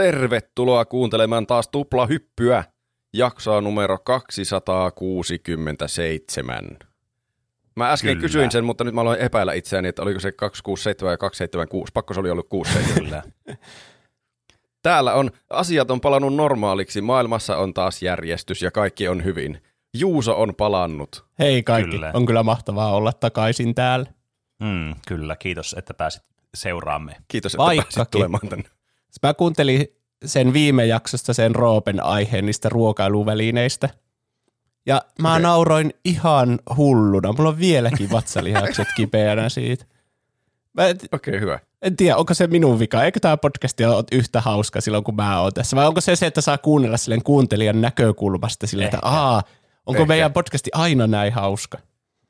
Tervetuloa kuuntelemaan taas tuplahyppyä, jaksoa numero 267. Mä äsken Kyllä. kysyin sen, mutta nyt mä aloin epäillä itseäni, että oliko se 267 ja 276. Pakko se oli ollut 67. Täällä on, asiat on palannut normaaliksi, maailmassa on taas järjestys ja kaikki on hyvin. Juuso on palannut. Hei kaikki, Kyllä. kyllä. on kyllä mahtavaa olla takaisin täällä. Mm, kyllä, kiitos, että pääsit seuraamme. Kiitos, että Vaikkakin. pääsit tulemaan tänne. Mä kuuntelin sen viime jaksosta sen Roopen aiheen niistä ruokailuvälineistä. Ja mä okay. nauroin ihan hulluna. Mulla on vieläkin vatsalihakset kipeänä siitä. Okei, okay, hyvä. en tiedä, onko se minun vika. Eikö tämä podcast ole yhtä hauska silloin, kun mä oon tässä? Vai onko se se, että saa kuunnella silleen kuuntelijan näkökulmasta silleen, että aa, onko Ehkä. meidän podcasti aina näin hauska?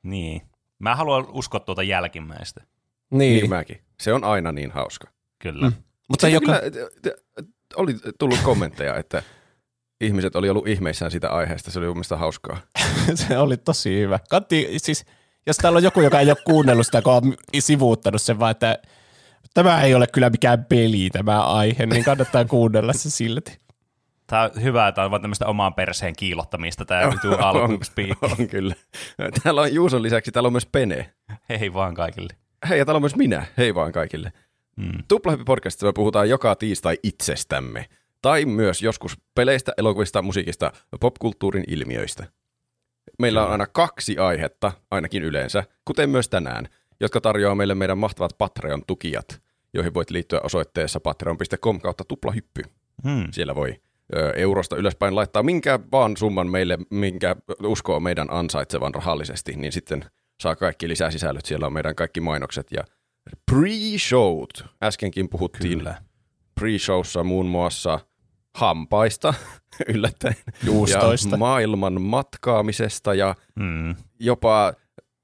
Niin. Mä haluan uskoa tuota jälkimmäistä. Niin, Niin mäkin. Se on aina niin hauska. Kyllä. Mm. mutta joka... Kyllä, oli tullut kommentteja, että ihmiset oli ollut ihmeissään sitä aiheesta. Se oli mun mielestä hauskaa. se oli tosi hyvä. Kantti, siis, jos täällä on joku, joka ei ole kuunnellut sitä, kun on sivuuttanut sen vaan, että tämä ei ole kyllä mikään peli tämä aihe, niin kannattaa kuunnella se silti. Tää on hyvä, tämä on vaan tämmöistä omaan perseen kiilottamista, tämä on, alkuspeak. on kyllä. Täällä on Juuson lisäksi, täällä on myös Pene. Hei vaan kaikille. Hei, ja täällä on myös minä. Hei vaan kaikille. Mm. Tuplahyppi podcastissa me puhutaan joka tiistai itsestämme. Tai myös joskus peleistä, elokuvista, musiikista, popkulttuurin ilmiöistä. Meillä on aina kaksi aihetta, ainakin yleensä, kuten myös tänään, jotka tarjoaa meille meidän mahtavat Patreon-tukijat, joihin voit liittyä osoitteessa patreon.com kautta tuplahyppy. Mm. Siellä voi ö, eurosta ylöspäin laittaa minkä vaan summan meille, minkä uskoo meidän ansaitsevan rahallisesti, niin sitten saa kaikki lisäsisällöt. Siellä on meidän kaikki mainokset ja pre-showt. Äskenkin puhuttiin Kyllä. pre-showssa muun muassa hampaista, yllättäen, Juustoista. ja maailman matkaamisesta ja Mm. jopa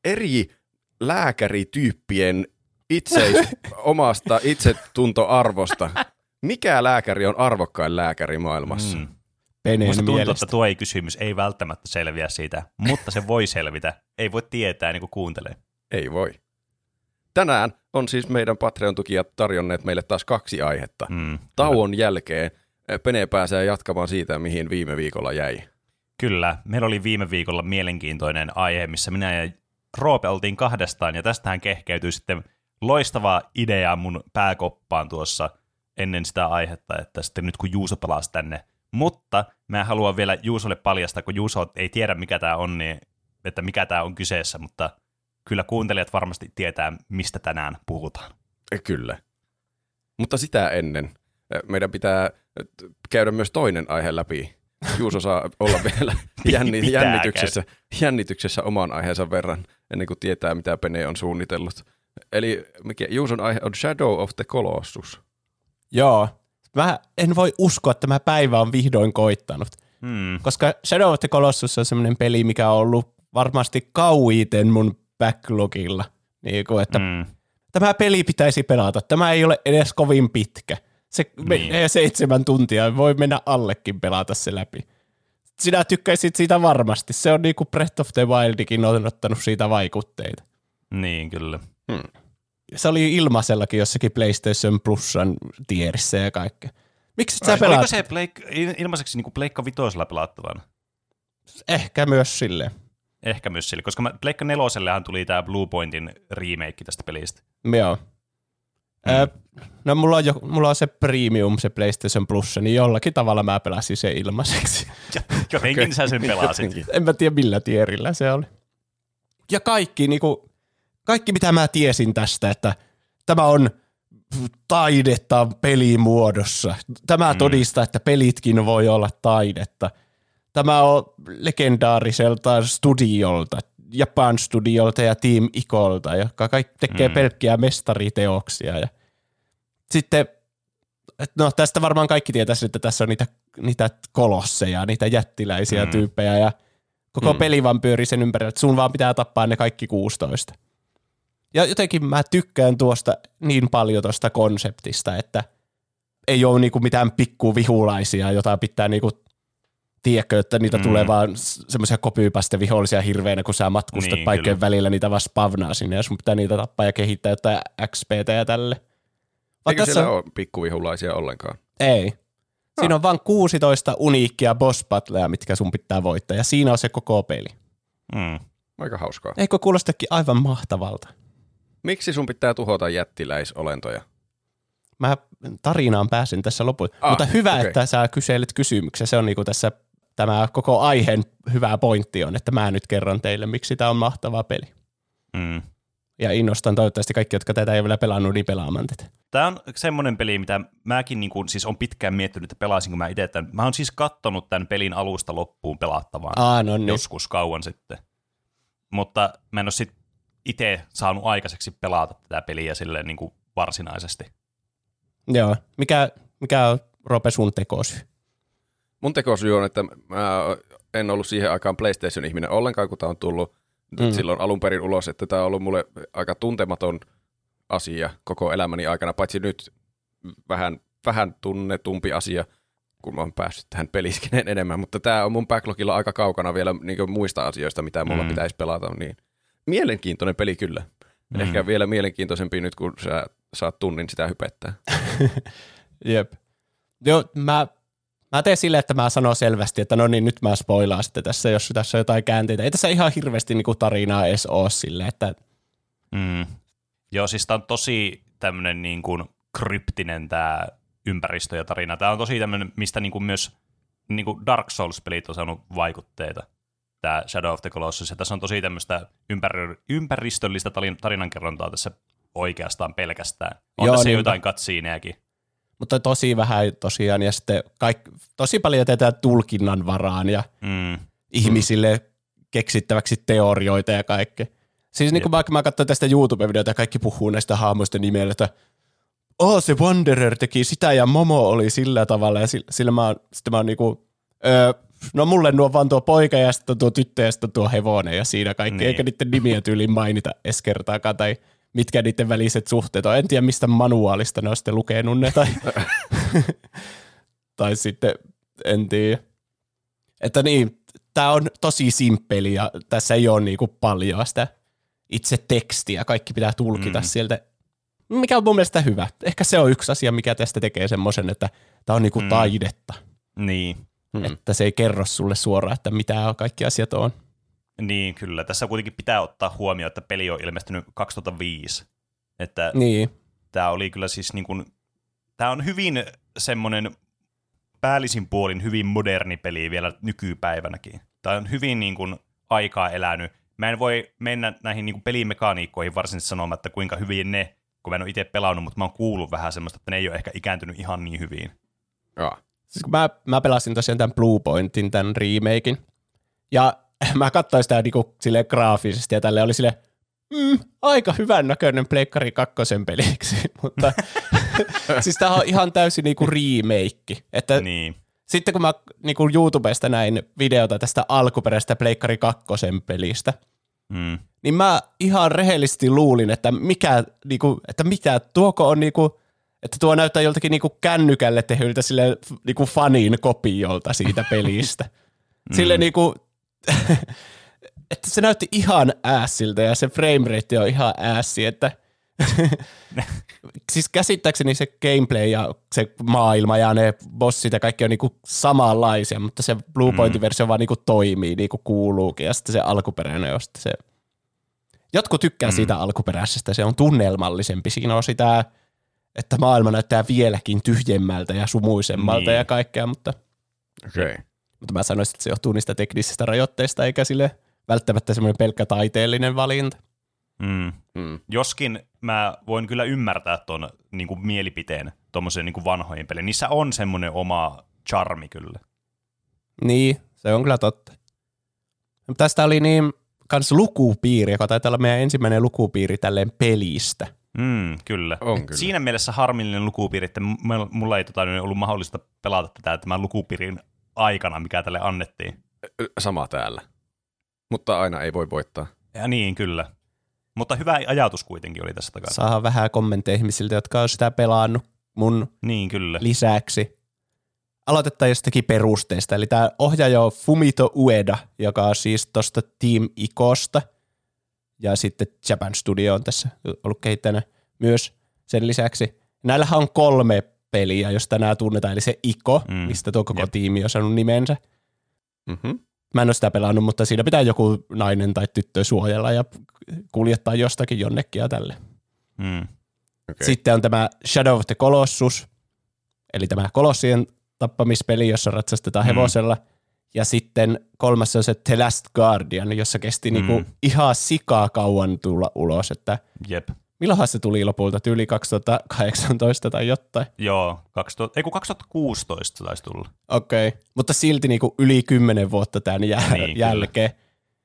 eri lääkärityyppien itse, omasta itsetuntoarvosta. Mikä lääkäri on arvokkain lääkäri maailmassa? Mm. Peneen Musta tuntuu, mielestä. että tuo ei kysymys ei välttämättä selviä siitä, mutta se voi selvitä. Ei voi tietää niin kuin kuuntelee. Ei voi. Tänään on siis meidän Patreon-tukijat tarjonneet meille taas kaksi aihetta. Mm. Tauon jälkeen eh, Pene pääsee jatkamaan siitä, mihin viime viikolla jäi. Kyllä, meillä oli viime viikolla mielenkiintoinen aihe, missä minä ja Roope oltiin kahdestaan, ja tästähän kehkeytyi sitten loistava idea mun pääkoppaan tuossa ennen sitä aihetta, että sitten nyt kun Juuso palasi tänne. Mutta mä haluan vielä Juusolle paljastaa, kun Juuso ei tiedä mikä tämä on, niin että mikä tämä on kyseessä, mutta kyllä kuuntelijat varmasti tietää, mistä tänään puhutaan. Eh, Kyllä. Mutta sitä ennen eh, meidän pitää eh, käydä myös toinen aihe läpi. Juuso saa olla vielä jänni, Pitää jännityksessä, jännityksessä oman aiheensa verran, ennen kuin tietää, mitä Pene on suunnitellut. Eli mikä, Juuson aihe on Shadow of the Colossus. Joo. Mä en voi uskoa, että tämä päivä on vihdoin koittanut. Hmm. Koska Shadow of the Colossus on semmoinen peli, mikä on ollut varmasti kauiten mun backlogilla. Niin kuin, että Hmm. tämä peli pitäisi pelata. Tämä ei ole edes kovin pitkä. Se Niin. menee seitsemän tuntia, voi mennä allekin pelata se läpi. Sinä tykkäisit siitä varmasti. Se on niin kuin Breath of the Wildikin on ottanut siitä vaikutteita. Niin, kyllä. Se oli ilmaisellakin jossakin PlayStation Plusan tierissä ja kaikkea. Miksi sä Oliko pelaat? se Pleik- il- ilmaiseksi niin kuin Pleikka vitosella pelattavana? Ehkä myös silleen. Ehkä myös sille, koska mä, Pleikka nelosellehan tuli tämä Blue Pointin remake tästä pelistä. Joo. Mm. Ö, no mulla on, jo, mulla on se premium, se PlayStation Plus, niin jollakin tavalla mä pelasin sen ilmaiseksi. Jotenkin okay. sä sen pelasit. Jotenkin. en mä tiedä millä tierillä se oli. Ja kaikki, niinku, kaikki mitä mä tiesin tästä, että tämä on taidetta pelimuodossa. Tämä mm. todistaa, että pelitkin voi olla taidetta. Tämä on legendaariselta studiolta, Japan Studiolta ja Team Ikolta, jotka kaikki tekee mm. Pelkkiä mestariteoksia. Ja sitten, no tästä varmaan kaikki tietäisi, että tässä on niitä, niitä kolosseja, niitä jättiläisiä mm. Tyyppejä ja koko mm. peli vaan pyörii sen ympärillä, että sun vaan pitää tappaa ne kaikki 16. Ja jotenkin mä tykkään tuosta niin paljon tuosta konseptista, että ei ole niinku mitään pikkuvihulaisia, jota pitää niinku tiedätkö, että niitä mm. Tulee vaan semmoisia kopyypästä vihollisia hirveänä, kun sä matkustat niin, paikkojen kyllä. välillä, niitä vaan spavnaa sinne, ja sun pitää niitä tappaa ja kehittää jotain XPtä ja tälle. Vaan Eikö tässä siellä ole pikkuvihulaisia ollenkaan? Ei. Siinä on vain 16 uniikkia boss battleja, mitkä sun pitää voittaa, ja siinä on se koko peli. Mm. Aika hauskaa. Eikö kuulostakin aivan mahtavalta? Miksi sun pitää tuhota jättiläisolentoja? Mä tarinaan pääsin tässä lopussa. Ah, Mutta hyvä, okei. että sä kyselet kysymyksen. Se on niinku tässä tämä koko aiheen hyvä pointti on, että mä nyt kerron teille, miksi tämä on mahtava peli. Mm. Ja innostan toivottavasti kaikki, jotka tätä ei vielä pelannut, niin pelaamaan tätä. Tämä on semmoinen peli, mitä mäkin niin kuin, siis on pitkään miettinyt, että pelaisinko mä itse tämän. Mä oon siis kattonut tämän pelin alusta loppuun pelattavaan Aa, no niin. joskus kauan sitten. Mutta mä en ole sit itse saanut aikaiseksi pelata tätä peliä silleen niin kuin varsinaisesti. Joo. Mikä, mikä on Rope sun tekosyy? Mun tekosyy on, että mä en ollut siihen aikaan PlayStation-ihminen ollenkaan, kun tämä on tullut Mm. silloin alun perin ulos, että tämä on ollut mulle aika tuntematon asia koko elämäni aikana, paitsi nyt vähän, vähän tunnetumpi asia, kun mä oon päässyt tähän peliskeneen enemmän, mutta tämä on mun backlogilla aika kaukana vielä niin muista asioista, mitä mulla Mm. pitäisi pelata, niin mielenkiintoinen peli kyllä. Mm. Ehkä vielä mielenkiintoisempi nyt, kun sä saat tunnin sitä hypettää. Jep. Joo, mä, mä teen silleen, että mä sanon selvästi, että no niin, nyt mä spoilaan sitten tässä, jos tässä on jotain käänteitä. Ei tässä ihan hirveästi niinku tarinaa edes ole silleen, että Mm. Joo, siis tämä on tosi tämmöinen niin kuin kryptinen tämä ympäristö ja tarina. Tämä on tosi tämmöinen, mistä niin kuin myös niin kuin Dark Souls-pelit on saanut vaikutteita. Tämä Shadow of the Colossus. Ja tässä on tosi tämmöistä ympär- ympäristöllistä tarin- tarinankerrontaa tässä oikeastaan pelkästään. On Joo, tässä niinpä. jotain katsiineäkin. Mutta tosi vähän tosiaan, ja sitten kaik, tosi paljon jätetään tulkinnan varaan ja Mm. ihmisille keksittäväksi teorioita ja kaikkea. Siis niin kuin vaikka mä katsoin tästä YouTube-videota ja kaikki puhuu näistä hahmoista nimellä, että oh, se Wanderer teki sitä ja Momo oli sillä tavalla ja sillä, sillä mä, sitten mä oon niinku, öö, no mulle nuo vaan tuo poika ja sitten tuo tyttö ja sitten tuo hevonen ja siinä kaikki, niin. eikä niiden nimiä tyyliin mainita edes kertaakaan tai mitkä niiden väliset suhteet on. En tiedä mistä manuaalista ne on sitten lukenut ne tai, tai sitten en tiedä. Että niin, tämä on tosi simppeli ja tässä ei ole niinku paljon sitä itse tekstiä. Kaikki pitää tulkita Mm. sieltä, mikä on mun mielestä hyvä. Ehkä se on yksi asia, mikä tästä tekee semmoisen, että tämä on niinku mm. taidetta. Niin. Mm. Että se ei kerro sulle suoraan, että mitä kaikki asiat on. Niin, kyllä. Tässä kuitenkin pitää ottaa huomioon, että peli on ilmestynyt 2005. Että Niin, tämä oli kyllä siis niin kuin, tämä on hyvin semmoinen päällisin puolin hyvin moderni peli vielä nykypäivänäkin. Tämä on hyvin niin kuin aikaa elänyt. Mä en voi mennä näihin niin kuin pelimekaniikkoihin varsinaisesti sanomaan, että kuinka hyvin ne, kun mä en ole itse pelannut, mutta mä oon kuullut vähän semmoista, että ne ei ole ehkä ikääntynyt ihan niin hyvin. Jaa. siis kun mä, mä pelasin tosiaan tämän Blue Pointin, tämän remakein. Ja mä katsoin sitä niinku silleen graafisesti ja tälle oli sille mm, aika hyvän näköinen Pleikkari kakkosen peliksi, mutta siis tää on ihan täysin niinku remake. Että Niin. sitten kun mä niinku YouTubesta näin videota tästä alkuperäisestä Pleikkari kakkosen pelistä, Mm. niin mä ihan rehellisesti luulin, että mikä, niinku, että mitä, tuoko on niinku, että tuo näyttää joltakin niinku kännykälle tehyltä sille niinku fanin kopiolta siitä pelistä. Sille niinku, että se näytti ihan ässiltä ja se frame rate on ihan ässi, että siis käsittääkseni se gameplay ja se maailma ja ne bossit ja kaikki on niinku samanlaisia, mutta se Blue Pointin versio vaan niinku toimii niin kuin kuuluukin ja sitten se alkuperäinen on sitten se Jotkut tykkää mm. siitä alkuperäisestä, se on tunnelmallisempi. Siinä on sitä, että maailma näyttää vieläkin tyhjemmältä ja sumuisemmalta niin. ja kaikkea, mutta, Okei. Okay. Mutta mä sanoisin, että se johtuu niistä teknisistä rajoitteista, eikä sille välttämättä semmoinen pelkkä taiteellinen valinta. Mm. Mm. Joskin mä voin kyllä ymmärtää ton niin kuin mielipiteen tuommoiseen niin vanhoihin peleihin. Niissä on semmoinen oma charmi kyllä. Niin, se on kyllä totta. Tästä oli niin kans lukupiiri, joka taitaa olla meidän ensimmäinen lukupiiri tälleen pelistä. Mm, kyllä. On kyllä. Siinä mielessä harmillinen lukupiiri, että mulla ei tota, niin ollut mahdollista pelata tätä tämän lukupiirin aikana, mikä tälle annettiin. Sama täällä. Mutta aina ei voi voittaa. Ja niin, kyllä. Mutta hyvä ajatus kuitenkin oli tässä takana. Saa vähän kommentteja ihmisiltä, jotka on sitä pelannut mun Niin, kyllä. lisäksi. Aloitetaan jostakin perusteista. Eli tämä ohjaaja on Fumito Ueda, joka on siis tuosta Team Ikosta. Ja sitten Japan Studio on tässä ollut kehittäjänä myös sen lisäksi. Näillähän on kolme peliä, josta nämä tunnetaan, eli se Iko, Mm. mm. mistä tuo koko Jep. tiimi on saanut nimensä. Mm-hmm. Mä en ole sitä pelannut, mutta siinä pitää joku nainen tai tyttö suojella ja kuljettaa jostakin jonnekin ja tälle. Mm. Okay. Sitten on tämä Shadow of the Colossus, eli tämä kolossien tappamispeli, jossa ratsastetaan Mm. hevosella. Ja sitten kolmas on se The Last Guardian, jossa kesti Mm. niinku ihan sikaa kauan tulla ulos, että Jep. Milloinhan se tuli lopulta, tyyli 2018 tai jotain. Joo, 2000, ei kun 2016 se taisi tulla. Okei, okay. mutta silti niinku yli kymmenen vuotta tämän jä- Niin, jälkeen.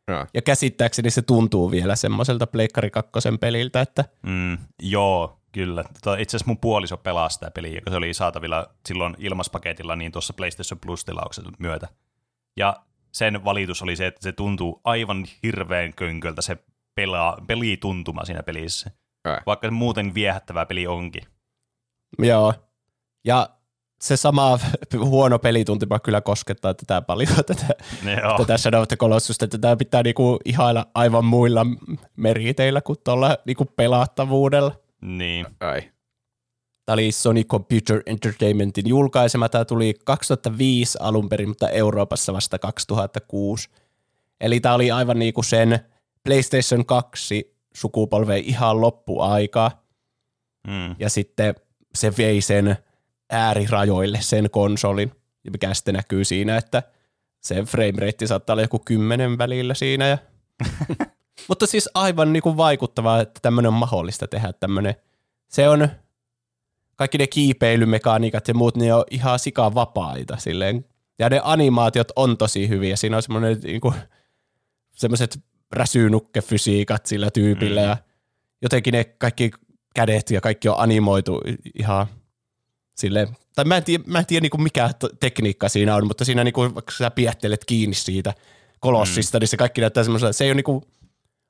Joo. Ja käsittääkseni se tuntuu vielä semmoiselta Pleikkari kakkosen peliltä, että Mm, joo, kyllä. Tota, itse asiassa mun puoliso pelaa sitä peliä, joka se oli saatavilla silloin ilmaspaketilla niin tuossa PlayStation Plus-tilauksen myötä. Ja sen valitus oli se, että se tuntuu aivan hirveän könköltä se pelaa, pelituntuma siinä pelissä. Ai. Vaikka se muuten viehättävä peli onkin. Joo. Ja se sama huono pelituntuma kyllä koskettaa tätä paljon, tätä, Joo, tätä Shadow of the Colossusta, että tätä pitää niinku ihailla aivan muilla meriteillä kuin tuolla niinku pelattavuudella. niin. Ai. Tämä oli Sony Computer Entertainmentin julkaisema. Tämä tuli 2005 alun perin, mutta Euroopassa vasta 2006. Eli tämä oli aivan niinku sen PlayStation 2 sukupolven ihan loppuaikaa. Mm. ja sitten se vei sen äärirajoille sen konsolin, mikä sitten näkyy siinä, että se frame rate saattaa olla joku kymmenen välillä siinä. Ja... Mutta siis aivan niin kuin vaikuttavaa, että tämmöinen on mahdollista tehdä tämmöinen. Se on, kaikki ne kiipeilymekaniikat ja muut, ne on ihan sikaa vapaita silleen. Ja ne animaatiot on tosi hyviä. Siinä on semmoinen niin kuin, semmoiset räsynukkefysiikat sillä tyypillä Mm. ja jotenkin ne kaikki kädet ja kaikki on animoitu ihan sille tai mä en tiedä, mä en tiedä niinku mikä tekniikka siinä on, mutta siinä niinku, vaikka sä piettelet kiinni siitä kolossista, mm. niin se kaikki näyttää semmoisella, se ei ole niinku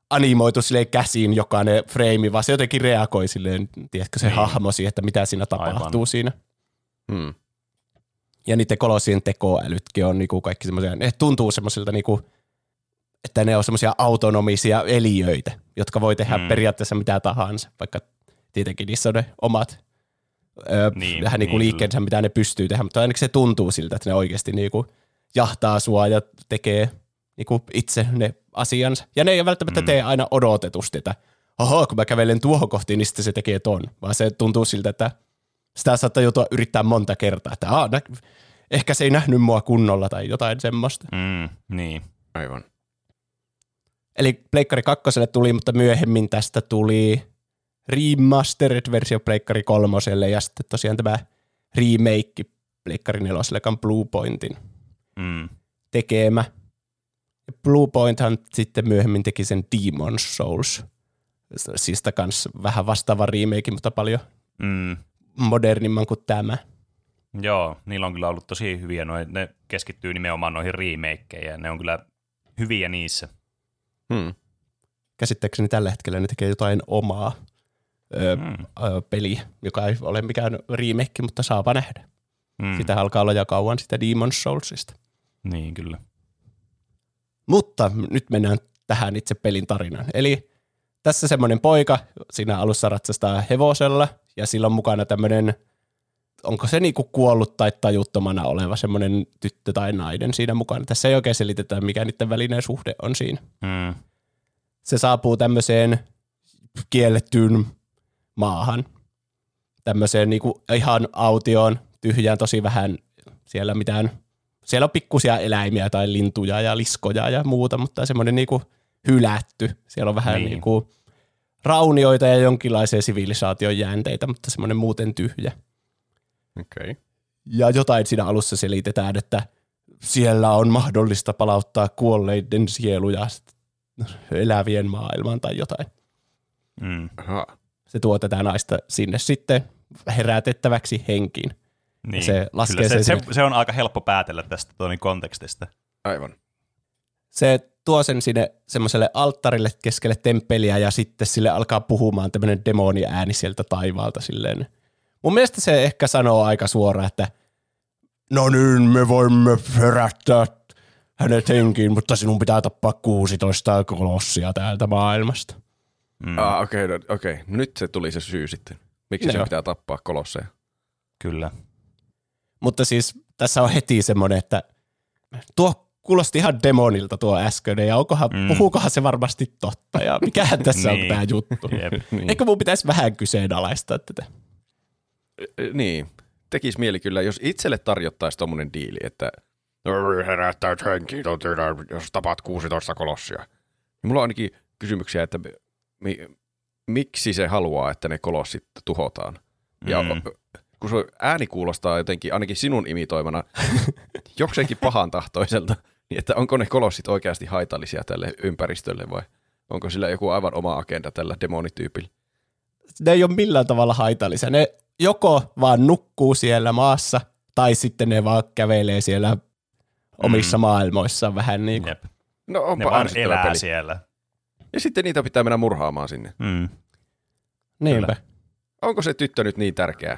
animoitu silleen käsiin jokainen frame, vaan se jotenkin reagoi silleen, tiedätkö, se Niin. niin. hahmo siihen, että mitä siinä tapahtuu Aivan. siinä. Hmm. Ja niiden kolossien tekoälytkin on niinku kaikki semmoisia, ne tuntuu semmoisilta niinku, että ne on semmoisia autonomisia eliöitä, jotka voi tehdä Mm. periaatteessa mitä tahansa, vaikka tietenkin niissä on ne omat öö, Niin, niin, vähän niin niinku liikkeensä, mitä ne pystyy tehdä, mutta ainakin se tuntuu siltä, että ne oikeasti niinku jahtaa sua ja tekee niinku itse ne asiansa. Ja ne ei välttämättä Mm. tee aina odotetusti, että oho, kun mä kävelen tuohon kohtiin, niin sitten se tekee ton, vaan se tuntuu siltä, että sitä saattaa joutua yrittää monta kertaa, että Aa, nä- ehkä se ei nähnyt mua kunnolla tai jotain semmoista. Mm, niin. Aivan. Eli Pleikkari 2 tuli, mutta myöhemmin tästä tuli remastered-versio Pleikkari 3 ja sitten tosiaan tämä remake Pleikkari 4, joka on Blue Pointin Mm. tekemä. Blue Pointhan sitten myöhemmin teki sen Demon's Souls, siis kans vähän vastaava remake, mutta paljon Mm. modernimman kuin tämä. Joo, niillä on kyllä ollut tosi hyviä. Noi, ne keskittyy nimenomaan noihin remakeja ja ne on kyllä hyviä niissä. Hmm. Käsittääkseni tällä hetkellä ne tekee jotain omaa ö, Mm. ö, peliä, joka ei ole mikään remake, mutta saapa nähdä. Mm. Sitä alkaa olla jo kauan sitä Demon's Soulsista. Niin, kyllä. Mutta nyt mennään tähän itse pelin tarinaan. Eli tässä semmoinen poika, siinä alussa ratsastaa hevosella, ja sillä on mukana tämmöinen, onko se niinku kuollut tai tajuttomana oleva semmoinen tyttö tai nainen siinä mukana. Tässä ei oikein selitetä, mikä niiden välinen suhde on siinä. Mm. Se saapuu tämmöiseen kiellettyyn maahan, tämmöiseen niinku ihan autioon, tyhjään tosi vähän siellä mitään, siellä on pikkusia eläimiä tai lintuja ja liskoja ja muuta, mutta semmoinen niinku hylätty. Siellä on vähän Niin. niin. niinku raunioita ja jonkinlaisia sivilisaation jäänteitä, mutta semmoinen muuten tyhjä. Okei. Okay. Ja jotain siinä alussa selitetään, että siellä on mahdollista palauttaa kuolleiden sieluja elävien maailmaan tai jotain. Mm. Aha. Se tuo tätä naista sinne sitten herätettäväksi henkiin. Niin. se laskee se, sen se, se, on aika helppo päätellä tästä tuon kontekstista. Aivan. Se tuo sen sinne semmoiselle alttarille keskelle temppeliä ja sitten sille alkaa puhumaan tämmöinen demoniääni sieltä taivaalta silleen. Mun mielestä se ehkä sanoo aika suoraan, että no niin, me voimme herättää hänet henkiin, mutta sinun pitää tappaa 16 kolossia täältä maailmasta. Mm. Ah, okei, okay, no, okay. Nyt se tuli se syy sitten. Miksi Joo. sen pitää tappaa kolosseja? Kyllä. Mutta siis tässä on heti semmoinen, että tuo kuulosti ihan demonilta tuo äskeinen, ja onkohan, mm. puhuukohan se varmasti totta, ja mikähän tässä Niin. on tämä juttu. Jep. Niin. Eikö mun pitäisi vähän kyseenalaistaa tätä? Niin. Tekisi mieli kyllä, jos itselle tarjottaisiin tuommoinen diili, että herättäyt henkiin, jos tapaat 16 kolossia. Niin mulla on ainakin kysymyksiä, että mi, miksi se haluaa, että ne kolossit tuhotaan. Ja Mm. kun se ääni kuulostaa jotenkin, ainakin sinun imitoimana, jokseenkin pahan tahtoiselta, niin että onko ne kolossit oikeasti haitallisia tälle ympäristölle vai onko sillä joku aivan oma agenda tällä demonityypillä? Ne ei ole millään tavalla haitallisia. Ne joko vaan nukkuu siellä maassa, tai sitten ne vaan kävelee siellä omissa Mm. maailmoissaan vähän niin kuin. Jep. No Ne onpa vaan ärsyttävä elää peli. siellä. Ja sitten niitä pitää mennä murhaamaan sinne. Mm. Niinpä. Onko se tyttö nyt niin tärkeä?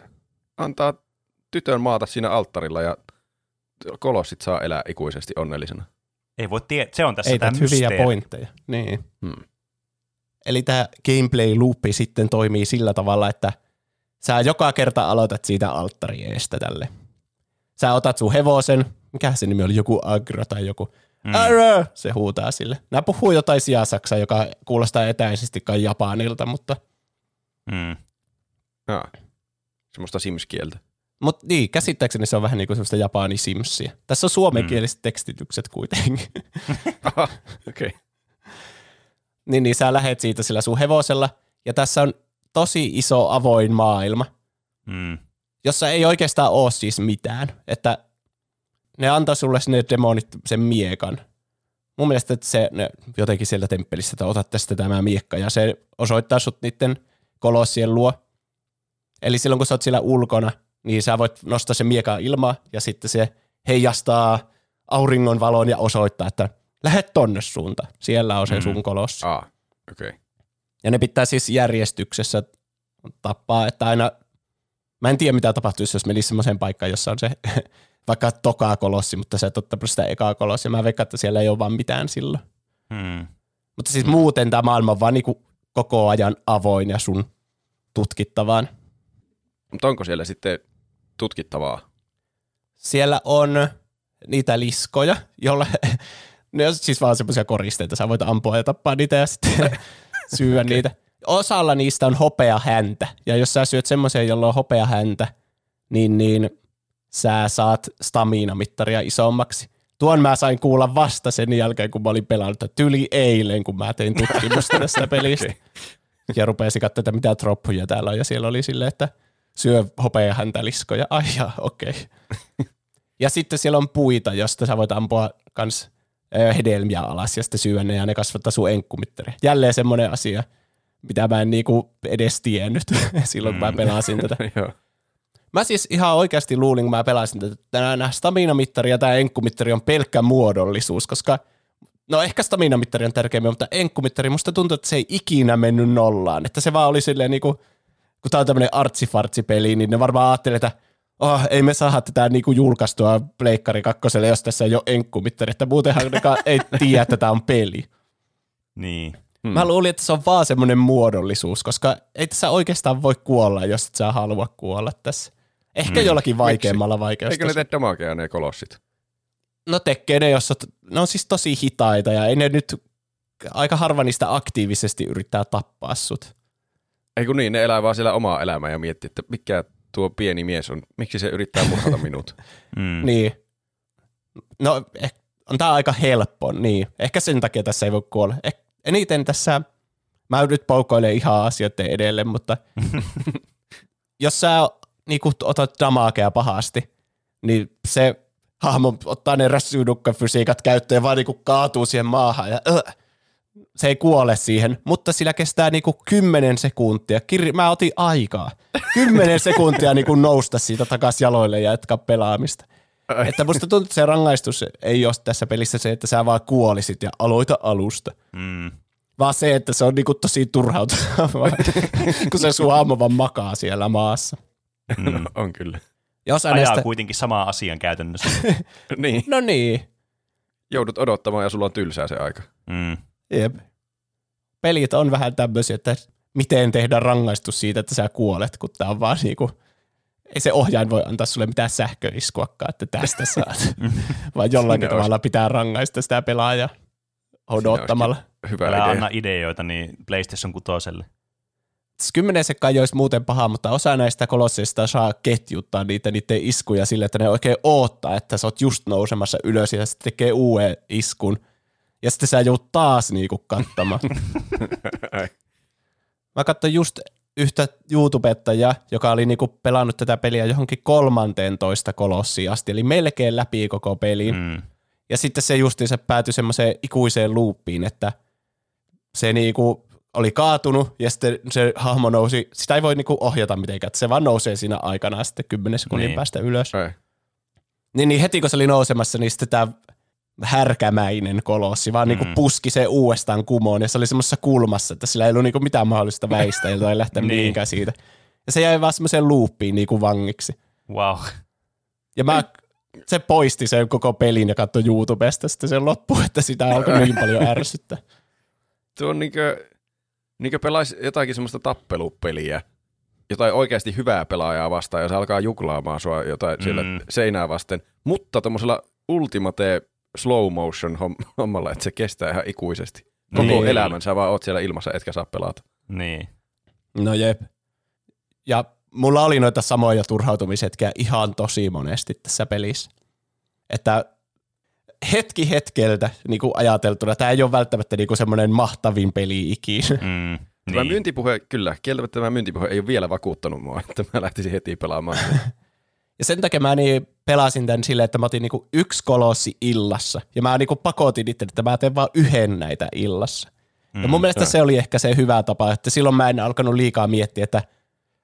Antaa tytön maata siinä alttarilla ja kolossit saa elää ikuisesti onnellisena. Ei voi tietää, se on tässä Ei tämä hyviä pointteja. Niin. Hmm. Eli tämä gameplay loopi sitten toimii sillä tavalla, että sä joka kerta aloitat siitä alttarieestä tälle. Sä otat sun hevosen, mikä se nimi oli, joku agro tai joku, Mm. mm. Arr! se huutaa sille. Nämä puhuu jotain sijasaksaa, joka kuulostaa etäisesti kai japanilta, mutta, Mm. Ah, semmoista Sims-kieltä. mutta niin, käsittääkseni se on vähän niin kuin semmoista japani simsiä. Tässä on suomenkieliset tekstitykset kuitenkin. Aha, okei. Okay. niin, niin sä lähet siitä sillä sun hevosella, ja tässä on tosi iso avoin maailma, Mm. jossa ei oikeastaan ole siis mitään. Että ne antaa sulle sinne demonit sen miekan. Mun mielestä että se ne jotenkin sieltä temppelistä, että otat tästä tämä miekka, ja se osoittaa sut niiden kolossien luo. Eli silloin kun sä oot siellä ulkona, niin sä voit nostaa sen miekan ilmaa, ja sitten se heijastaa auringon valon ja osoittaa, että lähet tonne suuntaan. Siellä on se Mm. sun kolossi. Ah, okei. Okay. Ja ne pitää siis järjestyksessä tappaa, että aina, mä en tiedä mitä tapahtuisi, jos menisi semmoiseen paikkaan, jossa on se vaikka tokaa kolossi, mutta sä et ottaa sitä ekaa kolossia. Mä veikkaan, että siellä ei ole vaan mitään silloin. Mm. Mutta siis muuten tämä maailma on vaan niinku koko ajan avoin ja sun tutkittavaan. Mutta onko siellä sitten tutkittavaa? Siellä on niitä liskoja, jolla ne on siis vaan semmoisia koristeita. Sä voit ampua ja tappaa niitä ja sitten syödä okay. niitä. Osalla niistä on hopea häntä. Ja jos sä syöt semmoisen, jolla on hopea häntä, niin, niin sä saat stamina-mittaria isommaksi. Tuon mä sain kuulla vasta sen jälkeen, kun mä olin pelannut tyli eilen, kun mä tein tutkimusta tästä pelistä. Okei. Ja rupesin katsomaan, että mitä troppuja täällä on. Ja siellä oli silleen, että syö hopea häntä liskoja. Ai okei. Okay. Ja sitten siellä on puita, josta sä voit ampua kans hedelmiä alas ja sitten syödä ne ja ne kasvattaa sun enkkumittari. Jälleen semmoinen asia, mitä mä en niinku edes tiennyt silloin, kun mä Mm. pelasin tätä. Mä siis ihan oikeasti luulin, kun mä pelasin tätä, että nämä stamina-mittari ja tämä enkkumittari on pelkkä muodollisuus, koska no ehkä stamina-mittari on tärkeämpi, mutta enkkumittari musta tuntuu, että se ei ikinä mennyt nollaan, että se vaan oli silleen niinku, kun tää on tämmönen artsifartsipeli, niin ne varmaan ajattelee, että oh, ei me saada tätä niinku julkaistua Pleikkari kakkoselle, jos tässä ei ole enkkumittari, että muutenhan ne ei tiedä, että tämä on peli. Niin. Hmm. Mä luulin, että se on vaan semmoinen muodollisuus, koska ei tässä oikeastaan voi kuolla, jos et sä halua kuolla tässä. Ehkä Mm. jollakin vaikeammalla Eikö ne tee damagea ne kolossit? No tekee ne, jos oot, ne on siis tosi hitaita ja ei ne nyt, aika harva niistä aktiivisesti yrittää tappaa sut. Ei kun niin, ne elää vaan siellä omaa elämää ja miettii, että mikä tuo pieni mies on, miksi se yrittää murhata minut. Mm. Niin. No, eh, on tää aika helppo, niin. Ehkä sen takia tässä ei voi kuolla. Eh, eniten tässä, mä nyt poukkoilen ihan asioiden edelle, mutta jos sä niinku, otat damagea pahasti, niin se hahmo ottaa ne rässyydukka-fysiikat käyttöön ja vaan niinku kaatuu siihen maahan ja äh, se ei kuole siihen, mutta sillä kestää niinku 10 sekuntia. Kir- mä otin aikaa. 10 sekuntia niinku nousta siitä takas jaloille ja jatkaa pelaamista. Ai. Että musta tuntuu, että se rangaistus ei ole tässä pelissä se, että sä vaan kuolisit ja aloita alusta. Mm. Vaan se, että se on niinku tosi turhautavaa, kun se sun hahmo vaan makaa siellä maassa. Mm. on kyllä. Ja osa Ajaa näistä... kuitenkin samaa asian käytännössä. Niin, No niin, joudut odottamaan ja sulla on tylsää se aika. Mm. Jep. Pelit on vähän tämmöisiä, että miten tehdä rangaistus siitä, että sä kuolet, kun tää on vaan niinku... ei se ohjain voi antaa sulle mitään sähköiskuakaan, että tästä saat. Vaan jollakin Sinne tavalla pitää rangaista sitä pelaajaa odottamalla. Hyvä Älä idea. anna ideoita niin PlayStation 6. Kymmenen sekkaa ei olisi muuten paha, mutta osa näistä kolosseista saa ketjuttaa niitä niiden iskuja sille, että ne oikein oottaa, että sä oot just nousemassa ylös ja sitten tekee uuden iskun. Ja sitten sä joudut taas niinku kattamaan. Ai. Mä katsoin just yhtä YouTubettajaa, joka oli niinku pelannut tätä peliä johonkin 13 kolossiin asti, eli melkein läpi koko pelin. Mm. Ja sitten se justiinsa päätyi semmoiseen ikuiseen loopiin, että se niinku oli kaatunut ja sitten se hahmo nousi, sitä ei voi niinku ohjata mitenkään, että se vaan nousee siinä aikana sitten 10 sekunnin Niin. päästä ylös. Niin, niin heti kun se oli nousemassa, niin sitten tämä härkämäinen kolossi vaan niinku Mm. puski se uudestaan kumoon ja se oli semmoisessa kulmassa, että sillä ei ollut niinku mitään mahdollista väistä tai lähteä Niin. mihinkään siitä. Ja se jäi vaan semmoiseen loopiin niinku vangiksi. Wow. Ja mä, se poisti sen koko pelin ja katsoi YouTubesta sitten sen loppu, että sitä alkoi niin paljon ärsyttää. Tuo on niinkö, niinkö pelaisi jotakin semmoista tappelupeliä, jotain oikeasti hyvää pelaajaa vastaan, ja se alkaa juklaamaan sua jotain mm. siellä seinää vasten, mutta tuommoisella ultimate slow motion homm- hommalla, että se kestää ihan ikuisesti. Koko Niin. elämän sä vaan oot siellä ilmassa, etkä saa pelata. Niin. No jep. Ja mulla oli noita samoja turhautumishetkiä ihan tosi monesti tässä pelissä. Että hetki hetkeltä niin kuin ajateltuna, tämä ei ole välttämättä niin kuin semmoinen mahtavin peli ikinä. Mm. Tämä Niin. myyntipuhe, kyllä, kieltämättä tämä myyntipuhe ei ole vielä vakuuttanut mua, että mä lähtisin heti pelaamaan. Ja sen takia mä niin pelasin tämän silleen, että mä otin niinku yksi kolossi illassa. Ja mä niinku pakotin itse, että mä teen vaan yhden näitä illassa. Mm, ja mun mielestä se oli ehkä se hyvä tapa, että silloin mä en alkanut liikaa miettiä, että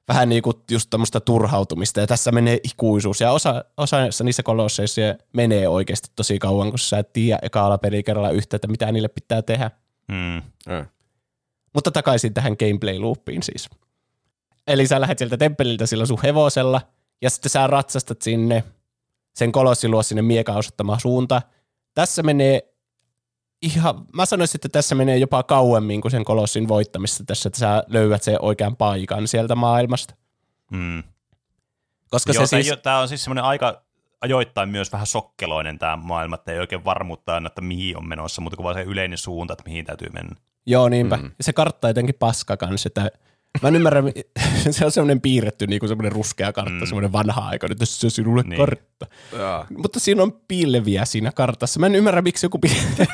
vähän niinku just tämmöistä turhautumista. Ja tässä menee ikuisuus. Ja osa, osa niissä kolosseissa se menee oikeasti tosi kauan, kun sä et tiedä ekaalla pelikerralla yhtä, että mitä niille pitää tehdä. Mm. Äh. Mutta takaisin tähän gameplay-loopiin siis. Eli sä lähdet sieltä temppeliltä sillä sun hevosella, ja sitten sä ratsastat sinne sen kolossin luo sinne miekan osoittamaan suuntaan. Tässä menee ihan, mä sanoisin, että tässä menee jopa kauemmin kuin sen kolossin voittamista tässä, että sä löydät sen oikean paikan sieltä maailmasta. Mm. Koska Joo, se siis, tämä on siis semmoinen aika ajoittain myös vähän sokkeloinen tämä maailma, että ei oikein varmuutta aina, että mihin on menossa, mutta kun vaan se yleinen suunta, että mihin täytyy mennä. joo niinpä, Mm. mm. se kartta on jotenkin paska kanssa, että Mä en ymmärrä, se on semmoinen piirretty niin kuin semmoinen ruskea kartta, Mm. mm. semmoinen vanha aika, nyt tässä on sinulle Niin. niin. kartta. Jaa. Mutta siinä on pilviä siinä kartassa. Mä en ymmärrä, miksi joku, piir-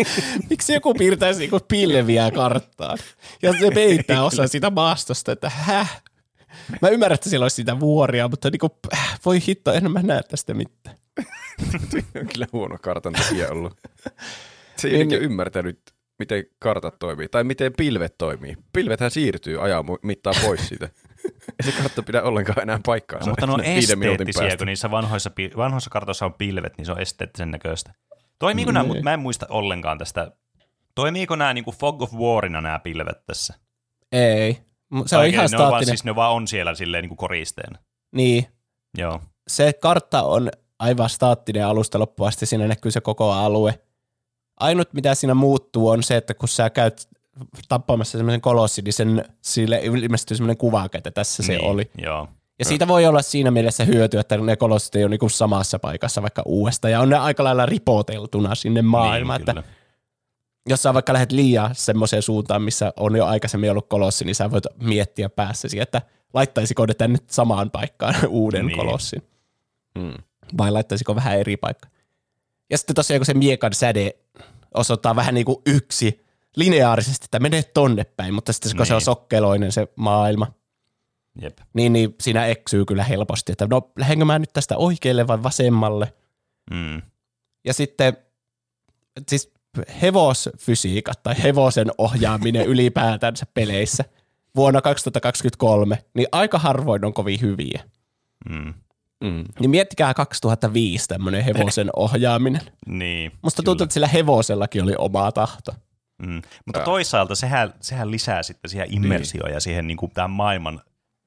miksi joku piirtäisi niinku pilviä karttaan. Ja se peittää osa siitä maastosta, että häh? Mä ymmärrän, että siellä olisi sitä vuoria, mutta niinku, äh, voi hitto, en mä näe tästä mitään. on kyllä huono kartan tekijä ollut. Se ei Niin, niin, niin. ymmärtänyt, miten kartat toimii, tai miten pilvet toimii. Pilvethän siirtyy ajan mittaan pois siitä. Ei se kartta pidä ollenkaan enää paikkaansa. No, mutta ne on esteettisiä, päästä. kun niissä vanhoissa, vanhoissa kartoissa on pilvet, niin se on esteettisen näköistä. Toimiiko nämä, Niin. mutta mä en muista ollenkaan tästä. Toimiiko nämä niin kuin Fog of Warina nämä pilvet tässä? Ei. Se on Oikein, ihan ne on vaan, staattinen. siis ne vaan on siellä silleen niin kuin koristeena. Niin, Joo. se kartta on aivan staattinen alusta loppuun asti, siinä näkyy se koko alue. Ainut mitä siinä muuttuu on se, että kun sä käyt tappamassa semmoisen kolossin, niin sen, sille ilmestyy semmoinen kuvake, että tässä se niin, oli. Joo. Ja siitä voi olla siinä mielessä hyötyä, että ne kolossit ei ole niinku samassa paikassa vaikka uudesta, ja on ne aika lailla ripoteltuna sinne maailmaan, niin, että jos sä vaikka lähdet liian semmoiseen suuntaan, missä on jo aikaisemmin ollut kolossi, niin sä voit miettiä päässäsi, että laittaisiko ne tänne samaan paikkaan uuden Niin. niin. kolossin Mm. vai laittaisiko vähän eri paikka. Ja sitten tosiaan kun se miekan säde osoittaa vähän niin kuin yksi lineaarisesti, että menee tonne päin, mutta sitten kun se on Niin. sokkeloinen se maailma, Jep. niin, niin siinä eksyy kyllä helposti, että no lähdenkö mä nyt tästä oikealle vai vasemmalle. Mm. Ja sitten siis hevosfysiikat tai hevosen ohjaaminen ylipäätänsä peleissä vuonna 2023, niin aika harvoin on kovin hyviä. Mm. Mm. Niin miettikää 2005 tämmöinen hevosen ohjaaminen. Niin. Musta kyllä. tuntuu, että sillä hevosellakin oli oma tahto. Mm. Mutta Joo. toisaalta sehän, sehän lisää sitten siihen immersioon ja siihen niin kuin, tämän maailman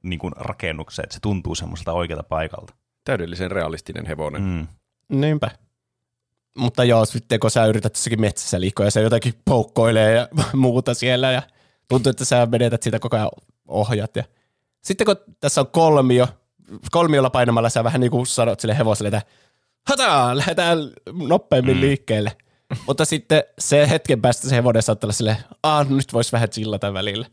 niin kuin, rakennukseen, että se tuntuu semmoiselta oikealta paikalta. Täydellisen realistinen hevonen. Mm. Mm. Niinpä. Mutta joo, sitten kun sä yrität jossakin metsässä liikkua ja se jotakin poukkoilee ja muuta siellä ja tuntuu, että sä menetät siitä koko ajan ohjat. Ja... Sitten kun tässä on kolmio, kolmiolla painamalla sä vähän niin kuin sanot sille hevoselle, että hataa, lähdetään nopeammin mm. liikkeelle. Mutta sitten se hetken päästä se hevonen saattaa olla silleen, aah, nyt voisi vähän chillata välillä.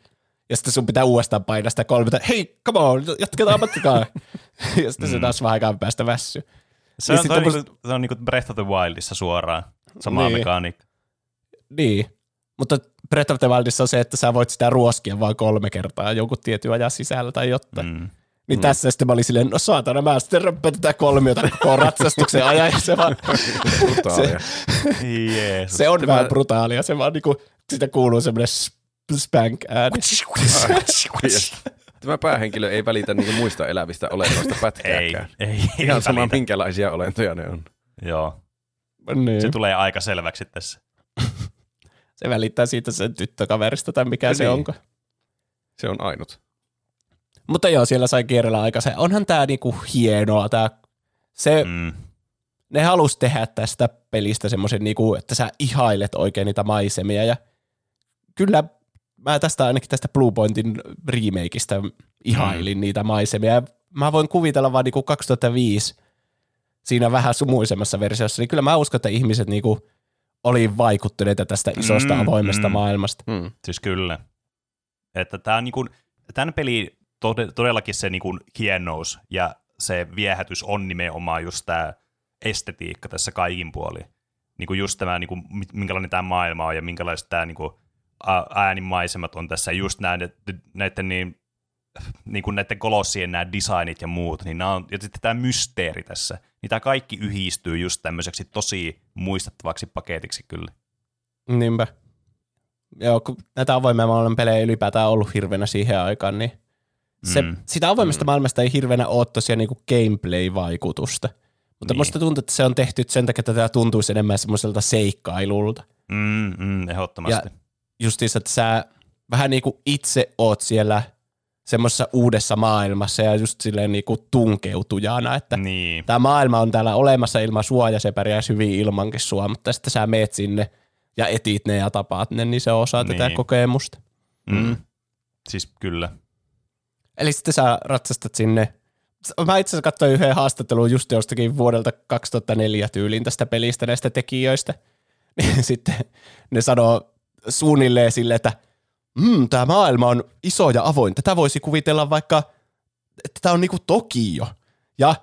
Ja sitten sun pitää uudestaan painaa sitä kolmeta, hei, come on, jatketaan matkaa. ja sitten se taas vähän aikaan päästä väsy. Se on, toi, kun- niinku, se on niinku Breath of the Wildissa suoraan. Sama Niin. mekaniikka. Niin. Mutta Breath of the Wildissa on se, että sä voit sitä ruoskia vain kolme kertaa jonkun tietyn ajan sisällä tai jotain. Mm. Niin tässä sitten mä olin silleen, no saatana, mä sitten röppään tätä kolmiota koko ratsastuksen ajan, ja se, vaan, Brutaalia. Jeesus. se on vähän brutaalia, se vaan niinku, sitä kuuluu semmoinen spank ääni. Tämä päähenkilö ei välitä niinku muista elävistä olentoista Ei, pätkääkään. ei, ei Ihan sama, välitä. minkälaisia olentoja ne on. Joo, niin. se tulee aika selväksi tässä. se välittää siitä sen tyttökaverista tai mikä Ja se niin. onko. Se on ainut. Mutta joo, siellä sai kierrellä aika se. Onhan tää niinku hienoa, tää, se, Mm. ne halus tehdä tästä pelistä semmoisen, niinku, että sä ihailet oikein niitä maisemia ja kyllä mä tästä ainakin tästä Blue Pointin remakeista ihailin mm. niitä maisemia. Mä voin kuvitella vaan niinku 2005 siinä vähän sumuisemmassa versiossa, niin kyllä mä uskon, että ihmiset niinku oli vaikuttuneita tästä isosta Mm, avoimesta mm. maailmasta. Hmm. Siis kyllä. Että tää on niinku, tämän peli tode, todellakin se niinku hienous ja se viehätys on nimenomaan just tämä estetiikka tässä kaikin puolin. Niinku just tämä, niinku, mi- minkälainen tämä maailma on ja minkälaiset tämä niinku, ä- äänimaisemat on tässä. Just näiden, näiden, niin, niinku näiden kolossien nämä designit ja muut, niin nämä on, ja sitten tämä mysteeri tässä, niin tämä kaikki yhdistyy just tämmöiseksi tosi muistettavaksi paketiksi kyllä. Niinpä. Joo, kun näitä avoimen maailman pelejä ylipäätään ollut hirveänä siihen aikaan, niin se, Mm. mm. sitä avoimesta mm. maailmasta ei hirveänä ole tosiaan niinku gameplay-vaikutusta. Mutta Niin. niin. musta tuntuu, että se on tehty sen takia, että tämä tuntuisi enemmän semmoiselta seikkailulta. Mm, mm, ehdottomasti. Justiinsa, että sä vähän niin kuin itse oot siellä semmoisessa uudessa maailmassa ja just silleen niin kuin tunkeutujana, että Niin, tämä maailma on täällä olemassa ilman sua ja se pärjäisi hyvin ilmankin sua, mutta sitten sä meet sinne ja etit ne ja tapaat ne, niin se on osa tätä Niin. kokemusta. mm. siis kyllä. Eli sitten sä ratsastat sinne. Mä itse asiassa katsoin yhden haastattelun just jostakin vuodelta 2004 tyyliin tästä pelistä näistä tekijöistä. Niin sitten ne sanoo suunnilleen silleen, että mm, tämä maailma on iso ja avoin. Tätä voisi kuvitella vaikka, että tämä on niinku Tokio. Ja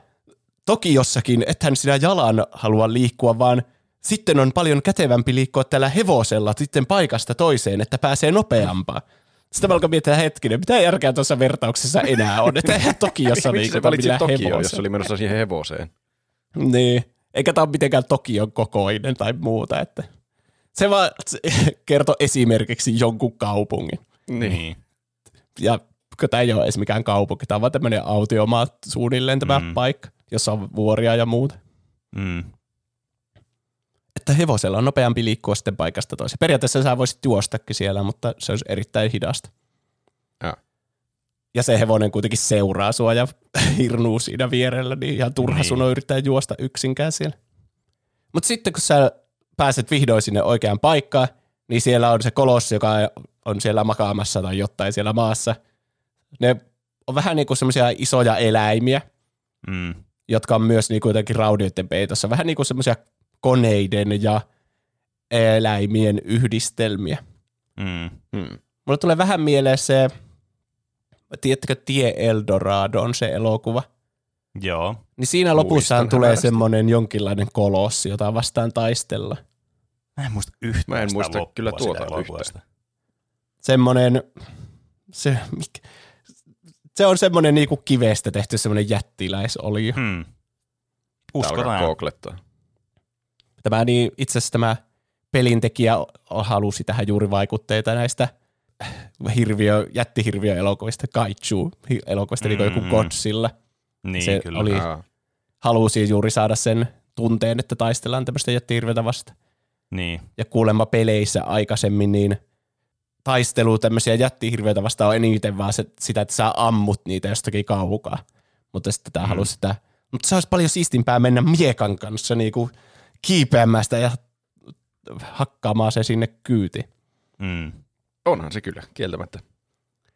Tokiossakin, ethän sinä jalan halua liikkua, vaan sitten on paljon kätevämpi liikkua tällä hevosella sitten paikasta toiseen, että pääsee nopeampaa. Sitten mä alkoin miettiä hetkinen, mitä järkeä tuossa vertauksessa enää on, että eihän Tokiossa liikuta valitsi millään Tokio, jos hevosella. oli menossa siihen hevoseen? Niin, eikä tämä ole mitenkään Tokion kokoinen tai muuta, että se vaan kertoo esimerkiksi jonkun kaupungin. Niin. Ja kun tämä ei ole edes mikään kaupunki, tämä on vaan tämmöinen autiomaa suunnilleen tämä mm. paikka, jossa on vuoria ja muuta. Mm. Että hevosella on nopeampi liikkua sitten paikasta toiseen. Periaatteessa sä voisit juostakin siellä, mutta se olisi erittäin hidasta. Ja. Ja se hevonen kuitenkin seuraa sua ja hirnuu siinä vierellä, niin ihan turha Niin. sun on yrittää juosta yksinkään siellä. Mutta sitten kun sä pääset vihdoin sinne oikeaan paikkaan, niin siellä on se kolossi, joka on siellä makaamassa tai jotain siellä maassa. Ne on vähän niin kuin semmoisia isoja eläimiä, Mm. jotka on myös niin kuin jotenkin raudioiden peitossa. Vähän niin kuin semmoisia koneiden ja eläimien yhdistelmiä. Mm. Hmm. Mulle tulee vähän mieleen se, tiedättekö Tie Eldorado on se elokuva. Joo. Niin siinä lopussahan Muistan tulee semmoinen jonkinlainen kolossi, jota vastaan taistella. Mä en muista yhtään Mä en muista kyllä tuota elokuvasta. Semmoinen, se, mikä, se on semmoinen niinku kivestä tehty semmoinen jättiläisolio. Hmm. Uskotaan. Tämä niin itse asiassa tämä pelintekijä halusi tähän juuri vaikutteita näistä hirviö, jättihirviö-elokuvista, kaiju-elokuvista, niin kuin joku Mm. Godzilla. Niin, se kyllä. oli- Halusi juuri saada sen tunteen, että taistellaan tämmöistä jättihirviötä vasta. Niin. Ja kuulemma peleissä aikaisemmin niin taistelu tämmöisiä jättihirviöitä vastaan on eniten vaan se, sitä, että sä ammut niitä jostakin kaukaa. Mutta sitten tämä Mm. halusi sitä. Mutta se olisi paljon siistimpää mennä miekan kanssa niinku kiipeämään sitä ja hakkaamaan se sinne kyyti. Mm. onhan se kyllä, kieltämättä.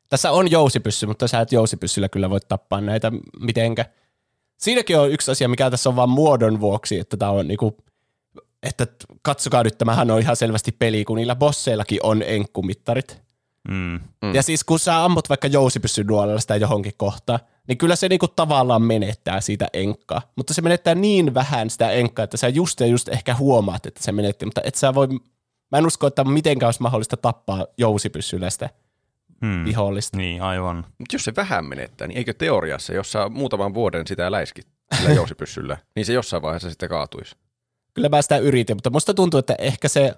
Tässä on jousipyssy, mutta sä et jousipyssyllä kyllä voi tappaa näitä mitenkä. Siinäkin on yksi asia, mikä tässä on vaan muodon vuoksi, että tämä on niinku, että katsokaa nyt, tämähän on ihan selvästi peli, kun niillä bosseillakin on enkkumittarit. Mm. Mm. Ja siis kun sä ammut vaikka jousipyssyn nuolella sitä johonkin kohtaan, niin kyllä se niinku tavallaan menettää siitä enkkaa. Mutta se menettää niin vähän sitä enkkaa, että sä just ja just ehkä huomaat, että se menetti, mutta et sä voi, mä en usko, että mitenkään olisi mahdollista tappaa jousipyssyllä sitä Hmm. vihollista. Niin, aivan. Mutta jos se vähän menettää, niin eikö teoriassa, jos sä muutaman vuoden sitä läiskit sillä jousipyssyllä, niin se jossain vaiheessa sitten kaatuisi. Kyllä mä sitä yritin, mutta musta tuntuu, että ehkä se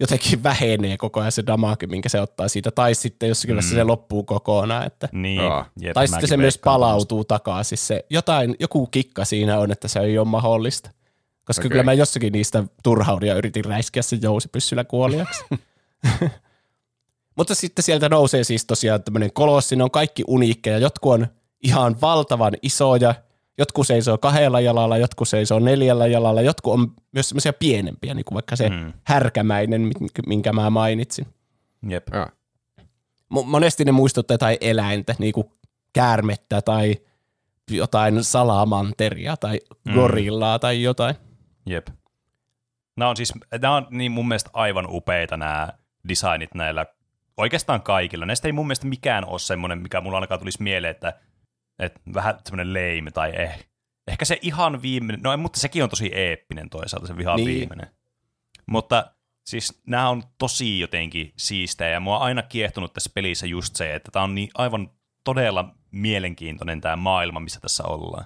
jotenkin vähenee koko ajan se damage, minkä se ottaa siitä, tai sitten jossakin mm. se loppuu kokonaan, että Niin, Aa. jep, tai sitten se myös palautuu takaisin. Se, jotain, joku kikka siinä on, että se ei ole mahdollista. Koska Okei. kyllä mä jossakin niistä turhaudia yritin räiskeä sen jousipyssyllä kuoliaksi. Mutta sitten sieltä nousee siis tosiaan tämmöinen kolossi, ne on kaikki uniikkeja. Jotkut on ihan valtavan isoja, jotkut seisoo kahdella jalalla, jotkut seisoo neljällä jalalla, jotkut on myös semmoisia pienempiä, niin kuin vaikka se Mm. härkämäinen, minkä- mä mainitsin. Jep. Mo- monesti ne muistuttaa jotain eläintä, niin kuin käärmettä tai jotain salamanteria tai Mm. gorillaa tai jotain. Jep. Nämä on siis, nämä on niin mun mielestä aivan upeita nämä designit näillä, oikeastaan kaikilla. Näistä ei mun mielestä mikään ole semmoinen, mikä mulla ainakaan tulisi mieleen, että, että vähän semmoinen leime tai eh. Ehkä se ihan viimeinen, no mutta sekin on tosi eeppinen toisaalta se vihan Niin. viimeinen. Mutta siis nämä on tosi jotenkin siistejä ja mua on aina kiehtonut tässä pelissä just se, että tämä on niin aivan todella mielenkiintoinen tämä maailma, missä tässä ollaan.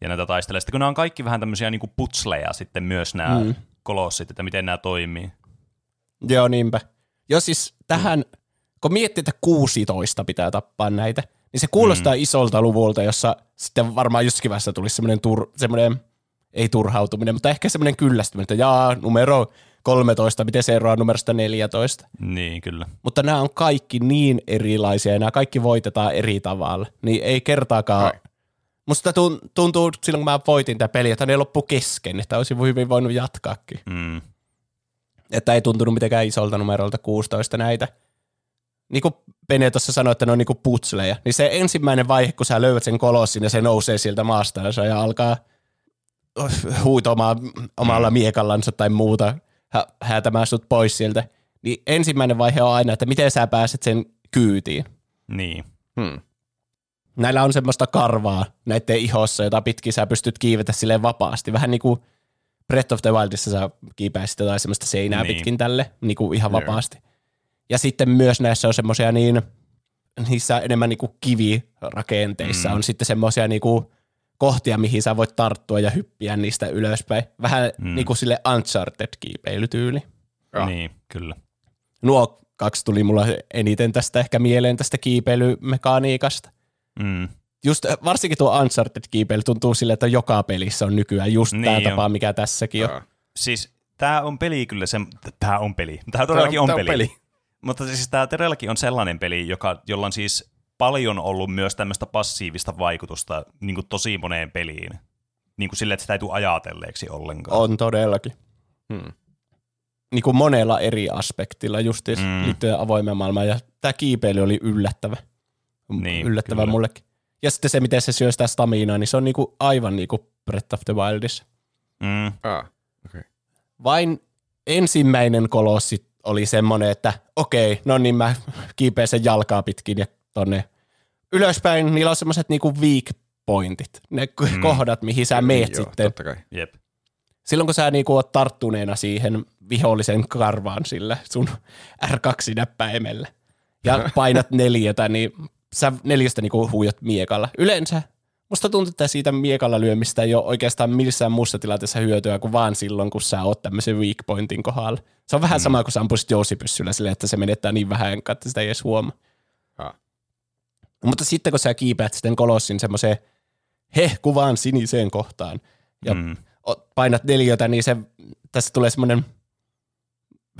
Ja näitä taistelee. Sitten kun nämä on kaikki vähän tämmöisiä niin putsleja sitten myös nämä Mm. mm. kolossit, että miten nämä toimii. Joo, niinpä. Joo, siis tähän, kun miettii, että 16 pitää tappaa näitä, niin se kuulostaa mm. isolta luvulta, jossa sitten varmaan jossakin vaiheessa tulisi semmoinen, tur, semmoinen ei turhautuminen, mutta ehkä semmoinen kyllästyminen, että jaa, numero 13, miten se eroaa numerosta 14. Niin, kyllä. Mutta nämä on kaikki niin erilaisia ja nämä kaikki voitetaan eri tavalla. Niin ei kertaakaan. Ai. Musta tun- tuntuu silloin, kun mä voitin tätä peliä, että ne loppu kesken, että olisi hyvin voinut jatkaakin. Mm. Että ei tuntunut mitenkään isolta numerolta 16 näitä. Niin kuin Pene tuossa sanoi, että ne on niin kuin putsleja, niin se ensimmäinen vaihe, kun sä löydät sen kolossin ja se nousee sieltä maasta ja alkaa huitomaan omalla miekallansa tai muuta, hä- häätämään sut pois sieltä, niin ensimmäinen vaihe on aina, että miten sä pääset sen kyytiin. Niin. Hmm. Näillä on semmoista karvaa näiden ihossa, jota pitkin sä pystyt kiivetä silleen vapaasti. Vähän niin kuin Breath of the Wildissa sä kiipäisit jotain semmoista seinää Niin. pitkin tälle, niin kuin ihan vapaasti. Ja sitten myös näissä on semmoisia niin, niissä enemmän niin kuin kivirakenteissa Mm. on sitten semmoisia niin kuin kohtia, mihin sä voit tarttua ja hyppiä niistä ylöspäin. Vähän Mm. niin kuin sille Uncharted-kiipeilytyyli. Joo. Niin, kyllä. Nuo kaksi tuli mulla eniten tästä ehkä mieleen tästä kiipeilymekaniikasta. Mm. Just varsinkin tuo Uncharted-kiipeily tuntuu sille, että joka pelissä on nykyään just niin tämä tapa, on. mikä tässäkin on. Siis tämä on peli kyllä se, tämä on peli. Tämä todellakin on, tää peli. peli. Mutta siis tämä todellakin on sellainen peli, joka, jolla on siis paljon ollut myös tämmöistä passiivista vaikutusta niin kuin tosi moneen peliin. Niin kuin sille, että sitä ei tule ajatelleeksi ollenkaan. On todellakin. Hmm. Niin kuin monella eri aspektilla just Mm. mm. liittyen avoimeen maailmaan. Ja tämä kiipeily oli yllättävä. Niin, yllättävä kyllä. mullekin. Ja sitten se, miten se syö sitä staminaa, niin se on niinku aivan niin kuin Breath of the Wildissa. Mm. Aa. Okay. Vain ensimmäinen kolossi oli semmoinen, että okei, no niin mä kiipeän sen jalkaa pitkin ja tonne ylöspäin. Niillä on semmoiset niinku weak pointit, ne mm. kohdat, mihin sä meet Joo, sitten. Totta kai. Jep. Silloin kun sä niinku oot tarttuneena siihen vihollisen karvaan sillä sun R2-näppäimellä ja painat neljätä, niin sä neljästä niinku huijat miekalla. Yleensä musta tuntuu, että siitä miekalla lyömistä ei ole oikeastaan missään muussa tilanteessa hyötyä kuin vaan silloin, kun sä oot tämmöisen weak pointin kohdalla. Se on vähän mm. sama kuin sä ampuisit jousipyssyllä silleen, että se menettää niin vähän, että sitä ei edes huomaa. Aa. Mutta sitten kun sä kiipeät sitten kolossin semmoiseen hehkuvaan siniseen kohtaan ja Mm. painat neljötä, niin se, tässä tulee semmoinen,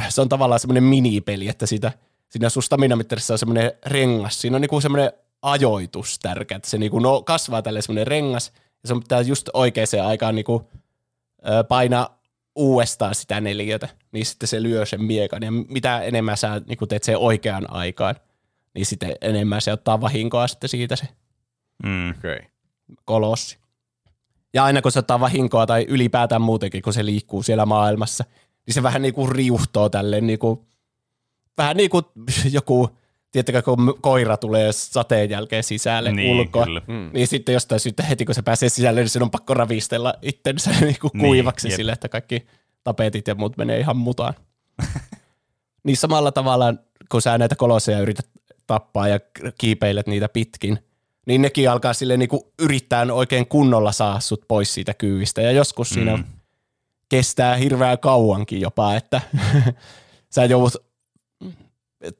se on tavallaan semmoinen minipeli, että sitä, siinä sun stamina-mittarissa on semmoinen rengas, siinä on niinku semmoinen ajoitus tärkeä, että se niinku no, kasvaa tälle semmoinen rengas, ja sun pitää just oikeaan aikaan niinku, ö, painaa uudestaan sitä neljötä, niin sitten se lyö sen miekan, ja mitä enemmän sä niinku teet sen oikeaan aikaan, niin sitten enemmän se ottaa vahinkoa sitten siitä se Mm. Okay. kolossi. Ja aina kun se ottaa vahinkoa tai ylipäätään muutenkin, kun se liikkuu siellä maailmassa, niin se vähän niin kuin riuhtoo tälleen niin kuin, vähän niin kuin joku, tiedättekö, kun koira tulee sateen jälkeen sisälle Niin, ulkoa. kyllä. Mm. Niin sitten jostain syystä heti kun se pääsee sisälle, niin sen on pakko ravistella itsensä niin kuin Niin, kuivaksi jep. sille, että kaikki tapetit ja muut menee ihan mutaan. niin samalla tavalla, kun sä näitä kolosseja yrität tappaa ja kiipeilet niitä pitkin, niin nekin alkaa sille niin kuin yrittää oikein kunnolla saada sut pois siitä kyyvistä. Ja joskus mm. siinä kestää hirveän kauankin jopa, että sä joudut,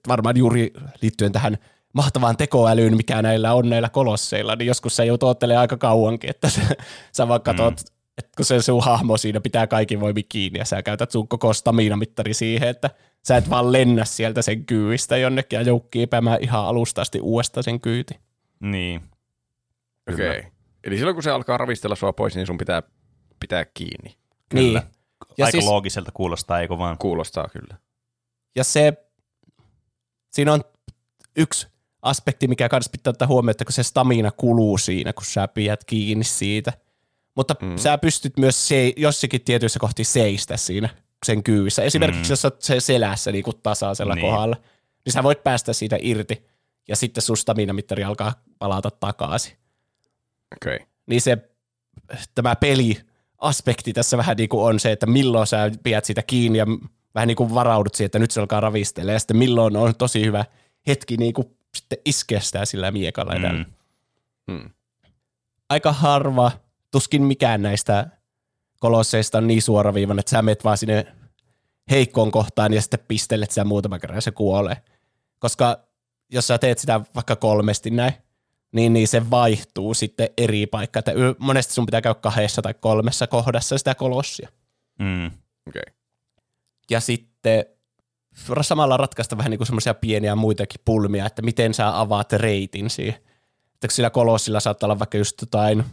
varmaan juuri liittyen tähän mahtavaan tekoälyyn, mikä näillä on näillä kolosseilla, niin joskus sä joudut ottelemaan aika kauankin, että sä, sä vaan katot, mm. että kun se sun hahmo siinä pitää kaikin voimin kiinni ja sä käytät sun koko stamina-mittari siihen, että sä et vaan lennä sieltä sen kyyistä jonnekin ja joudut kiipeämään ihan alusta asti uudestaan sen kyyti. Niin. Okei. Okay. Eli silloin kun se alkaa ravistella sua pois, niin sun pitää pitää kiinni. Kyllä. Niin. Ja Aika siis- siis... loogiselta kuulostaa, eikö vaan? Kuulostaa kyllä. Ja se, siinä on yksi aspekti, mikä kanssa pitää ottaa huomioon, että kun se stamina kuluu siinä, kun sä pidät kiinni siitä. Mutta mm. sä pystyt myös se, jossakin tietyissä kohti seistä siinä sen kyyvissä. Esimerkiksi mm. jos sä oot se selässä niin kuin tasaisella niin. Kohdalla, niin sä voit päästä siitä irti ja sitten sun stamina-mittari alkaa palata takaisin. Okay. Niin se, tämä peli aspekti tässä vähän niin kuin on se, että milloin sä pidät sitä kiinni ja vähän niin kuin varaudut siihen, että nyt se alkaa ravistella ja sitten milloin on tosi hyvä hetki niin kuin sitten iskeä sitä sillä miekalla. Mm. Mm. Aika harva, tuskin mikään näistä kolosseista on niin suoraviivan, että sä menet vaan sinne heikkoon kohtaan ja sitten pistelet sitä muutaman kerran ja se kuolee. Koska jos sä teet sitä vaikka kolmesti näin, niin, niin se vaihtuu sitten eri paikkaan. Että monesti sun pitää käydä kahdessa tai kolmessa kohdassa sitä kolossia. Mm. Okay. Ja sitten samalla ratkaista vähän niin kuin semmoisia pieniä muitakin pulmia, että miten sä avaat reitin siihen. Että sillä kolossilla saattaa olla vaikka just jotain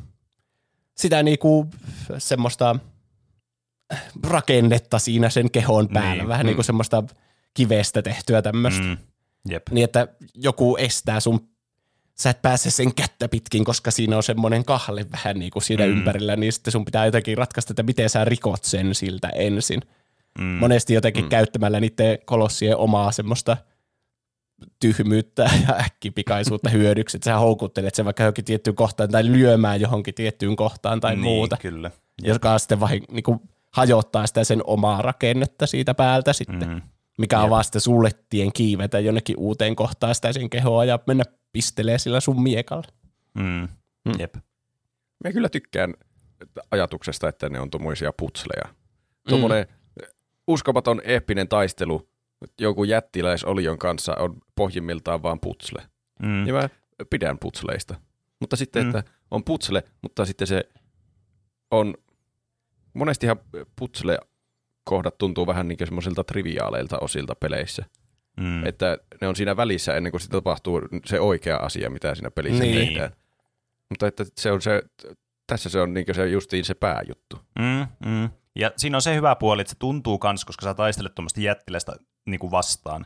sitä niin kuin semmoista rakennetta siinä sen kehon päällä, Niin, vähän niin kuin semmoista kivestä tehtyä tämmöistä. Mm. Jep. Niin, että joku estää sun, sä et pääse sen kättä pitkin, koska siinä on semmoinen kahle vähän niin kuin siinä mm. Mm. ympärillä, niin sitten sun pitää jotenkin ratkaista, että miten sä rikot sen siltä ensin. Mm. Monesti jotenkin mm. käyttämällä niiden kolossien omaa semmoista tyhmyyttä ja äkkipikaisuutta hyödyksi, että sä houkuttelet sen vaikka johonkin tiettyyn kohtaan tai lyömään johonkin tiettyyn kohtaan tai niin, muuta, Kyllä. joka sitten vahin, niin kuin hajottaa sitä sen omaa rakennetta siitä päältä sitten, mm. Mm. mikä Jep. avaa sitten sulle tien kiivetä jonnekin uuteen kohtaan sitä sen kehoa ja mennä pistelee sillä sun miekalla. Mm. Mm. Jep. Mä kyllä tykkään ajatuksesta, että ne on tuommoisia putsleja. Tuommoinen uskomaton eeppinen taistelu joku jättiläisolion kanssa on pohjimmiltaan vaan putsle. Mm. Ja mä pidän putsleista. Mutta sitten, Mm. että on putsle, mutta sitten se on, monestihan putsle kohdat tuntuu vähän niin semmoisilta triviaaleilta osilta peleissä. Mm. Että ne on siinä välissä ennen kuin sitten tapahtuu se oikea asia, mitä siinä pelissä niin. tehdään. Mutta että se on se, tässä se on niin se justiin se pääjuttu. Mm, mm. Ja siinä on se hyvä puoli, että se tuntuu kans, koska sä taistelet tuommoista jättiläistä niin kuin vastaan,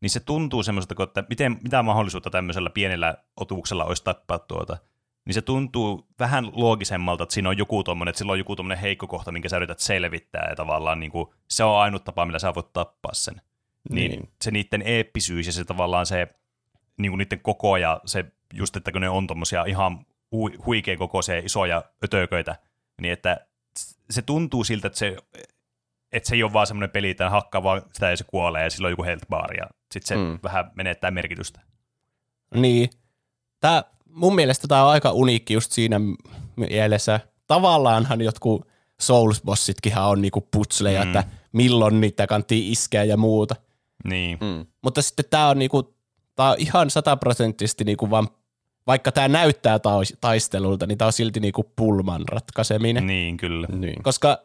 niin se tuntuu semmoiselta, että miten, mitä mahdollisuutta tämmöisellä pienellä otuksella olisi tappaa tuota. Niin se tuntuu vähän loogisemmalta, että siinä on joku tommonen, että sillä on joku tommonen heikko kohta, minkä sä yrität selvittää, ja tavallaan niin kuin, se on ainut tapa, millä sä voit tappaa sen. Niin, Niin. se niiden eeppisyys ja se tavallaan se niin kuin niiden koko ja se just, että kun ne on tommosia ihan hu- huikean kokoisia isoja ötököitä, niin että se tuntuu siltä, että se, että se ei ole vaan semmoinen peli, että hakkaa vaan sitä ja se kuolee ja sillä on joku health bar ja sitten se Mm. vähän menettää merkitystä. Niin. Tää, mun mielestä tämä on aika uniikki just siinä mielessä. Tavallaanhan jotkut Souls-bossitkinhan on niinku putsleja, mm. Mm. että milloin niitä kantii iskeä ja muuta. Niin, Mm. Mutta sitten tämä on, niinku, tää on ihan sataprosenttisesti niinku vaan, vaikka tämä näyttää tais- taistelulta, niin tämä on silti niinku pulman ratkaiseminen. niin kyllä. Niin. Koska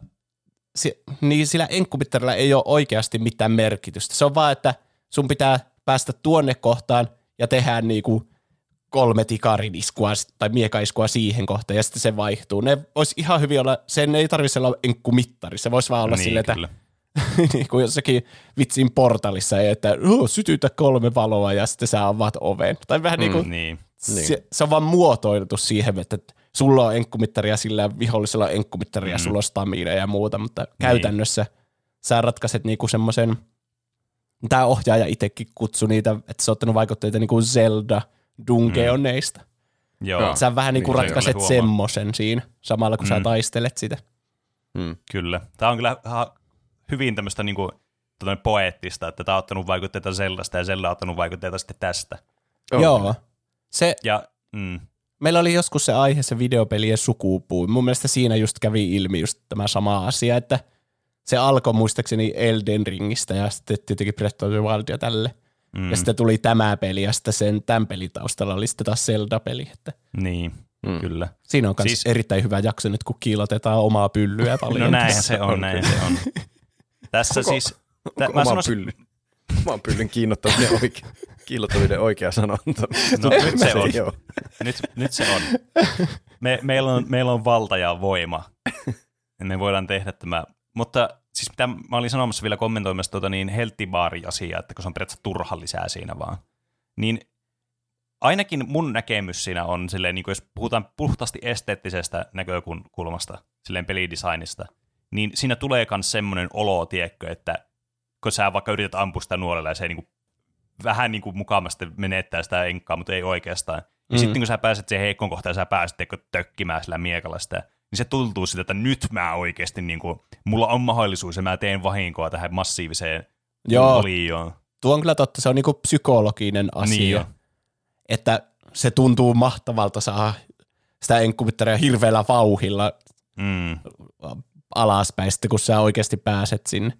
si- niin sillä enkkumittarilla ei ole oikeasti mitään merkitystä. Se on vaan, että sun pitää päästä tuonne kohtaan ja tehdä niinku kolme tikarin iskua tai miekaiskua siihen kohtaan ja sitten se vaihtuu. Ne voisi ihan hyvin olla, sen ei tarvitse olla enkkumittari, se voisi vaan olla niin, silleen, että kyllä. niin kuin jossakin vitsin portalissa, että oh, sytytä kolme valoa ja sitten sä avaat oven. Tai vähän niin kuin, Niin. se, se on vaan muotoiltu siihen, että sulla on enkkumittaria sillä ja vihollisella on enkkumittaria, mm. sulla on stamina ja muuta, mutta niin. käytännössä sä ratkaiset niinku semmoisen, tämä ohjaaja itsekin kutsui niitä, että se on ottanut vaikutteita niinku Zelda Dungeoneista. Joo, Joo. Sä vähän niinku Niin, se ratkaiset huomaa. semmoisen siinä, samalla kun mm. sä Mm. taistelet sitä. Mm. Kyllä. Tämä on kyllä ha- hyvin tämmöistä niinku, tota, poeettista, että tämä on ottanut vaikutteita Zeldasta ja Zelda on ottanut vaikutteita sitten tästä. Joo. kyllä. Se, Ja mm, meillä oli joskus se aihe, se videopelien sukupuu. Mun mielestä siinä just kävi ilmi just tämä sama asia, että se alkoi muistaakseni Elden Ringistä ja sitten tietenkin Breath of the Wild ja tälle. mm, Ja sitten tuli tämä peli ja sitten sen tämän pelin taustalla oli sitten taas Zelda-peli. Että niin, Mm. kyllä. siinä on myös Siis- erittäin hyvä jakso nyt, kun kiilotetaan omaa pyllyä paljon. No näin se on, näin se on. Tässä Koko- siis, tä, Onko mä sanoisin, pyllyn, oman pyllyn kiinnottaminen oikein, kiillottaminen oikea sanonta. No, nyt se on. Joo. nyt, nyt se on. Me, meillä on. Meillä on valta ja voima. Ja me voidaan tehdä tämä. Mutta siis mitä mä olin sanomassa vielä kommentoimassa tuota niin helttibaari-asiaa, että kun se on periaatteessa turha lisää siinä vaan. Niin ainakin mun näkemys siinä on, silleen, niin kuin jos puhutaan puhtaasti esteettisestä näkökulmasta, silleen pelidesignista, niin siinä tulee myös semmoinen olo, tiekkö, että kun sä vaikka yrität ampua sitä nuolella ja se niin kuin, vähän niin kuin mukavasti menettää sitä enkkaa, mutta ei oikeastaan. Ja Mm. sitten kun sä pääset siihen heikkoon kohtaan ja sä pääset tiedätkö, tökkimään sillä miekalla sitä, niin se tuntuu sitä, että nyt mä oikeasti, niin kuin, mulla on mahdollisuus ja mä teen vahinkoa tähän massiiviseen Joo. olioon. Tuo on kyllä totta, se on niinku psykologinen asia. Niin jo. että se tuntuu mahtavalta saa sitä enkkumittaria hirveällä vauhilla Mm, alaspäin, sitten kun sä oikeasti pääset sinne.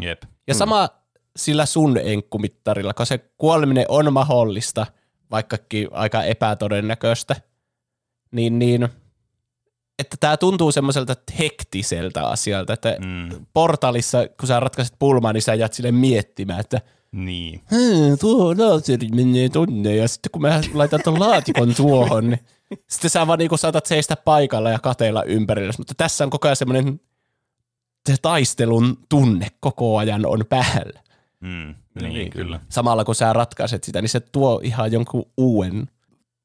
jep. Ja sama sillä sun enkkumittarilla, kun se kuoleminen on mahdollista, vaikkakin aika epätodennäköistä, niin, niin että tämä tuntuu semmoiselta hektiseltä asialta, että Mm, portalissa, kun sä ratkaiset pulmaa, niin sä jäät sille miettimään, että niin. "Hmm, tuo laaseri menee tonne, ja sitten kun mä laitan ton laatikon tuohon, niin sitten sä vaan niinku saatat seistä paikalla ja kateella ympärillä, mutta tässä on koko ajan semmoinen se taistelun tunne koko ajan on päällä. Mm, niin, Niin, kyllä. Samalla kun sä ratkaiset sitä, niin se tuo ihan jonkun uuden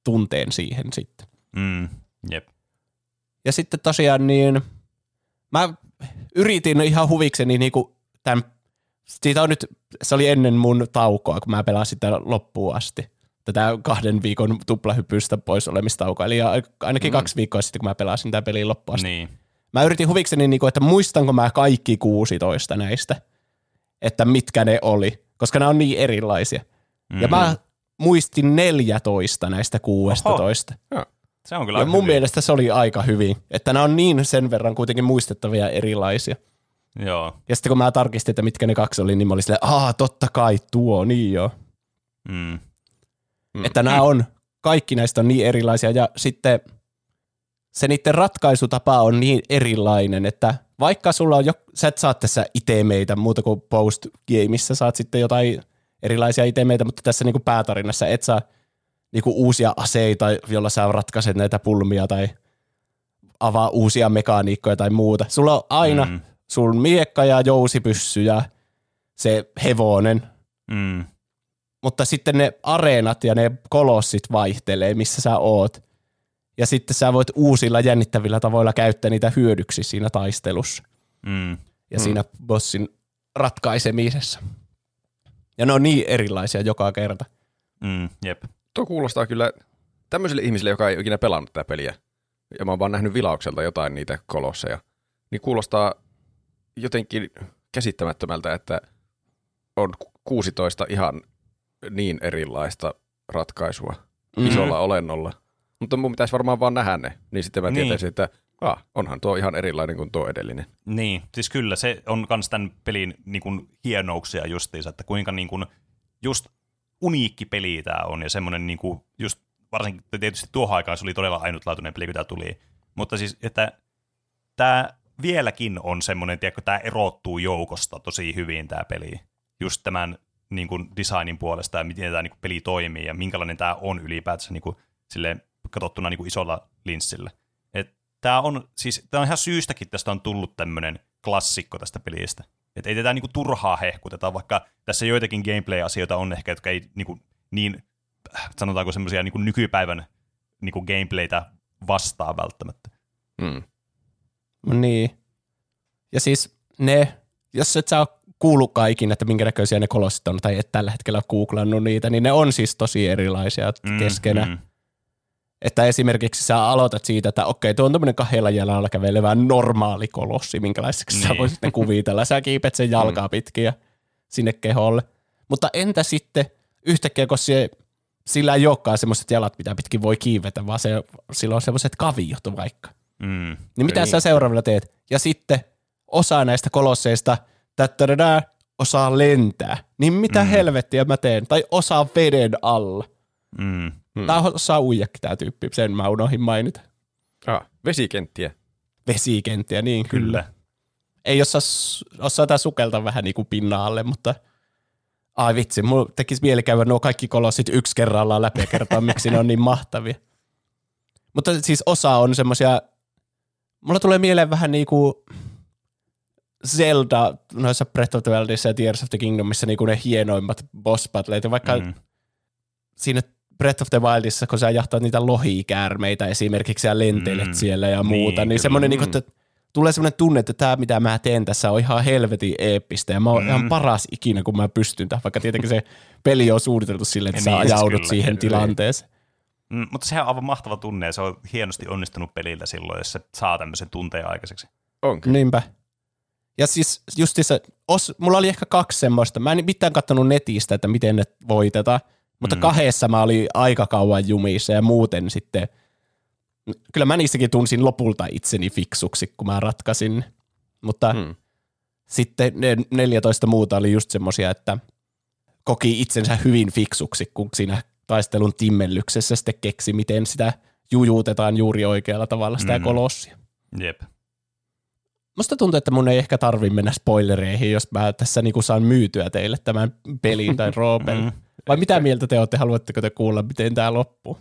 tunteen siihen sitten. Mm, jep. Ja sitten tosiaan niin, mä yritin ihan huvikseni niinku tämän, siitä on nyt, se oli ennen mun taukoa, kun mä pelasin sitä loppuun asti. Tätä kahden viikon tuplahypystä pois olemistaukoa, eli ainakin mm. kaksi viikkoa sitten, kun mä pelasin tämä peli loppuun asti. Niin. Mä yritin huvikseni, niinku, että muistanko mä kaikki 16 näistä, että mitkä ne oli, koska nämä on niin erilaisia. Mm. Ja mä muistin 14 näistä 16. Se on kyllä Ja mun hyvin. mielestä se oli aika hyvin, että nämä on niin sen verran kuitenkin muistettavia erilaisia. Joo. Ja sitten kun mä tarkistin, että mitkä ne kaksi oli, niin mä olin silleen, aah, totta kai tuo, niin joo. Mm. Mm. Että nämä on, kaikki näistä on niin erilaisia ja sitten se niiden ratkaisutapa on niin erilainen, että vaikka sulla on jo, sä et saa tässä itemeitä muuta kuin post-gameissa saat sitten jotain erilaisia itemeitä, mutta tässä niinku päätarinassa et saa niinku uusia aseita, joilla sä ratkaiset näitä pulmia tai avaa uusia mekaniikkoja tai muuta. Sulla on aina mm. sun miekka ja jousipyssy ja se hevonen, Mm. mutta sitten ne areenat ja ne kolossit vaihtelee, missä sä oot. Ja sitten sä voit uusilla jännittävillä tavoilla käyttää niitä hyödyksi siinä taistelussa Mm. ja Mm. siinä bossin ratkaisemisessa. Ja ne on niin erilaisia joka kerta. Mm. Jep. Tuo kuulostaa kyllä tämmöiselle ihmiselle, joka ei ole ikinä pelannut tätä peliä, ja mä oon vaan nähnyt vilaukselta jotain niitä kolosseja, niin kuulostaa jotenkin käsittämättömältä, että on 16 ihan niin erilaista ratkaisua Mm. isolla olennolla. Mutta mun pitäisi varmaan vaan nähdä ne, niin sitten mä Niin. tietäisin, että ah, onhan tuo ihan erilainen kuin tuo edellinen. Niin, siis kyllä se on myös tämän pelin niin kuin, hienouksia justiinsa, että kuinka niin kuin, just uniikki peli tämä on ja semmoinen niin kuin, just varsinkin tietysti tuohon aikaan se oli todella ainutlaatuinen peli, kun tämä tuli, mutta siis, että tämä vieläkin on semmoinen, tiedätkö, tämä erottuu joukosta tosi hyvin tämä peli, just tämän niin kuin, designin puolesta ja miten tämä niin kuin, peli toimii ja minkälainen tämä on ylipäätänsä niin kuin, silleen, katsottuna niin kuin, isolla linssillä. Et Tämä on, siis, tää on ihan syystäkin tästä on tullut tämmöinen klassikko tästä pelistä. Että ei tätä niinku turhaa hehkuteta, vaikka tässä joitakin gameplay-asioita on ehkä, jotka ei niinku niin, sanotaanko semmoisia niinku nykypäivän niinku gameplaytä vastaa välttämättä. Mm. Niin. Ja siis ne, jos et sä ole kuullutkaan ikinä, että minkä näköisiä ne kolossit on, tai et tällä hetkellä ole googlannut niitä, niin ne on siis tosi erilaisia mm, keskenään. Mm. Että esimerkiksi sä aloitat siitä, että okei, tuo on tämmöinen kahdella jalalla kävelevä normaali kolossi, minkälaiseksi niin. sä voisit ne kuvitella. Sä kiipet sen jalkaa mm. pitkin ja sinne keholle. Mutta entä sitten yhtäkkiä, kun se, sillä ei olekaan semmoiset jalat, mitä pitkin voi kiivetä, vaan se, sillä on semmoiset kaviot vaikka. Mm. Niin mitä niin. sä seuraavalla teet? Ja sitten osa näistä kolosseista osaa lentää. Niin mitä mm. helvettiä mä teen? Tai osaa veden alla. Mm. Hmm. Tämä osaa uijakin tämä tyyppi, sen mä unohdin mainita. Ah, vesikenttiä. Vesikenttiä, niin kyllä. kyllä. Ei osaa, osaa tämä sukelta vähän niin kuin pinnaalle, mutta ai vitsi, mulla tekisi mieli käydä nuo kaikki kolossit yksi kerrallaan läpi ja kertoa, miksi ne on niin mahtavia. Mutta siis osa on semmoisia, mulla tulee mieleen vähän niin kuin Zelda noissa Breath of the Wildissa ja Tears of the Kingdomissa niin kuin ne hienoimmat boss battleet, vaikka mm. siinä Breath of the Wildissa, kun sä jahtaat niitä lohikäärmeitä esimerkiksi ja lentelet mm. siellä ja muuta, niin, niin semmoinen, niin että tulee semmoinen tunne, että tämä mitä mä teen tässä on ihan helvetin eeppistä ja mä oon mm. ihan paras ikinä, kun mä pystyn tähän, vaikka tietenkin se peli on suunniteltu silleen, että niin, sä ajaudut kyllä, siihen kyllä. tilanteeseen. Mm, mutta sehän on aivan mahtava tunne ja se on hienosti onnistunut pelillä silloin, jos se saa tämmöisen tunteen aikaiseksi. Onkin. Niinpä. Ja siis se, os, mulla oli ehkä kaksi semmoista. Mä en mitään katsonut netistä, että miten ne voitetaan. Mutta mm. kahdessa mä olin aika kauan jumissa ja muuten sitten, kyllä mä niissäkin tunsin lopulta itseni fiksuksi, kun mä ratkaisin. Mutta mm. sitten ne 14 muuta oli just semmosia, että koki itsensä hyvin fiksuksi, kun siinä taistelun timmellyksessä sitten keksi, miten sitä jujuutetaan juuri oikealla tavalla sitä mm. kolossia. Jep. Musta tuntuu, että mun ei ehkä tarvi mennä spoilereihin, jos mä tässä niinku saan myytyä teille tämän pelin tai roopelin. Vai mitä mieltä te olette? Haluatteko te kuulla, miten tämä loppuu?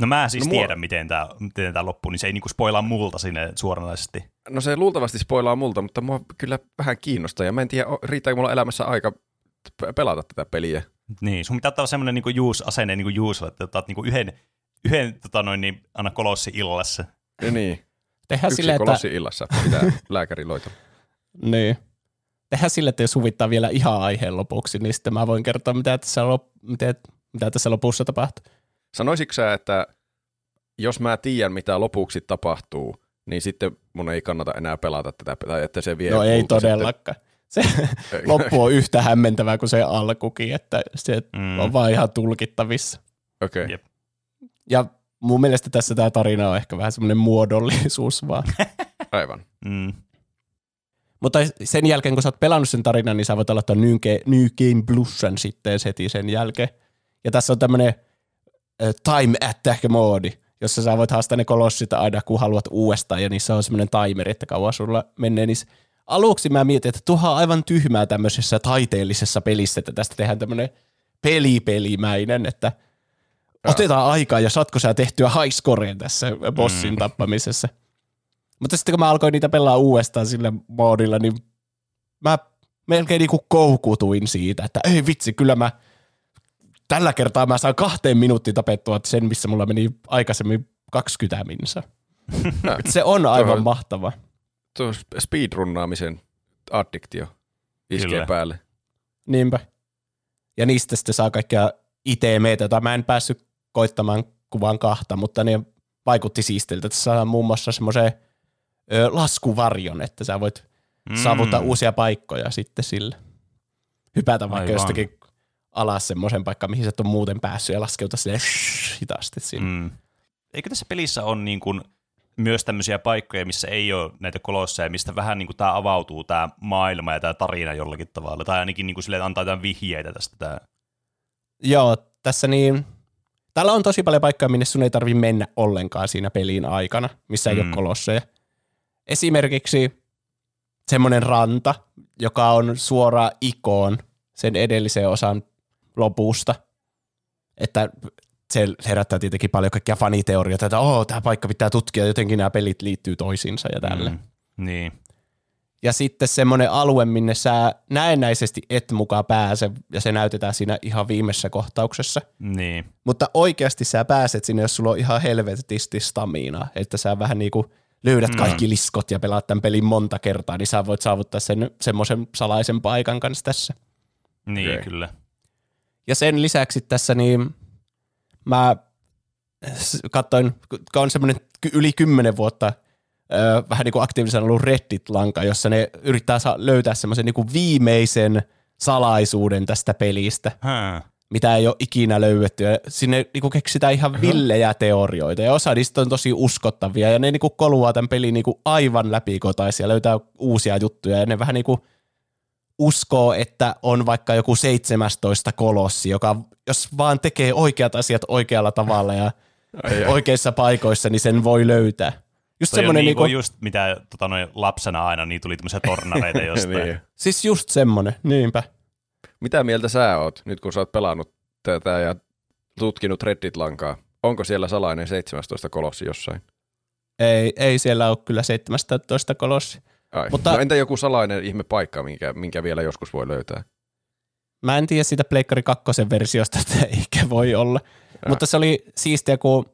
No mä siis no, tiedän, mua... miten tämä miten tää loppuu, niin se ei niinku spoilaa multa sinne suoranaisesti. No se luultavasti spoilaa multa, mutta mua kyllä vähän kiinnostaa. Ja mä en tiedä, riittääkö mulla elämässä aika pelata tätä peliä. Niin, sun pitää ottaa semmoinen niinku juus-asenne niinku juuselle, että otat niinku yhden, yhden tota noin, niin, anna kolossi illassa. Ja niin. Tehdään Yksi sille, kolossi että... illassa pitää lääkäri loita. niin tehdään sille, että jos huvittaa vielä ihan aiheen lopuksi, niin sitten mä voin kertoa, mitä tässä, lop- mitä, mitä tässä lopussa tapahtuu. Sanoisitko sä, että jos mä tiedän, mitä lopuksi tapahtuu, niin sitten mun ei kannata enää pelata tätä, tai että se vie No ei todellakaan. Sitten. Se loppu on yhtä hämmentävää kuin se alkukin, että se mm. on vaan ihan tulkittavissa. Okei. Okay. Ja mun mielestä tässä tämä tarina on ehkä vähän semmoinen muodollisuus vaan. Aivan. Mm. Mutta sen jälkeen, kun sä oot pelannut sen tarinan, niin sä voit New Game, New Game Plusan sitten heti sen jälkeen. Ja tässä on tämmöinen uh, time attack-moodi, jossa sä voit haastaa ne kolossit aina, kun haluat uudestaan, ja niissä on semmoinen timeri, että kauan sulla menee. Niin aluksi mä mietin, että tuohan on aivan tyhmää tämmöisessä taiteellisessa pelissä, että tästä tehdään tämmöinen pelipelimäinen, että otetaan aikaa ja saatko sä tehtyä high scoreen tässä bossin mm. tappamisessa. Mutta sitten kun mä alkoin niitä pelaa uudestaan sillä moodilla, niin mä melkein niinku koukutuin siitä, että ei vitsi, kyllä mä tällä kertaa mä saan kahteen minuuttiin tapettua sen, missä mulla meni aikaisemmin 20 minsa. se on aivan mahtava. Tuo speedrunnaamisen addiktio iskee Kyllä. päälle. Niinpä. Ja niistä sitten saa kaikkia ITMtä, jota mä en päässyt koittamaan kuvan kahta, mutta ne vaikutti siistiltä. Tässä saa muun muassa semmoisen ö, laskuvarjon, että sä voit mm. saavuttaa uusia paikkoja sitten sillä. Hypätä vaikka Aivan. jostakin alas semmoisen paikkaan, mihin sä et ole muuten päässyt ja laskeuta sille hitaasti sinne. Mm. Eikö tässä pelissä on niin kuin myös tämmöisiä paikkoja, missä ei ole näitä kolosseja, mistä vähän niin kuin tämä avautuu tämä maailma ja tämä tarina jollakin tavalla, tai ainakin niin kuin sille antaa jotain vihjeitä tästä tämä. Joo, tässä niin, täällä on tosi paljon paikkoja, minne sun ei tarvi mennä ollenkaan siinä pelin aikana, missä mm. ei ole kolosseja. Esimerkiksi semmoinen ranta, joka on suora ikoon sen edellisen osan lopusta. Että se herättää tietenkin paljon kaikkia faniteorioita, että oh, tämä paikka pitää tutkia, jotenkin nämä pelit liittyy toisiinsa ja tälle. Mm, niin. ja sitten semmoinen alue, minne sä näennäisesti et mukaan pääse, ja se näytetään siinä ihan viimeisessä kohtauksessa. Niin. Mutta oikeasti sä pääset sinne, jos sulla on ihan helvetisti staminaa, että sä vähän niinku löydät kaikki liskot ja pelaat tämän pelin monta kertaa, niin sä voit saavuttaa sen semmoisen salaisen paikan kanssa tässä. Niin, Okei. kyllä. Ja sen lisäksi tässä niin mä katsoin, kun on semmoinen yli kymmenen vuotta ö, vähän niin kuin aktiivisena ollut Reddit-lanka, jossa ne yrittää löytää semmoisen niin kuin viimeisen salaisuuden tästä pelistä, Hää. Mitä ei ole ikinä löydetty. Ja sinne niin kuin keksitään ihan villejä teorioita ja osa niistä on tosi uskottavia ja ne niin kuin koluaa tämän pelin niin kuin aivan läpikotaisia löytää uusia juttuja ja ne vähän niin kuin uskoo, että on vaikka joku 17 kolossi, joka jos vaan tekee oikeat asiat oikealla tavalla ja Ai, ai. oikeissa paikoissa, niin sen voi löytää. Just Toi on semmoinen, niin niinku, just mitä tota, noin lapsena aina, niin tuli tämmöisiä tornareita jostain. niin. siis just semmoinen, niinpä. Mitä mieltä sä oot, nyt kun sä oot pelannut tätä ja tutkinut Reddit-lankaa? Onko siellä salainen 17 kolossi jossain? Ei, ei siellä ole kyllä 17 kolossi. Ai. Mutta-. No entä joku salainen ihme paikka, minkä, minkä vielä joskus voi löytää? Mä en tiedä siitä Pleikkari 2 versiosta, että eikä voi olla. Ja. Mutta se oli siistiä, kun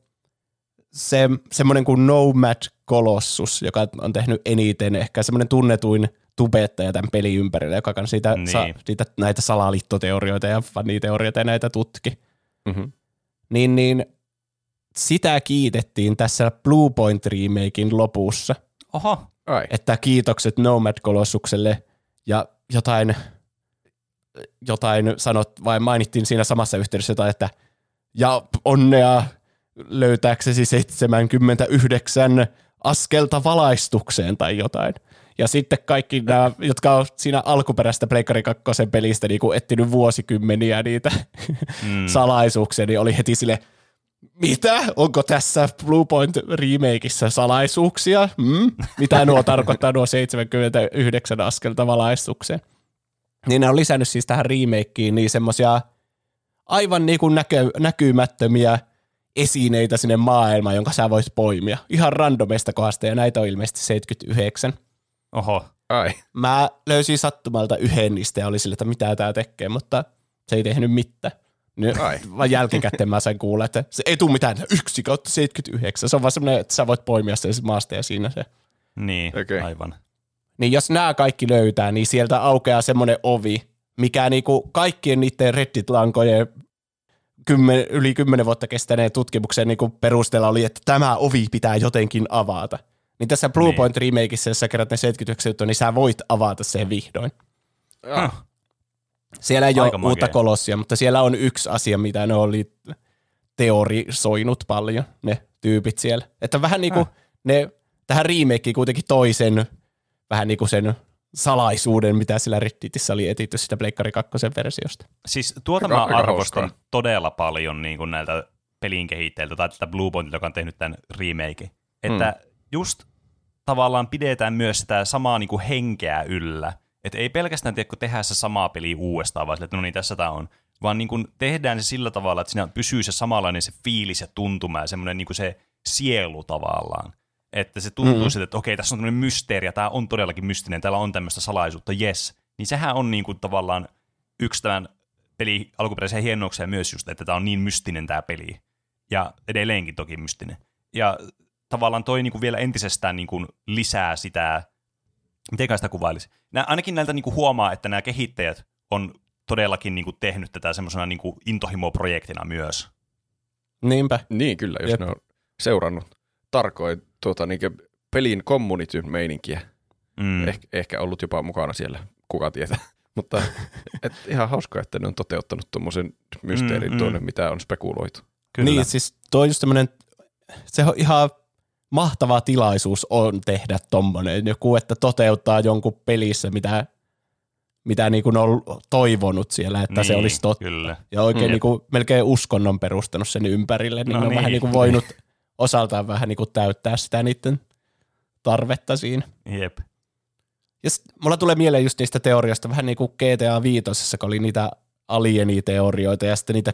se, semmoinen kuin Nomad Colossus, joka on tehnyt eniten, ehkä semmoinen tunnetuin tubettaja tämän pelin ympärillä, joka kanssa siitä, Niin. sa, siitä näitä salaliittoteorioita ja faniteorioita ja näitä tutki. Mm-hmm. Niin, niin sitä kiitettiin tässä Blue Point remakein lopussa, Oho, Ai. että kiitokset Nomad Colossukselle ja jotain, jotain sanot, vai mainittiin siinä samassa yhteydessä jotain, että ja onnea löytääksesi 79 askelta valaistukseen tai jotain. Ja sitten kaikki nämä, jotka on siinä alkuperäistä Pleikkari 2 pelistä niin etsinyt vuosikymmeniä niitä mm. salaisuuksia, niin oli heti sille, mitä? Onko tässä Blue Point remakeissa salaisuuksia? Mm? Mitä nuo tarkoittaa nuo 79 askelta valaistukseen? Niin ne on lisännyt siis tähän remakeen niin semmosia aivan niin kuin näkö, näkymättömiä esineitä sinne maailmaan, jonka sä voit poimia. Ihan randomista kohdasta, ja näitä on ilmeisesti 79. oho. Ai. Mä löysin sattumalta yhden niistä ja oli sille, että mitä tää tekee, mutta se ei tehnyt mitään. Nyt, Ai. vaan jälkikäteen mä sain kuulla, että se ei tule mitään, yksi kautta 79. Se on vaan semmoinen, että sä voit poimia sen maasta ja siinä se. Niin, Okei. aivan. Niin jos nämä kaikki löytää, niin sieltä aukeaa semmoinen ovi, mikä niinku kaikkien niiden Reddit-lankojen kymmen, yli kymmenen vuotta kestäneen tutkimuksen niinku perusteella oli, että tämä ovi pitää jotenkin avata. Niin tässä Blue Niin. Point remakeissa, jos sä kerät ne 79 juttua, niin sä voit avata sen vihdoin. Ah. Siellä ei Aika ole uutta makea. kolossia, mutta siellä on yksi asia, mitä ne oli teorisoinut paljon, ne tyypit siellä. Että vähän niin kuin ne tähän remakeen kuitenkin toisen vähän niin kuin sen salaisuuden, mitä sillä Redditissä oli etitty sitä Pleikkari 2 versiosta. Siis tuota mä arvostan todella paljon niin kuin näiltä pelin kehittäjiltä tai tätä Blue Pointilta, joka on tehnyt tämän remake. Että mm. just tavallaan pidetään myös sitä samaa niin kuin henkeä yllä. Että ei pelkästään tiedä, kun tehdään se sama peli uudestaan, vaan sille, että no niin, tässä tämä on. Vaan niin kuin tehdään se sillä tavalla, että siinä pysyy se samanlainen se fiilis ja tuntuma ja semmoinen niin kuin se sielu tavallaan. Että se tuntuu mm-hmm. siltä, että okei, tässä on tämmöinen mysteeri ja tämä on todellakin mystinen, täällä on tämmöistä salaisuutta, yes. Niin sehän on niin kuin tavallaan yksi tämän peli alkuperäisen hienouksia myös just, että tämä on niin mystinen tämä peli. Ja edelleenkin toki mystinen. Ja tavallaan toi niinku vielä entisestään niinku lisää sitä, miten sitä kuvailisi. Nää, ainakin näiltä niinku huomaa, että nämä kehittäjät on todellakin niinku tehnyt tätä semmoisena niinku intohimo-projektina myös. Niinpä. Niin kyllä, jos Jep. ne on seurannut tarkoin tuota, niin pelin communityn meininkiä. Mm. Eh, ehkä ollut jopa mukana siellä, kuka tietää. Mutta et, ihan hauska, että ne on toteuttanut tuommoisen mysteerin Mm, mm, tuonne, mitä on spekuloitu. Kyllä. Niin, siis tuo on just tämmönen, se on ihan mahtava tilaisuus on tehdä tommonen. Joku, että toteuttaa jonkun pelissä, mitä, mitä niin kuin on toivonut siellä, että niin, se olisi totta. Kyllä. Ja oikein Mm. niin kuin melkein uskonnon perustanut sen ympärille, niin No on niin. vähän niin kuin voinut osaltaan vähän niin kuin täyttää sitä niiden tarvetta siinä. Jep. Ja sit, mulla tulee mieleen just niistä teorioista vähän niin kuin GTA 5, kun oli niitä alieniteorioita ja sitten niitä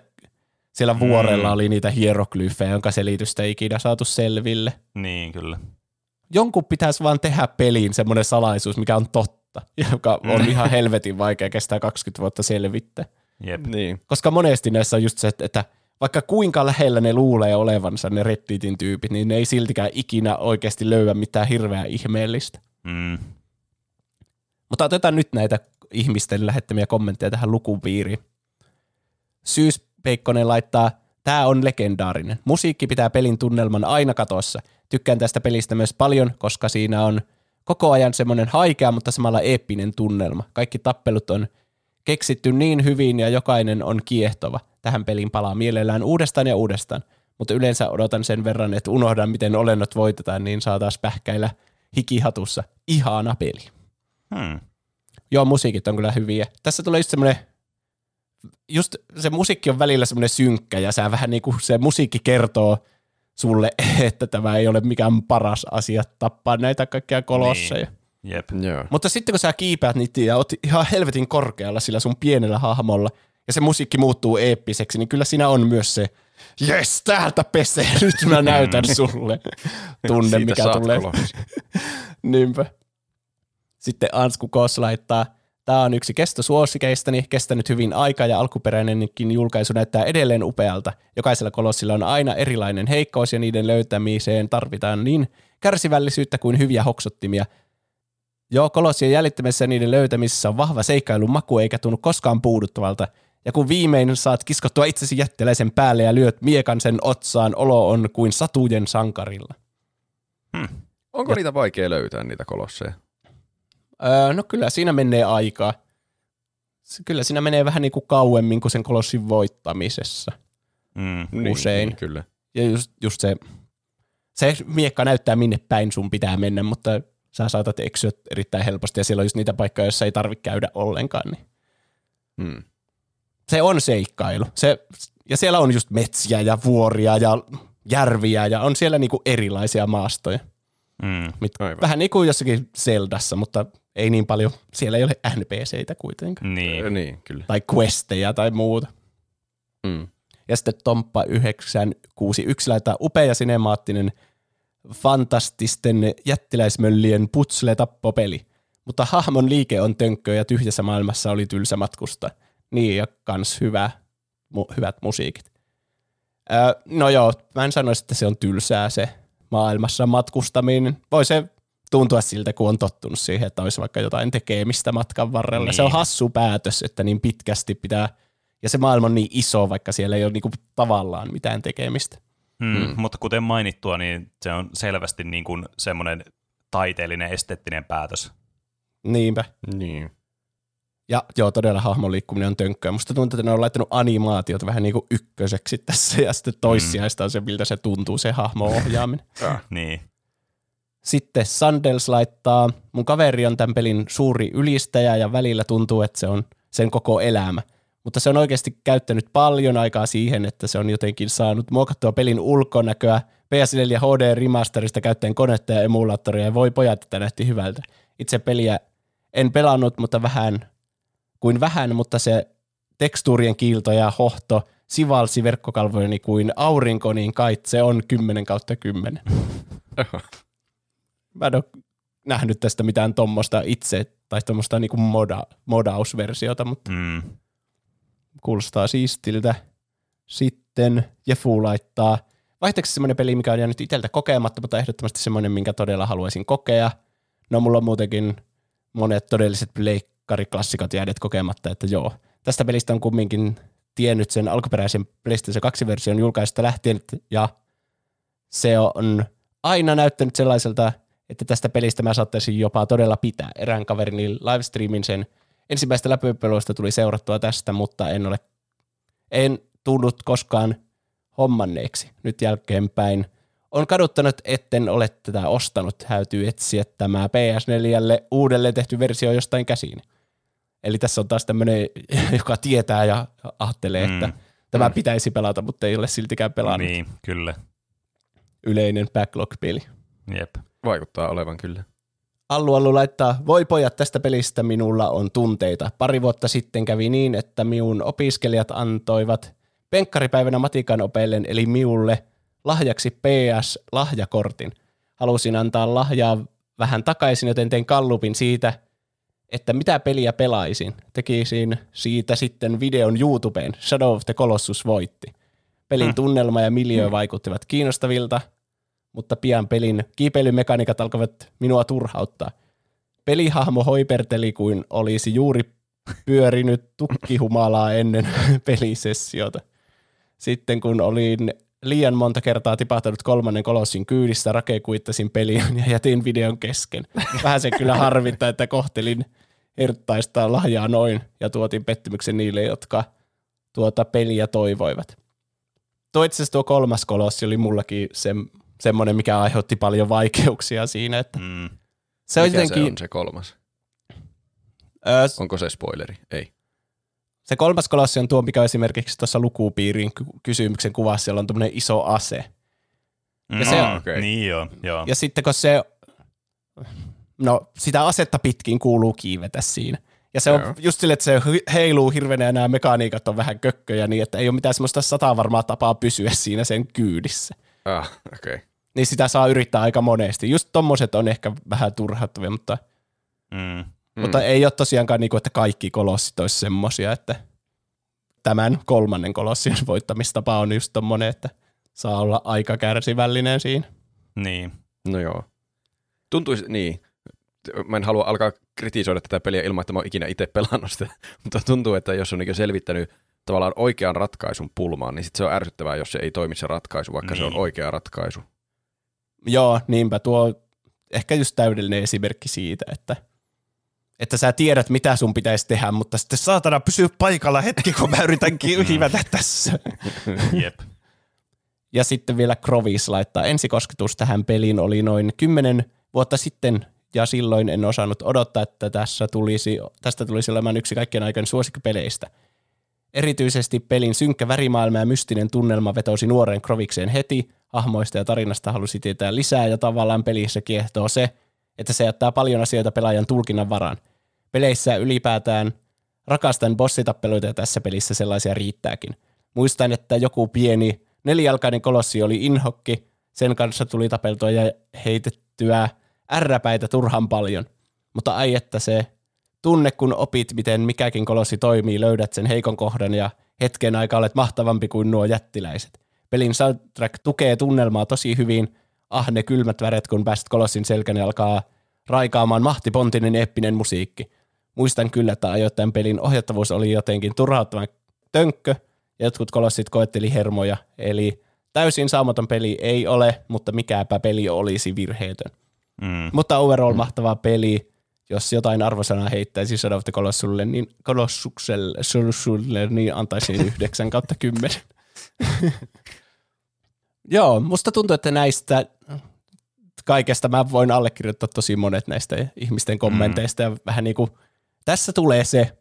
siellä vuorella Mm. oli niitä hieroglyfejä, jonka selitystä ei ikinä saatu selville. Niin, kyllä. jonkun pitäisi vaan tehdä peliin semmoinen salaisuus, mikä on totta, joka on ihan helvetin vaikea kestää 20 vuotta selvittää. Jep. Niin. Koska monesti näissä on just se, että vaikka kuinka lähellä ne luulee olevansa ne Redditin tyypit, niin ne ei siltikään ikinä oikeasti löyä mitään hirveää ihmeellistä. Mm. Mutta otetaan nyt näitä ihmisten lähettämiä kommentteja tähän lukupiiriin. Syyspeikkonen laittaa, tämä on legendaarinen. Musiikki pitää pelin tunnelman aina katossa. Tykkään tästä pelistä myös paljon, koska siinä on koko ajan semmoinen haikea, mutta samalla eeppinen tunnelma. Kaikki tappelut on keksitty niin hyvin ja jokainen on kiehtova. Tähän peliin palaa mielellään uudestaan ja uudestaan, mutta yleensä odotan sen verran, että unohdan, miten olennot voitetaan, niin saa taas pähkäillä hikihatussa. Ihana peli. Hmm. Joo, musiikit on kyllä hyviä. Tässä tulee just semmoinen, just se musiikki on välillä semmoinen synkkä ja sä vähän niin kuin se musiikki kertoo sulle, että tämä ei ole mikään paras asia tappaa näitä kaikkia kolosseja. Niin. Jep. Joo. Mutta sitten kun sä kiipäät niitä ja oot ihan helvetin korkealla sillä sun pienellä hahmolla ja se musiikki muuttuu eeppiseksi, niin kyllä siinä on myös se, jes, täältä pesee, nyt mä näytän sulle tunne, mikä tulee. Niinpä. Sitten Ansku Kos laittaa, tämä on yksi kestosuosikeistani, kestänyt hyvin aikaa ja alkuperäinenkin julkaisu näyttää edelleen upealta. Jokaisella kolossilla on aina erilainen heikkous ja niiden löytämiseen tarvitaan niin kärsivällisyyttä kuin hyviä hoksottimia. Joo, kolossien jäljittämisessä ja niiden löytämisessä on vahva seikkailun maku eikä tunnu koskaan puuduttavalta. Ja kun viimein saat kiskottua itsesi jättiläisen päälle ja lyöt miekan sen otsaan, olo on kuin satujen sankarilla. Onko niitä vaikea löytää, niitä kolosseja? Öö, no kyllä siinä menee aikaa. Kyllä siinä menee vähän niin kuin kauemmin kuin sen kolossin voittamisessa. Mm. Niin, Usein. Niin, kyllä. Ja just, just se, se miekka näyttää minne päin sun pitää mennä, mutta sä saatat eksyä erittäin helposti ja siellä on just niitä paikkoja, joissa ei tarvitse käydä ollenkaan. Niin. Hmm. Se on seikkailu. Se, ja siellä on just metsiä ja vuoria ja järviä ja on siellä niinku erilaisia maastoja. Mm. Mit, Aivan. vähän niin kuin jossakin Zeldassa, mutta ei niin paljon. Siellä ei ole NPCitä kuitenkaan. Niin. Niin. niin, kyllä. Tai questeja tai muuta. Mm. Ja sitten Tomppa 961 laittaa upea ja sinemaattinen fantastisten jättiläismöllien putsle-tappopeli. Mutta hahmon liike on tönkkö ja tyhjässä maailmassa oli tylsä matkusta. Niin ja kans hyvä, mu- hyvät musiikit. Öö, no joo, mä en sanoisi, että se on tylsää se maailmassa matkustaminen. Voi se tuntua siltä, kun on tottunut siihen, että olisi vaikka jotain tekemistä matkan varrella. Niin. Se on hassu päätös, että niin pitkästi pitää, ja se maailma on niin iso, vaikka siellä ei ole niinku tavallaan mitään tekemistä. Mm. Mm. Mutta kuten mainittua, niin se on selvästi niin kuin semmoinen taiteellinen, esteettinen päätös. Niinpä. Niin. Ja joo, todella hahmon liikkuminen on tönkköä. Musta tuntuu, että ne on laittanut animaatiot vähän niin kuin ykköseksi tässä, ja sitten toissijaista on se, miltä se tuntuu, se hahmo ohjaaminen. Niin. Sitten Sandels laittaa, mun kaveri on tämän pelin suuri ylistäjä ja välillä tuntuu, että se on sen koko elämä. Mutta se on oikeasti käyttänyt paljon aikaa siihen, että se on jotenkin saanut muokattua pelin ulkonäköä PS4 HD remasterista käyttäen konetta ja emulaattoria ja voi pojat, että näytti hyvältä. Itse peliä en pelannut, mutta vähän kuin vähän, mutta se tekstuurien kiilto ja hohto sivalsi verkkokalvojeni kuin aurinko, niin kai se on 10 kautta 10. Mä en ole nähnyt tästä mitään tuommoista itse, tai tuommoista niinku moda, modausversiota, mutta Mm. kuulostaa siistiltä. Sitten Jefu laittaa vaihteeksi semmoinen peli, mikä on jäänyt itseltä kokematta, mutta ehdottomasti semmoinen, minkä todella haluaisin kokea. No mulla on muutenkin monet todelliset pleikkariklassikot jääneet kokematta, että joo. Tästä pelistä on kumminkin tiennyt sen alkuperäisen PlayStation 2-version julkaista lähtien, ja se on aina näyttänyt sellaiselta, että tästä pelistä mä saattaisin jopa todella pitää. Erään kaverini livestreamin sen ensimmäistä läpypeluista tuli seurattua tästä, mutta en ole en tullut koskaan hommanneeksi nyt jälkeenpäin. On kaduttanut, etten ole tätä ostanut. Täytyy etsiä tämä PS4 uudelleen tehty versio jostain käsiin. Eli tässä on taas tämmöinen, joka tietää ja ajattelee, Mm. että tämä pitäisi pelata, mutta ei ole siltikään pelannut. Niin, kyllä. Yleinen backlog-peli. Jep. Vaikuttaa olevan kyllä. Allu Allu laittaa, voi pojat, tästä pelistä minulla on tunteita. Pari vuotta sitten kävi niin, että minun opiskelijat antoivat penkkaripäivänä matikan opeillen, eli miulle lahjaksi PS-lahjakortin. halusin antaa lahjaa vähän takaisin, joten tein kallupin siitä, että mitä peliä pelaisin. Tekisin siitä sitten videon YouTubeen. Shadow of the Colossus voitti. Pelin Hmm. tunnelma ja miljö vaikuttivat kiinnostavilta, mutta pian pelin kiipeilymekaniikat alkoivat minua turhauttaa. Pelihahmo hoiperteli kuin olisi juuri pyörinyt tukkihumalaa ennen pelisessiota. Sitten kun olin liian monta kertaa tipahtanut kolmannen kolossin kyydistä, rakekuittasin peliä ja jätin videon kesken. Vähän se kyllä harvittaa, että kohtelin herttaista lahjaa noin ja tuotin pettymyksen niille, jotka tuota peliä toivoivat. Tuo itse asiassa tuo kolmas kolossi oli mullakin se, semmoinen, mikä aiheutti paljon vaikeuksia siinä, että Mm. se on Mikä jotenkin... se on se kolmas? Ö, Onko se spoileri? Ei. Se kolmas kolossi on tuo, mikä esimerkiksi tuossa lukupiirin ky- kysymyksen kuvassa, siellä on tämmöinen iso ase. Ja se on- okei. Niin joo, joo. Ja sitten kun se, no sitä asetta pitkin kuuluu kiivetä siinä. Ja se on Joo. just sille, että se heiluu hirveänä ja nämä mekaniikat on vähän kökköjä niin, että ei ole mitään semmoista sataa varmaa tapaa pysyä siinä sen kyydissä. Ah, okei. Okay. Niin sitä saa yrittää aika monesti. Just tommoset on ehkä vähän turhauttavia, mutta, Mm. mm. mutta ei ole tosiaankaan niin kuin, että kaikki kolossit olisi semmosia, että tämän kolmannen kolossin voittamistapa on just tommonen, että saa olla aika kärsivällinen siinä. Niin. No joo. Tuntuisi, niin. Mä en halua alkaa kritisoida tätä peliä ilman, että mä oon ikinä itse pelannut sitä, mutta tuntuu, että jos on niin selvittänyt tavallaan oikean ratkaisun pulmaan, niin sit se on ärsyttävää, jos se ei toimi se ratkaisu, vaikka niin. se on Niin. oikea ratkaisu. Joo, niinpä tuo ehkä just täydellinen esimerkki siitä, että, että sä tiedät, mitä sun pitäisi tehdä, mutta sitten saatana pysyä paikalla hetki, kun mä yritän kiivetä tässä. Jep. Ja sitten vielä Krovis laittaa ensikosketus tähän peliin oli noin 10 vuotta sitten, ja silloin en osannut odottaa, että tässä tulisi, tästä tulisi olemaan yksi kaikkien aikojen suosikkipeleistä. Erityisesti pelin synkkä värimaailma ja mystinen tunnelma vetosi nuoren Krovikseen heti, hahmoista ja tarinasta halusi tietää lisää, ja tavallaan pelissä kiehtoo se, että se jättää paljon asioita pelaajan tulkinnan varaan. Peleissä ylipäätään rakastan bossitappeluita ja tässä pelissä sellaisia riittääkin. Muistan, että joku pieni nelijalkainen kolossi oli inhokki, sen kanssa tuli tapeltua ja heitettyä ärräpäitä turhan paljon. Mutta ai että se tunne, kun opit, miten mikäkin kolossi toimii, löydät sen heikon kohdan ja hetken aikaa olet mahtavampi kuin nuo jättiläiset. Pelin soundtrack tukee tunnelmaa tosi hyvin. Ah, ne kylmät väret, kun pääset kolossin selkään ja alkaa raikaamaan mahtipontinen eeppinen musiikki. Muistan kyllä, että ajoittain pelin ohjattavuus oli jotenkin turhauttavan tönkkö, ja jotkut kolossit koetteli hermoja, eli täysin saamaton peli ei ole, mutta mikäpä peli olisi virheetön. Mm. Mutta overall mahtava peli, jos jotain arvosanaa heittäisi Shadow of the niin, Colossukselle, niin antaisin 9 kautta 10. Joo, musta tuntuu, että näistä kaikesta mä voin allekirjoittaa tosi monet näistä ihmisten kommenteista ja vähän niin kuin, tässä tulee se,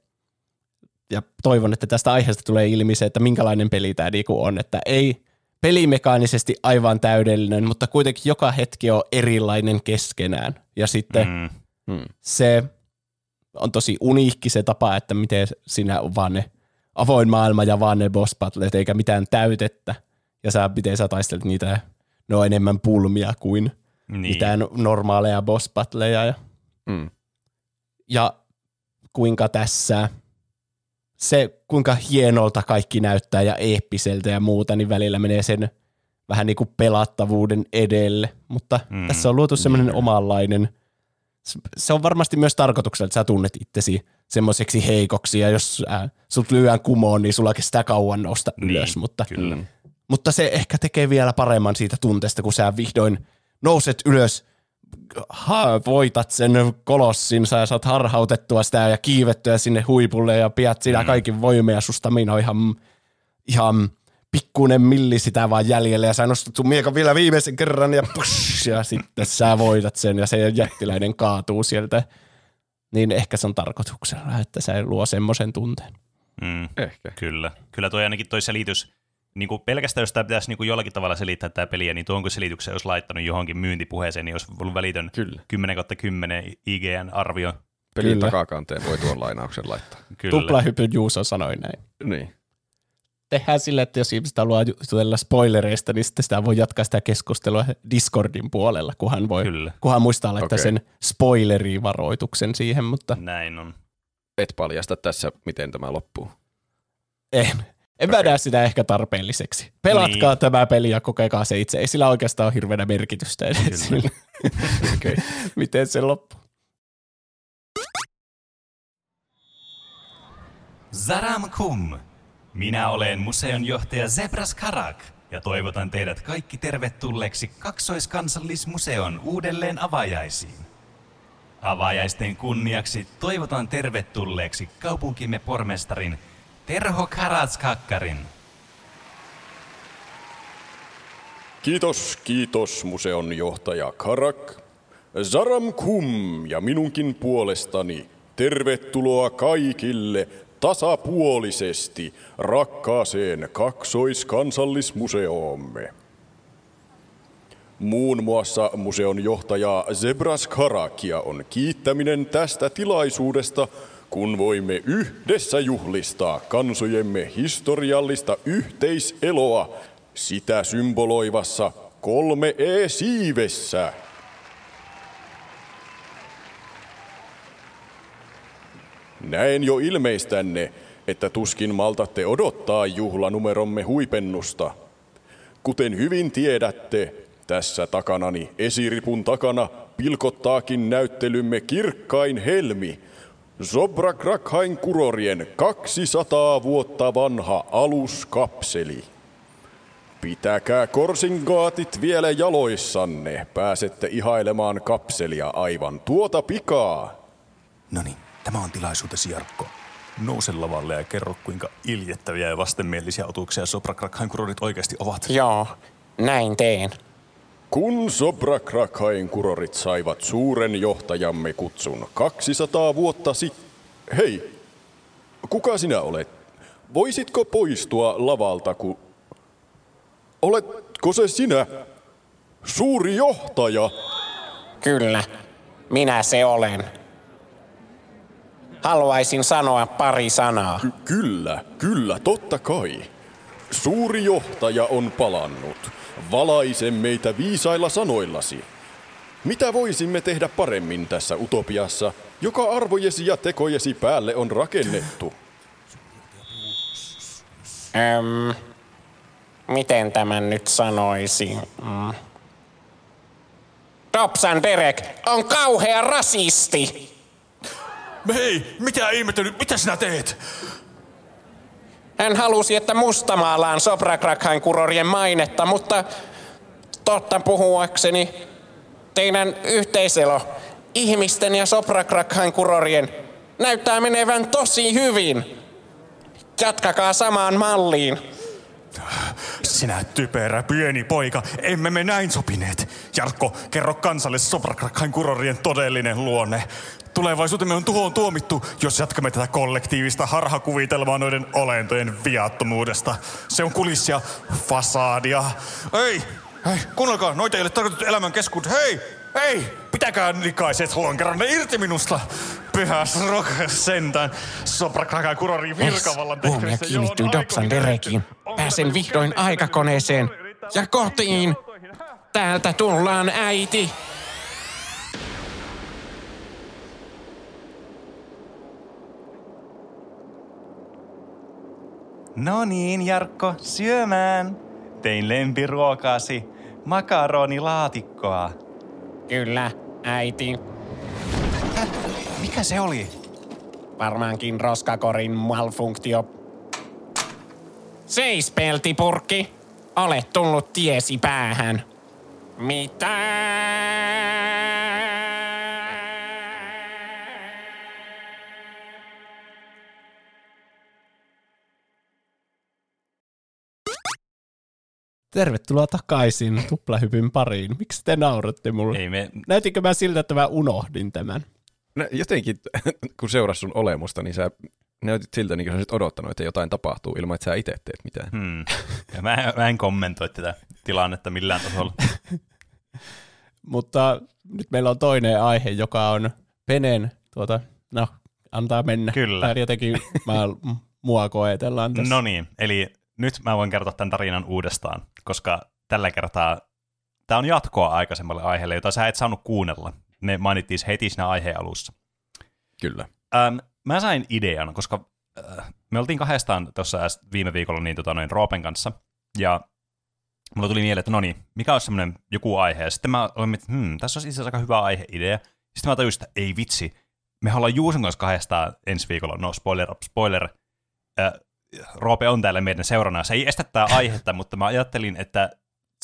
ja toivon, että tästä aiheesta tulee ilmi se, että minkälainen peli tämä niinku on, että ei pelimekaanisesti aivan täydellinen, mutta kuitenkin joka hetki on erilainen keskenään. Ja sitten Mm. Hmm. se on tosi uniikki se tapa, että miten siinä on vaan ne avoin maailma ja vaan ne boss battlet, eikä mitään täytettä. Ja sä, miten sä taistelet niitä, ne on enemmän pulmia kuin Niin. mitään normaaleja boss battleja. Ja, Hmm. ja kuinka tässä se, kuinka hienolta kaikki näyttää ja eeppiseltä ja muuta, niin välillä menee sen vähän niin kuin pelattavuuden edelle. Mutta Mm, tässä on luotu semmoinen omanlainen, se on varmasti myös tarkoituksella, että sä tunnet itsesi semmoiseksi heikoksi, ja jos äh, sut lyödään kumoon, niin sulla kestää kauan nousta Niin, ylös, mutta, Kyllä. Mutta se ehkä tekee vielä paremman siitä tunteesta, kun sä vihdoin nouset ylös, ha, voitat sen kolossin, sä saat harhautettua sitä ja kiivettyä sinne huipulle ja pidät siinä Mm. kaikin voimia ja susta minä ihan, ihan pikkuinen milli sitä vaan jäljellä ja sä nostat sun miekan vielä viimeisen kerran ja, push, ja sitten sä voitat sen ja se jättiläinen kaatuu sieltä. Niin ehkä se on tarkoituksella, että se luo semmoisen tunteen. Mm. Ehkä. Kyllä. Kyllä toi ainakin toi selitys, niin kuin pelkästään jos tämä pitäisi niin kuin jollakin tavalla selittää tämä peliä, niin tuonko selityksen olisi laittanut johonkin myyntipuheeseen, niin olisi ollut välitön Kyllä. 10 kautta 10 IGN-arvio. Pelin Kyllä. takakanteen voi tuon lainauksen laittaa. Kyllä. Tuplahypy Juuso sanoi näin. Niin. tehdään sille, että jos ihmiset haluaa jutella spoilereista, niin sitten sitä voi jatkaa sitä keskustelua Discordin puolella, kunhan, voi, Kyllä. kunhan muistaa laittaa Okei. sen spoilerivaroituksen siihen, mutta Näin on. Et paljasta tässä, miten tämä loppuu. en. En mä näe sitä ehkä tarpeelliseksi. Pelatkaa Niin. tämä peli ja kokekaa se itse. Ei sillä oikeastaan ole hirveänä merkitystä edes Okay. miten se loppuu. Zaram kum! Minä olen museon johtaja Zebras Karak ja toivotan teidät kaikki tervetulleeksi Kaksoiskansallismuseon uudelleen avajaisiin. Avajaisten kunniaksi toivotan tervetulleeksi kaupunkimme pormestarin Terho Karatskakkarin. Kiitos, kiitos museon johtaja Karak. Zaram kum ja minunkin puolestani tervetuloa kaikille tasapuolisesti rakkaaseen kaksoiskansallismuseoomme. Muun muassa museon johtaja Zebras Karakia on kiittäminen tästä tilaisuudesta, kun voimme yhdessä juhlistaa kansojemme historiallista yhteiseloa sitä symboloivassa kolme E-siivessä. Näen jo ilmeistänne, että tuskin maltatte odottaa juhlanumeromme huipennusta. Kuten hyvin tiedätte, tässä takanani esiripun takana pilkottaakin näyttelymme kirkkain helmi, Zobrakrakhain kurorien 200 vuotta vanha aluskapseli. Pitäkää korsingaatit vielä jaloissanne, pääsette ihailemaan kapselia aivan tuota pikaa. No niin, tämä on tilaisuutesi Jarkko. Nouse lavalle ja kerro, kuinka iljettäviä ja vastenmielisiä otuksia Soprakrakhain kurorit oikeasti ovat. Joo, näin teen. Kun Sobrakrakhain kurorit saivat suuren johtajamme kutsun 200 vuotta sitten... Hei, kuka sinä olet? Voisitko poistua lavalta, kun... Oletko se sinä? Suuri johtaja? Kyllä, minä se olen. Haluaisin sanoa pari sanaa. Ky- kyllä, kyllä, totta kai. Suuri johtaja on palannut. Valaise meitä viisailla sanoillasi. Mitä voisimme tehdä paremmin tässä utopiassa, joka arvojesi ja tekojesi päälle on rakennettu? Öm, miten tämän nyt sanoisi? Mm. Dobson Derek on kauhea rasisti. Hei, mitä ihmettä nyt, mitä sinä teet? Hän halusi, että mustamaalaan Sobrakrakhain kurorien mainetta, mutta totta puhuakseni teidän yhteiselo ihmisten ja Sobrakrakhain kurorien näyttää menevän tosi hyvin. Jatkakaa samaan malliin. Sinä typerä pieni poika, emme me näin sopineet. Jarkko, kerro kansalle Soprakrakhain kurorien todellinen luonne. Tulevaisuutemme on tuhoon tuomittu, jos jatkamme tätä kollektiivista harhakuvitelmaa noiden olentojen viattomuudesta. Se on kulissia, fasadia. Hei, hei, kuunnelkaa, noita ei ole tarkoitettu elämän keskuud. Hei, hei, pitäkää likaiset lonkeronne irti minusta. Pyhäs rokas sentään. Soprakrakhain kurorien virkavallan Huomio kiinnittyy Dobson aikoihin Derekiin. Pääsen vihdoin aikakoneeseen ja kotiin. Täältä tullaan äiti. No niin, Jarkko, syömään. Tein lempiruokaasi, makaronilaatikkoa. Kyllä, äiti. Mikä se oli? Varmaankin roskakorin malfunktio. Seis, peltipurkki. Olet tullut tiesi päähän. Mitä? Tervetuloa takaisin tuplahypyn pariin. Miksi te nauratte mulle? Ei me... Näytinkö mä siltä, että mä unohdin tämän? No, jotenkin, kun seurasit sun olemusta, niin sä näytit siltä, niin kuin sä olisit odottanut, että jotain tapahtuu ilman, että sä itse teet mitään. Hmm. Ja mä, mä en kommentoi tätä tilannetta millään tasolla. Mutta nyt meillä on toinen aihe, joka on Penen, tuota, no, antaa mennä. Kyllä. Tai jotenkin mä, mua koetellaan tässä. No niin, eli nyt mä voin kertoa tämän tarinan uudestaan, koska tällä kertaa tämä on jatkoa aikaisemmalle aiheelle, jota sä et saanut kuunnella. Ne mainittiin heti siinä aiheen alussa. Kyllä. Ähm, mä sain idean, koska äh, me oltiin kahdestaan tuossa viime viikolla niin, tota, noin Roopen kanssa, ja mulla tuli mieleen, että no niin, mikä olisi semmoinen joku aihe, ja sitten mä olin, että hmm, tässä olisi itse asiassa aika hyvä aiheidea. Sitten mä tajusin, että ei vitsi, me ollaan Juuson kanssa kahdestaan ensi viikolla, no spoiler, spoiler, äh, Roope on täällä meidän seurana. Se ei estä tämä aihetta, mutta mä ajattelin, että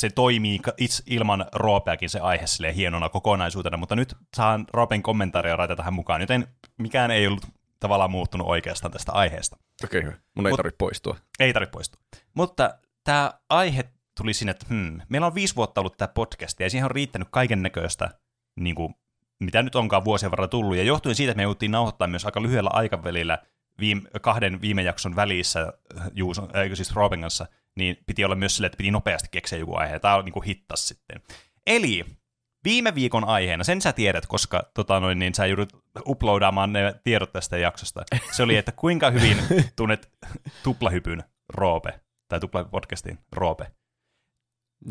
se toimii itse ilman Roopeakin se aihe sille hienona kokonaisuutena, mutta nyt saan Roopen kommentaaria raita tähän mukaan, joten mikään ei ollut tavallaan muuttunut oikeastaan tästä aiheesta. Okei, okay, mun ei Mut- tarvitse poistua. Ei tarvitse poistua. Mutta tämä aihe tuli sinne, että hmm, meillä on viisi vuotta ollut tämä podcast, ja siihen on riittänyt kaiken näköistä, niin kuin, mitä nyt onkaan vuosien varrella tullut, ja johtuen siitä, että me jouduttiin nauhoittaa myös aika lyhyellä aikavälillä viime, kahden viime jakson välissä, Juuson, äh, siis Roopen kanssa, niin piti olla myös sille, että piti nopeasti keksiä joku aihe. Tämä on niin kuin hittas sitten. Eli viime viikon aiheena, sen sä tiedät, koska tota noin, niin sä joudut uploadaamaan ne tiedot tästä jaksosta. Se oli, että kuinka hyvin tunnet tuplahypyn Roope, tai tuplapodcastin Roope.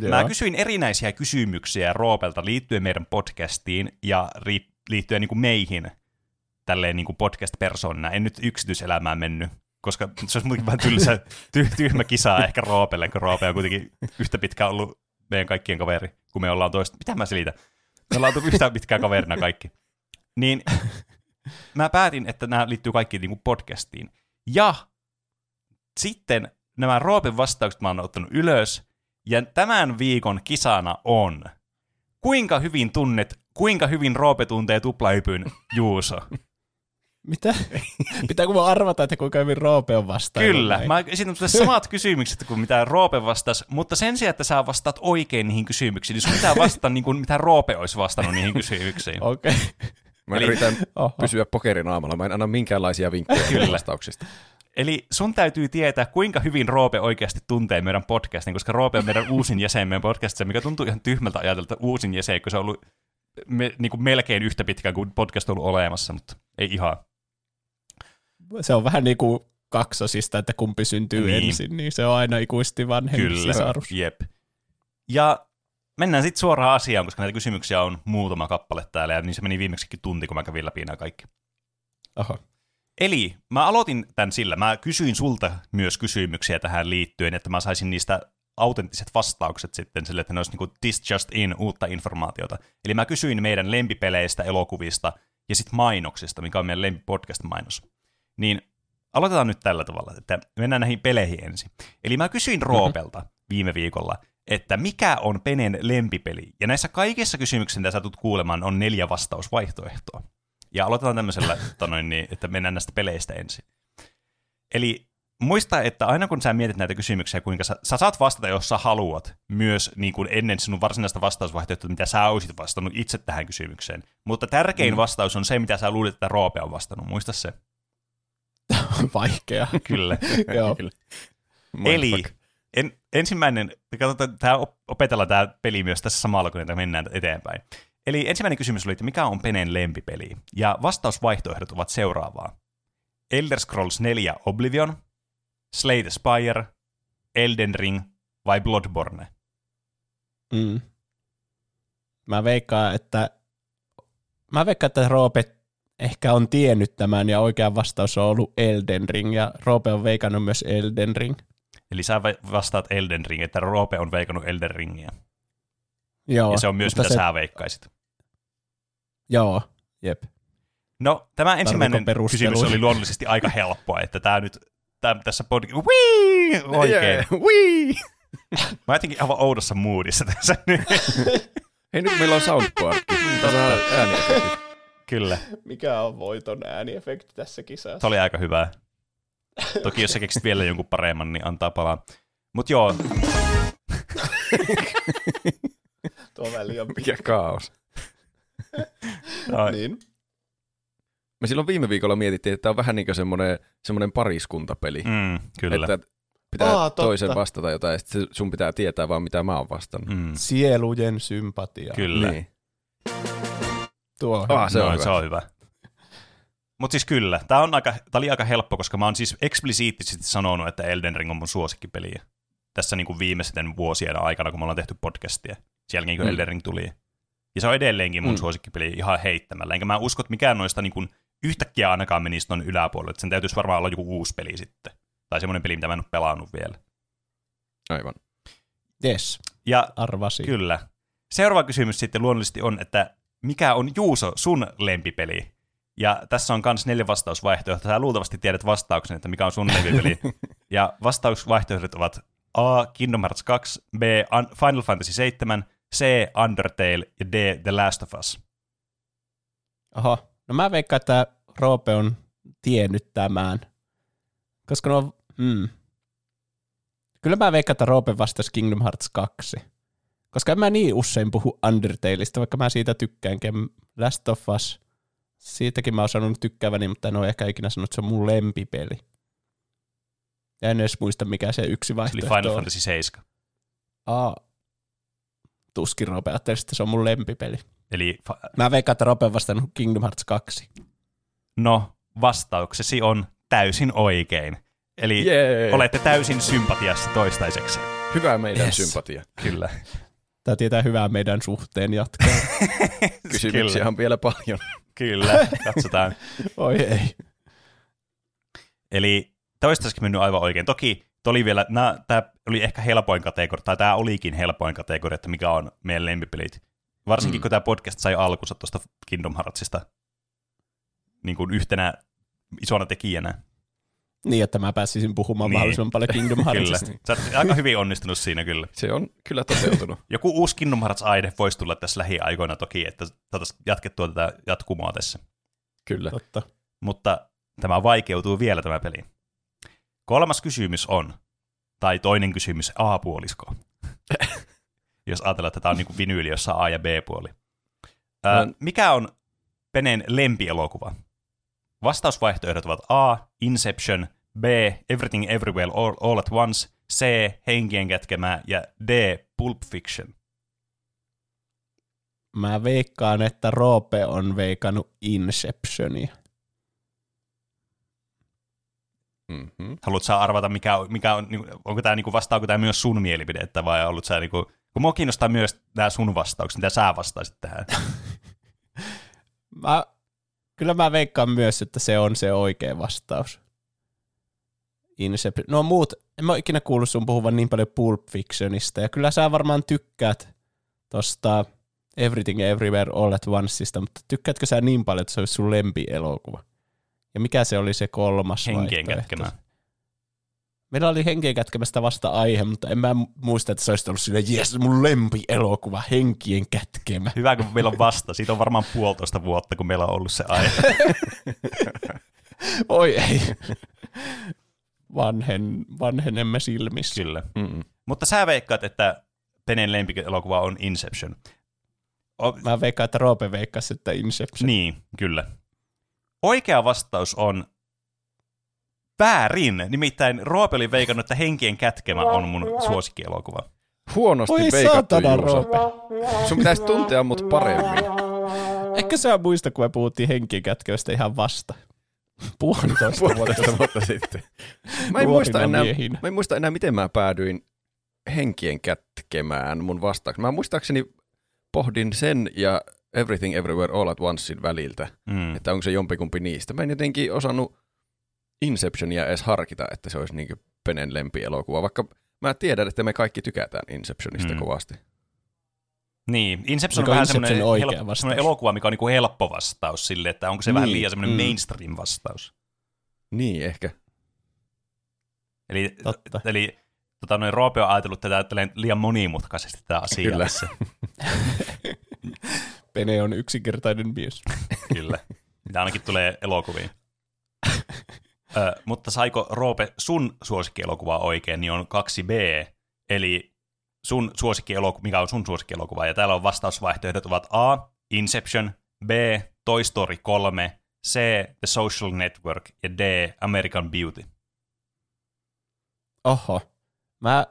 Mä kysyin erinäisiä kysymyksiä Roopelta liittyen meidän podcastiin ja ri- liittyen niin kuin meihin tälleen niin kuin podcast-persoonina. En nyt yksityiselämään mennyt, koska se olisi muutenkin vähän tylsä, ty- tyhmä kisaa ehkä Roopelle, kun Roope on kuitenkin yhtä pitkään ollut meidän kaikkien kaveri, kun me ollaan toista. Mitä mä selitän? Me ollaan oltu yhtä pitkään kaverina kaikki. Niin mä päätin, että nämä liittyy kaikki niin podcastiin. Ja sitten nämä Roopen vastaukset mä oon ottanut ylös, ja tämän viikon kisana on, kuinka hyvin tunnet, kuinka hyvin Roope tuntee tuplahypyn Juuso. Mitä? Pitääkö mä arvata, että kuinka hyvin Roope on vastaan? Kyllä, mä esitän sulle samat kysymykset kuin mitä Roope vastasi, mutta sen sijaan, että sä vastaat oikein niihin kysymyksiin, niin sun pitää vastata niin kuin mitä Roope olisi vastannut niihin kysymyksiin. Okei. Okay. Mä Eli- yritän Oho. pysyä pokерinaamalla. Mä en anna minkäänlaisia vinkkejä Kyllä. vastauksista. Eli sun täytyy tietää, kuinka hyvin Roope oikeasti tuntee meidän podcastin, koska Roope on meidän uusin jäsen meidän podcastissa, mikä tuntuu ihan tyhmältä ajatella, että uusin jäsen, kun se on ollut me, niin kuin melkein yhtä pitkään kuin podcast on ollut olemassa, mutta ei ihan. Se on vähän niin kuin kaksosista, että kumpi syntyy Niin. ensin, niin se on aina ikuisesti vanhempi Kyllä, sisarus. jep. Ja mennään sitten suoraan asiaan, koska näitä kysymyksiä on muutama kappale täällä, ja niin se meni viimeksikin tunti, kun mä kävin läpi nämä kaikki. Oho. Eli mä aloitin tämän sillä, mä kysyin sulta myös kysymyksiä tähän liittyen, että mä saisin niistä autenttiset vastaukset sitten sille, että ne olisi niin kuin this just in, uutta informaatiota. Eli mä kysyin meidän lempipeleistä, elokuvista ja sitten mainoksista, mikä on meidän lempipodcast-mainos. Niin aloitetaan nyt tällä tavalla, että mennään näihin peleihin ensin. Eli mä kysyin Roopelta viime viikolla, että mikä on Penen lempipeli. Ja näissä kaikissa kysymyksissä, mitä sä tulet kuulemaan, on neljä vastausvaihtoehtoa. Ja aloitetaan tämmöisellä, että, noin, niin, että mennään näistä peleistä ensin. Eli muista, että aina kun sä mietit näitä kysymyksiä, kuinka sä, sä saat vastata, jos sä haluat, myös niin kuin ennen sinun varsinaista vastausvaihtoehtoa, mitä sä olisit vastannut itse tähän kysymykseen. Mutta tärkein mm. vastaus on se, mitä sä luulet, että Roope on vastannut. Muista se. Vaikea. Kyllä. Joo. Eli Mindfuck. en, ensimmäinen, katsotaan, tämä opetellaan tämä peli myös tässä samalla, kun näitä mennään eteenpäin. Eli ensimmäinen kysymys oli, että mikä on Penen lempipeli? Ja vastausvaihtoehdot ovat seuraavaa. Elder Scrolls 4 Oblivion, Slay the Spire, Elden Ring vai Bloodborne? Mm. Mä veikkaan, että mä veikkaan, että Roope ehkä on tiennyt tämän ja oikea vastaus on ollut Elden Ring ja Roope on veikannut myös Elden Ring. Eli sä va- vastaat Elden Ring, että Roope on veikannut Elden Ringia. Joo, Ja se on myös, mitä sä veikkaisit. Joo, jep. No, tämä ensimmäinen kysymys oli luonnollisesti aika helppoa, että tämä nyt tämä, tässä pod... Wii! Oikein. Yeah. Wii! Mä jotenkin aivan oudossa moodissa tässä nyt. Hei, nyt meillä on soundboard. Tässä on ääniefektit. Kyllä, Mikä on voiton ääniefekti tässä kisassa? se oli aika hyvä. Toki jos sä keksit vielä jonkun paremman, niin antaa palaa. Mutta joo, Tuo väli on Mikä kaos. ai, niin. Me silloin viime viikolla mietittiin, että tämä on vähän niin kuin semmoinen, semmoinen pariskuntapeli. mm, kyllä. Että pitää Aa, totta. toisen vastata jotain, ja sitten sun pitää tietää vaan, mitä mä oon vastannut. Mm, Sielujen sympatia. kyllä. Niin. Tuo. Ah, se on no, hyvä. se on hyvä. Mutta siis kyllä, tämä on aika, tää oli aika helppo, koska mä oon siis eksplisiittisesti sanonut, että Elden Ring on mun suosikkipeli. Tässä niin kuin viimeisten vuosien aikana, kun me ollaan tehty podcastia. Sen jälkeen, kun Mm. Elden Ring tuli. Ja se on edelleenkin mun Mm. suosikkipeli ihan heittämällä. Enkä mä usko, että mikään noista niin kuin yhtäkkiä ainakaan menisi ton yläpuolelle. Että sen täytyisi varmaan olla joku uusi peli sitten. Tai semmoinen peli, mitä mä en ole pelannut vielä. Aivan. Yes, Ja arvasin. Kyllä. Seuraava kysymys sitten luonnollisesti on, että mikä on Juuso sun lempipeli? Ja tässä on myös neljä vastausvaihtoehtoa. Sä luultavasti tiedät vastauksen, että mikä on sun lempipeli. ja vastausvaihtoehdot ovat A. Kingdom Hearts 2, B. Final Fantasy 7, C. Undertale ja D. The Last of Us. Oho, no mä veikkaan, että Roope on tiennyt tämän. Koska no, hmm. Kyllä mä veikkaan, että Roope vastasi Kingdom Hearts 2. Koska en mä niin usein puhu Undertaleista, vaikka mä siitä tykkäänkin. Last of Us, siitäkin mä oon sanonut tykkääväni, mutta en ole ehkä ikinä sanonut, että se on mun lempipeli. Ja en edes muista, mikä se yksi Se oli vaihtoehto Final on. Fantasy 7. Aa, tuskin Roope ajatteli, että se on mun lempipeli. Eli fa- Mä veikkaan, että Roope on vastannut Kingdom Hearts 2. no, vastauksesi on täysin oikein. Eli Jee. olette täysin sympatiassa toistaiseksi. Hyvä meidän Yes. sympatia. Kyllä. Tämä tietää hyvää meidän suhteen jatkaa. Kysymyksiä on vielä paljon. Kyllä, katsotaan. Oi ei. Eli toistaiseksi mennyt aivan oikein. Toki oli vielä, tämä oli ehkä helpoin kategoria, tai tämä olikin helpoin kategoria, että mikä on meidän lempipelit. Varsinkin mm. kun tämä podcast sai alkunsa tuosta Kingdom Heartsista niin kuin yhtenä isona tekijänä. Niin, että mä pääsisin puhumaan Niin. mahdollisimman paljon Kingdom Kyllä. Heartsista. Sä oot aika hyvin onnistunut siinä kyllä. Se on kyllä toteutunut. Joku uusi Kingdom Hearts-aine voisi tulla tässä lähiaikoina toki, että saataisiin jatkettua tätä jatkumoa tässä. kyllä. Totta. mutta tämä vaikeutuu vielä tämä peli. Kolmas kysymys on, tai toinen kysymys, A-puolisko. Jos ajatellaan, että tämä on niin kuin vinyyli, jossa A- ja B-puoli. Mikä on Penen lempielokuva? Vastausvaihtoehdot ovat A. Inception, B. Everything Everywhere All, All at Once, C. Henkien kätkemä ja D. Pulp Fiction. Mä veikkaan, että Roope on veikannut Inceptionia. Mm-hmm. Haluatko sä arvata, mikä on, mikä on niin, onko tämä, niin vastaako tämä myös sun mielipidettä vai ollut sä, niin kuin, kun mua kiinnostaa myös nämä sun vastaukset, mitä sä vastaisit tähän. Mä, kyllä mä veikkaan myös, että se on se oikea vastaus. Inception. No muut, en mä ole ikinä kuullut sun puhuvan niin paljon Pulp Fictionista, ja kyllä sä varmaan tykkäät tosta Everything Everywhere All at Onceista, mutta tykkäätkö sä niin paljon, että se olisi sun lempielokuva? Ja mikä se oli se kolmas Henkien vaihtoehto? kätkemä. Meillä oli henkien kätkemästä vasta aihe, mutta en mä muista, että se olisi ollut sille, jes, mun lempielokuva, henkien kätkemä. Hyvä, kun meillä on vasta. Siitä on varmaan puolitoista vuotta, kun meillä on ollut se aihe. Oi ei. Vanhen, vanhenemme silmissä. Kyllä. Mm-mm. Mutta sä veikkaat, että Penen lempielokuva on Inception. O- Mä veikkaan, että Roope veikkasi, että Inception. Niin, kyllä. Oikea vastaus on väärin. Nimittäin Roope oli veikannut, että Henkien kätkemä on mun suosikkielokuva. Huonosti Oi veikattu, saatana, Juuso. Roope. Sun pitäisi tuntea mut paremmin. Ehkä sä muista, kun me puhuttiin henkien kätkevästä ihan vasta. Puolitoista vuotta. Puolitoista vuotta sitten. Mä en, muista enää, miehinä. mä en muista enää, miten mä päädyin henkien kätkemään mun vastauksen. Mä muistaakseni pohdin sen ja Everything Everywhere All at Oncein väliltä, Mm. että onko se jompikumpi niistä. Mä en jotenkin osannut Inceptionia edes harkita, että se olisi niin Penen lempielokuva, vaikka mä tiedän, että me kaikki tykätään Inceptionista Mm. kovasti. Niin, Inception on vähän Inception semmoinen, oikea helppo, semmoinen elokuva, mikä on niinku helppo vastaus sille, että onko se vähän Niin, liian semmoinen mm. mainstream vastaus. Niin, ehkä. Eli, Totta. eli tota, noin Roope on ajatellut tätä liian monimutkaisesti tämä asia. Kyllä. Pene on yksinkertainen mies. Kyllä. Mitä ainakin tulee elokuviin. Ö, mutta saiko Roope sun suosikkielokuva oikein, niin on 2B, eli sun suosikkielokuva, mikä on sun suosikkielokuva, ja täällä on vastausvaihtoehdot ovat A, Inception, B, Toy Story 3, C, The Social Network ja D, American Beauty. Oho. Mä,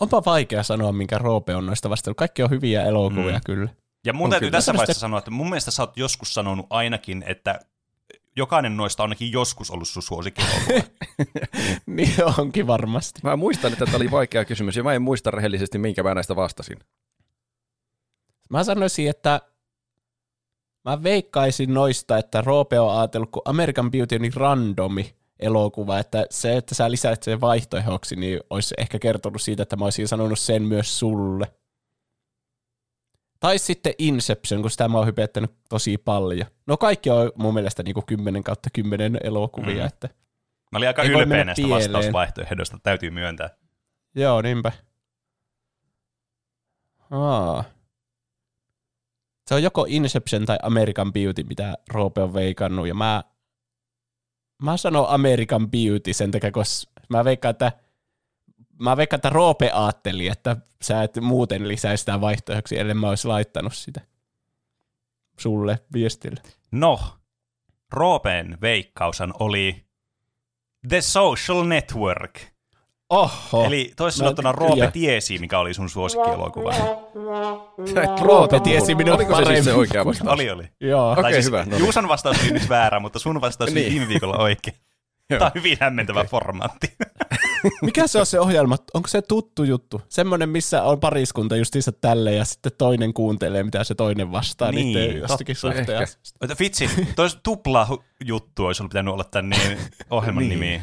onpa vaikea sanoa, minkä Roope on noista vastannut. Kaikki on hyviä elokuvia Mm. kyllä. Ja mun On täytyy kyllä. tässä vaiheessa sanoa, että mun mielestä sä oot joskus sanonut ainakin, että jokainen noista on ainakin joskus ollut sun suosikki niin onkin varmasti. Mä muistan, että tämä oli vaikea kysymys, ja mä en muista rehellisesti, minkä mä näistä vastasin. Mä sanoisin, että mä veikkaisin noista, että Roope on ajatellut, kun American Beauty on niin randomi elokuva, että se, että sä lisäät sen vaihtoehdoksi, niin olisi ehkä kertonut siitä, että mä olisin sanonut sen myös sulle. Tai sitten Inception, kun sitä mä oon hypettänyt tosi paljon. No kaikki on mun mielestä niin kuin 10 kautta 10 elokuvia. Mm. Että Mä olin aika ylpeä näistä pieleen. vastausvaihtoehdoista, täytyy myöntää. Joo, niinpä. Aa. Se on joko Inception tai American Beauty, mitä Roope on veikannut, ja mä, mä sanon American Beauty sen takia, koska mä veikkaan, että mä veikkaan, että Roope ajatteli, että sä et muuten lisäisi sitä vaihtoehdoksi, ellei mä olisi laittanut sitä sulle viestille. No, Roopeen veikkaushan oli The Social Network. Oho! Eli toisin No, sanottuna Roope tiesi, mikä oli sun suosikkielokuva. Roope tiesi minut Oliko se siis se oikea vastaus? oli, oli. Joo. Okei, Tai siis hyvä, no niin. Juusan vastaus oli nyt väärä, mutta sun vastaus oli Niin. viime viikolla oikein. Joo. Tämä on hyvin hämmentävä formaatti. Mikä se on se ohjelma? Onko se tuttu juttu? Semmoinen, missä on pariskunta justiinsa tälle ja sitten toinen kuuntelee, mitä se toinen vastaa Niin, niiden jostakin vitsi, tois tupla juttu olisi ollut pitänyt olla tämän niin, ohjelman Niin. nimi.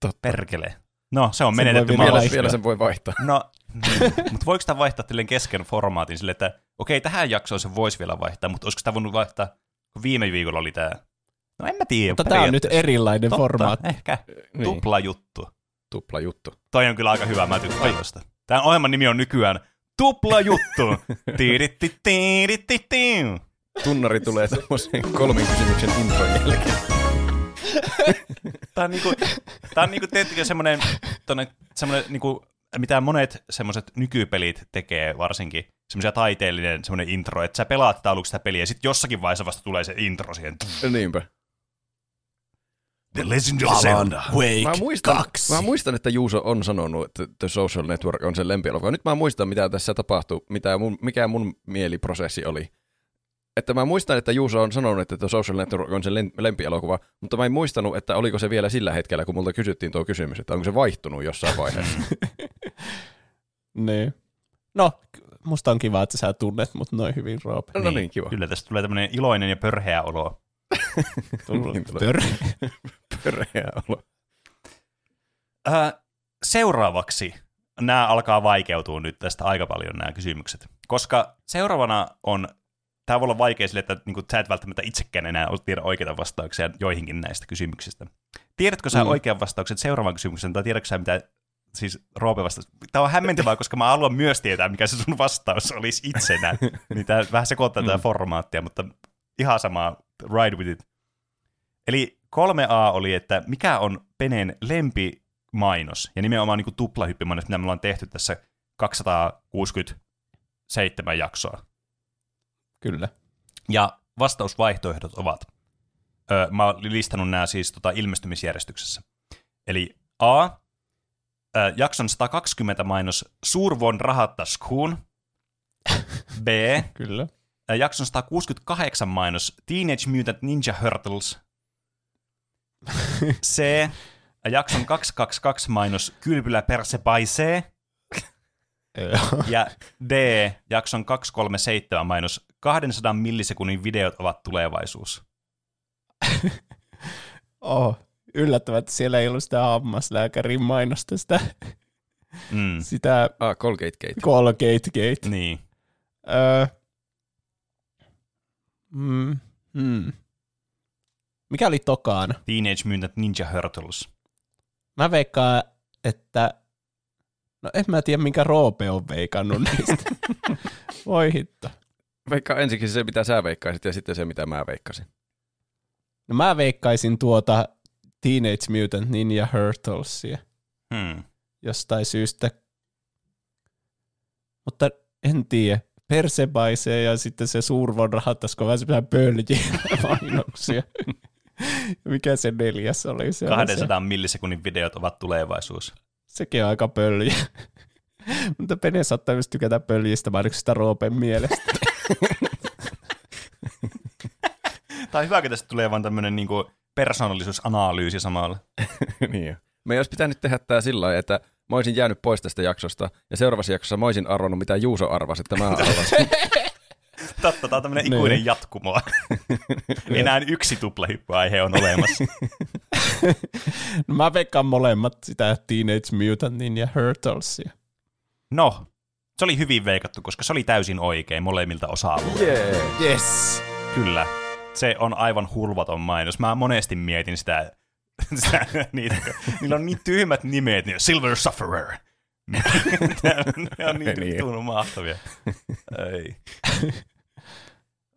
Totta. Perkele. No, se on Sen menetetty voi Vielä, Vielä- sen voi vaihtaa. No, niin. mutta voiko sitä vaihtaa tilleen kesken formaatin sille, että okei, tähän jaksoon se voisi vielä vaihtaa, mutta olisiko sitä voinut vaihtaa, kun viime viikolla oli tämä? No en mä tiedä. Mutta tämä on nyt erilainen Totta, formaatti. Ehkä. Niin. Tupla juttu. Tupla juttu. Toi on kyllä aika hyvä, mä tykkään tosta. Tämän ohjelman nimi on nykyään Tupla juttu. Tiiritti, tiiritti, tii. Tunnari tulee semmoisen kolmen kysymyksen intron jälkeen. Tää on niinku, tää on niinku tietenkin semmonen, tonne, semmonen niinku, mitä monet semmoiset nykypelit tekee varsinkin, semmoisia taiteellinen semmoinen intro, että sä pelaat sitä aluksi sitä peliä, ja sitten jossakin vaiheessa vasta tulee se intro siihen. Niinpä. The Legend of Zelda. Wake Mä muistan, 2. mä muistan, että Juuso on sanonut, että The Social Network on sen lempielokuva. Nyt mä muistan, mitä tässä tapahtui, mitä mun, mikä mun mieliprosessi oli. Että mä muistan, että Juuso on sanonut, että The Social Network on sen lem- lempielokuva, mutta mä en muistanut, että oliko se vielä sillä hetkellä, kun multa kysyttiin tuo kysymys, että onko se vaihtunut jossain vaiheessa. Niin. No, musta on kiva, että sä tunnet mut noin hyvin, Roope. No niin, kiva. Kyllä tästä tulee tämmöinen iloinen ja pörheä olo. Niin tulee Tör. pöreä olo. Äh, seuraavaksi nämä alkaa vaikeutua nyt tästä aika paljon nämä kysymykset, koska seuraavana on, tämä voi olla vaikea sille, että niin sä et välttämättä itsekään enää tiedä oikeita vastauksia joihinkin näistä kysymyksistä. Tiedätkö sä Mm. oikean vastauksen seuraavan kysymyksen, tai tiedätkö sä mitä siis Roope vastaus. Tämä on hämmentävää, koska mä haluan myös tietää, mikä se sun vastaus olisi itsenä. niin tämä vähän sekoittaa tätä formaattia, mutta ihan sama, ride with it. Eli 3A oli, että mikä on Penen lempimainos, ja nimenomaan niin tuplahyppimainos, mitä me ollaan tehty tässä 267 jaksoa. Kyllä. Ja vastausvaihtoehdot ovat, öö, mä oon listannut nämä siis tota, ilmestymisjärjestyksessä. Eli A, öö, jakson 120 mainos Suurvon rahattaskuun. B, Kyllä. Jakson 168 mainos Teenage Mutant Ninja Turtles. C, jakson 222 mainos Kylpylä perse paisee. Ja D, jakson 237 mainos 200 millisekunnin videot ovat tulevaisuus. Oh, yllättävää, että siellä ei ollut sitä hammaslääkärin mainosta, sitä, Mm. sitä Ah, Colgate Gate. Colgate Gate. Niin. Öö, mm, mm. Mikä oli tokaan? Teenage Mutant Ninja Turtles. Mä veikkaan, että... No en mä tiedä, minkä Roope on veikannut niistä. Voi hitto. Veikkaa ensinnäkin se, mitä sä veikkaisit, ja sitten se, mitä mä veikkasin. No mä veikkaisin tuota Teenage Mutant Ninja Turtlesia Hmm. jostain syystä. Mutta en tiedä. Persebaisee ja sitten se suurvon rahattasko vähän semmoisia pöljiä mainoksia. Mikä se neljäs oli? Se oli 200 millisekunnin videot ovat tulevaisuus. Se, sekin on aika pöljä. Mutta Pene saattaa myös tykätä pöljistä mainoksista Roopen mielestä. Tai hyvä, kun tästä tulee vaan tämmönen niinku persoonallisuusanalyysi samalla. niin jo. Me olisi pitänyt tehdä tämä sillä lailla, että mä olisin jäänyt pois tästä jaksosta, ja seuraavassa jaksossa mä olisin arvonnut, mitä Juuso arvasi, että mä arvasin. Totta, tämä on tämmöinen Niin. ikuinen jatkumo. Enää yksi tuplahyppyaihe on olemassa. No mä veikkaan molemmat sitä Teenage Mutant Ninja Turtlesia. No, se oli hyvin veikattu, koska se oli täysin oikein molemmilta osa-alueilta. Yeah. Yes! Kyllä. Se on aivan hulvaton mainos. Mä monesti mietin sitä, sitä niitä, niillä on niin tyhmät nimet, niin Silver Sufferer. ne on niin Niin. tunnu mahtavia. Ei.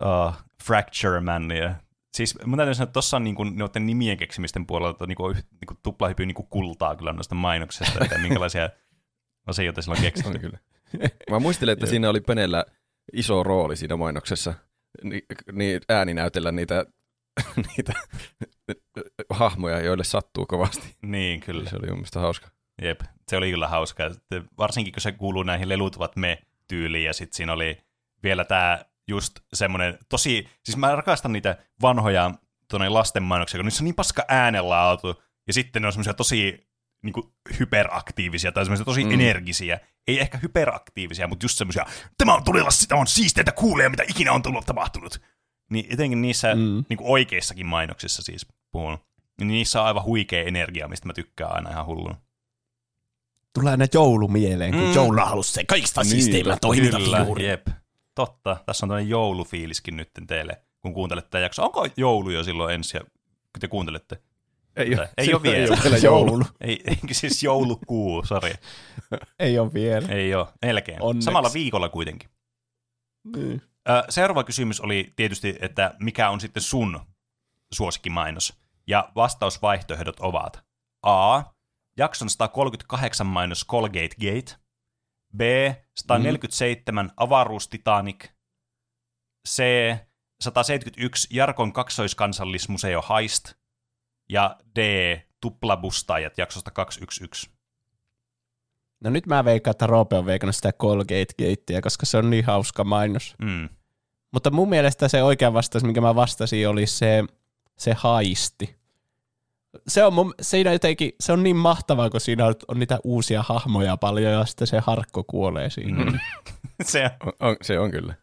Uh, Fracture Man. Ja, siis mun täytyy sanoa, että tuossa on niinku noiden nimien keksimisten puolelta niinku, yh- niinku tuplahypy niinku kultaa kyllä noista mainoksista, että minkälaisia asioita sillä on keksitty. On kyllä. Mä muistelin, että siinä oli Penellä iso rooli siinä mainoksessa, Ni, niin ääni näytellä niitä, niitä hahmoja, joille sattuu kovasti. Niin, kyllä. Se oli mun mielestä hauska. Jep, se oli kyllä. Sitten Varsinkin kun se kuuluu näihin lelutuvat me tyyliin ja sitten siinä oli vielä tämä just semmoinen tosi, siis mä rakastan niitä vanhoja tuonne lasten mainoksia, kun niissä on niin paska äänenlaatu ja sitten ne on semmoisia tosi niin kuin hyperaktiivisia tai semmoisia tosi mm. energisiä. Ei ehkä hyperaktiivisia, mutta just semmoisia, tämä on todella sitä on siisteintä kuulee, mitä ikinä on tullut tapahtunut. Niin etenkin niissä mm. niin kuin oikeissakin mainoksissa siis puhun. Niin niissä on aivan huikea energia, mistä mä tykkään aina ihan hulluna. Tulee aina joulu mieleen, kun Mm. jouluna halusi se kaikista siisteimmän toimintafiguuri. jep. Totta. Tässä on tämmöinen joulufiiliskin nyt teille, kun kuuntelette tätä jaksoa. Onko joulu jo silloin ensi, kun te kuuntelette? Ei, Tai- ei ole vielä. Ei ole vielä joulu. Ei, ei siis joulukuu, sori. Ei ole vielä. Ei ole, melkein. Onneksi. Samalla viikolla kuitenkin. Niin. Seuraava kysymys oli tietysti, että mikä on sitten sun suosikkimainos? Ja vastausvaihtoehdot ovat A. Jakson 138 mainos Colgate Gate. B. 147 Avaruus Titanic. C. 171 Jarkon kaksoiskansallismuseo Heist. Ja D. Tuplabustaajat jaksosta 211. No nyt mä veikkaan, että Roope on veikannut sitä Colgate Gatea, koska se on niin hauska mainos. Mm. Mutta mun mielestä se oikea vastaus, minkä mä vastasin, oli se, se haisti. Se on, mun, siinä jotenkin, se on niin mahtavaa, kun siinä on, on niitä uusia hahmoja paljon ja sitten se harkko kuolee siinä. Mm. Se, On, on, se on kyllä.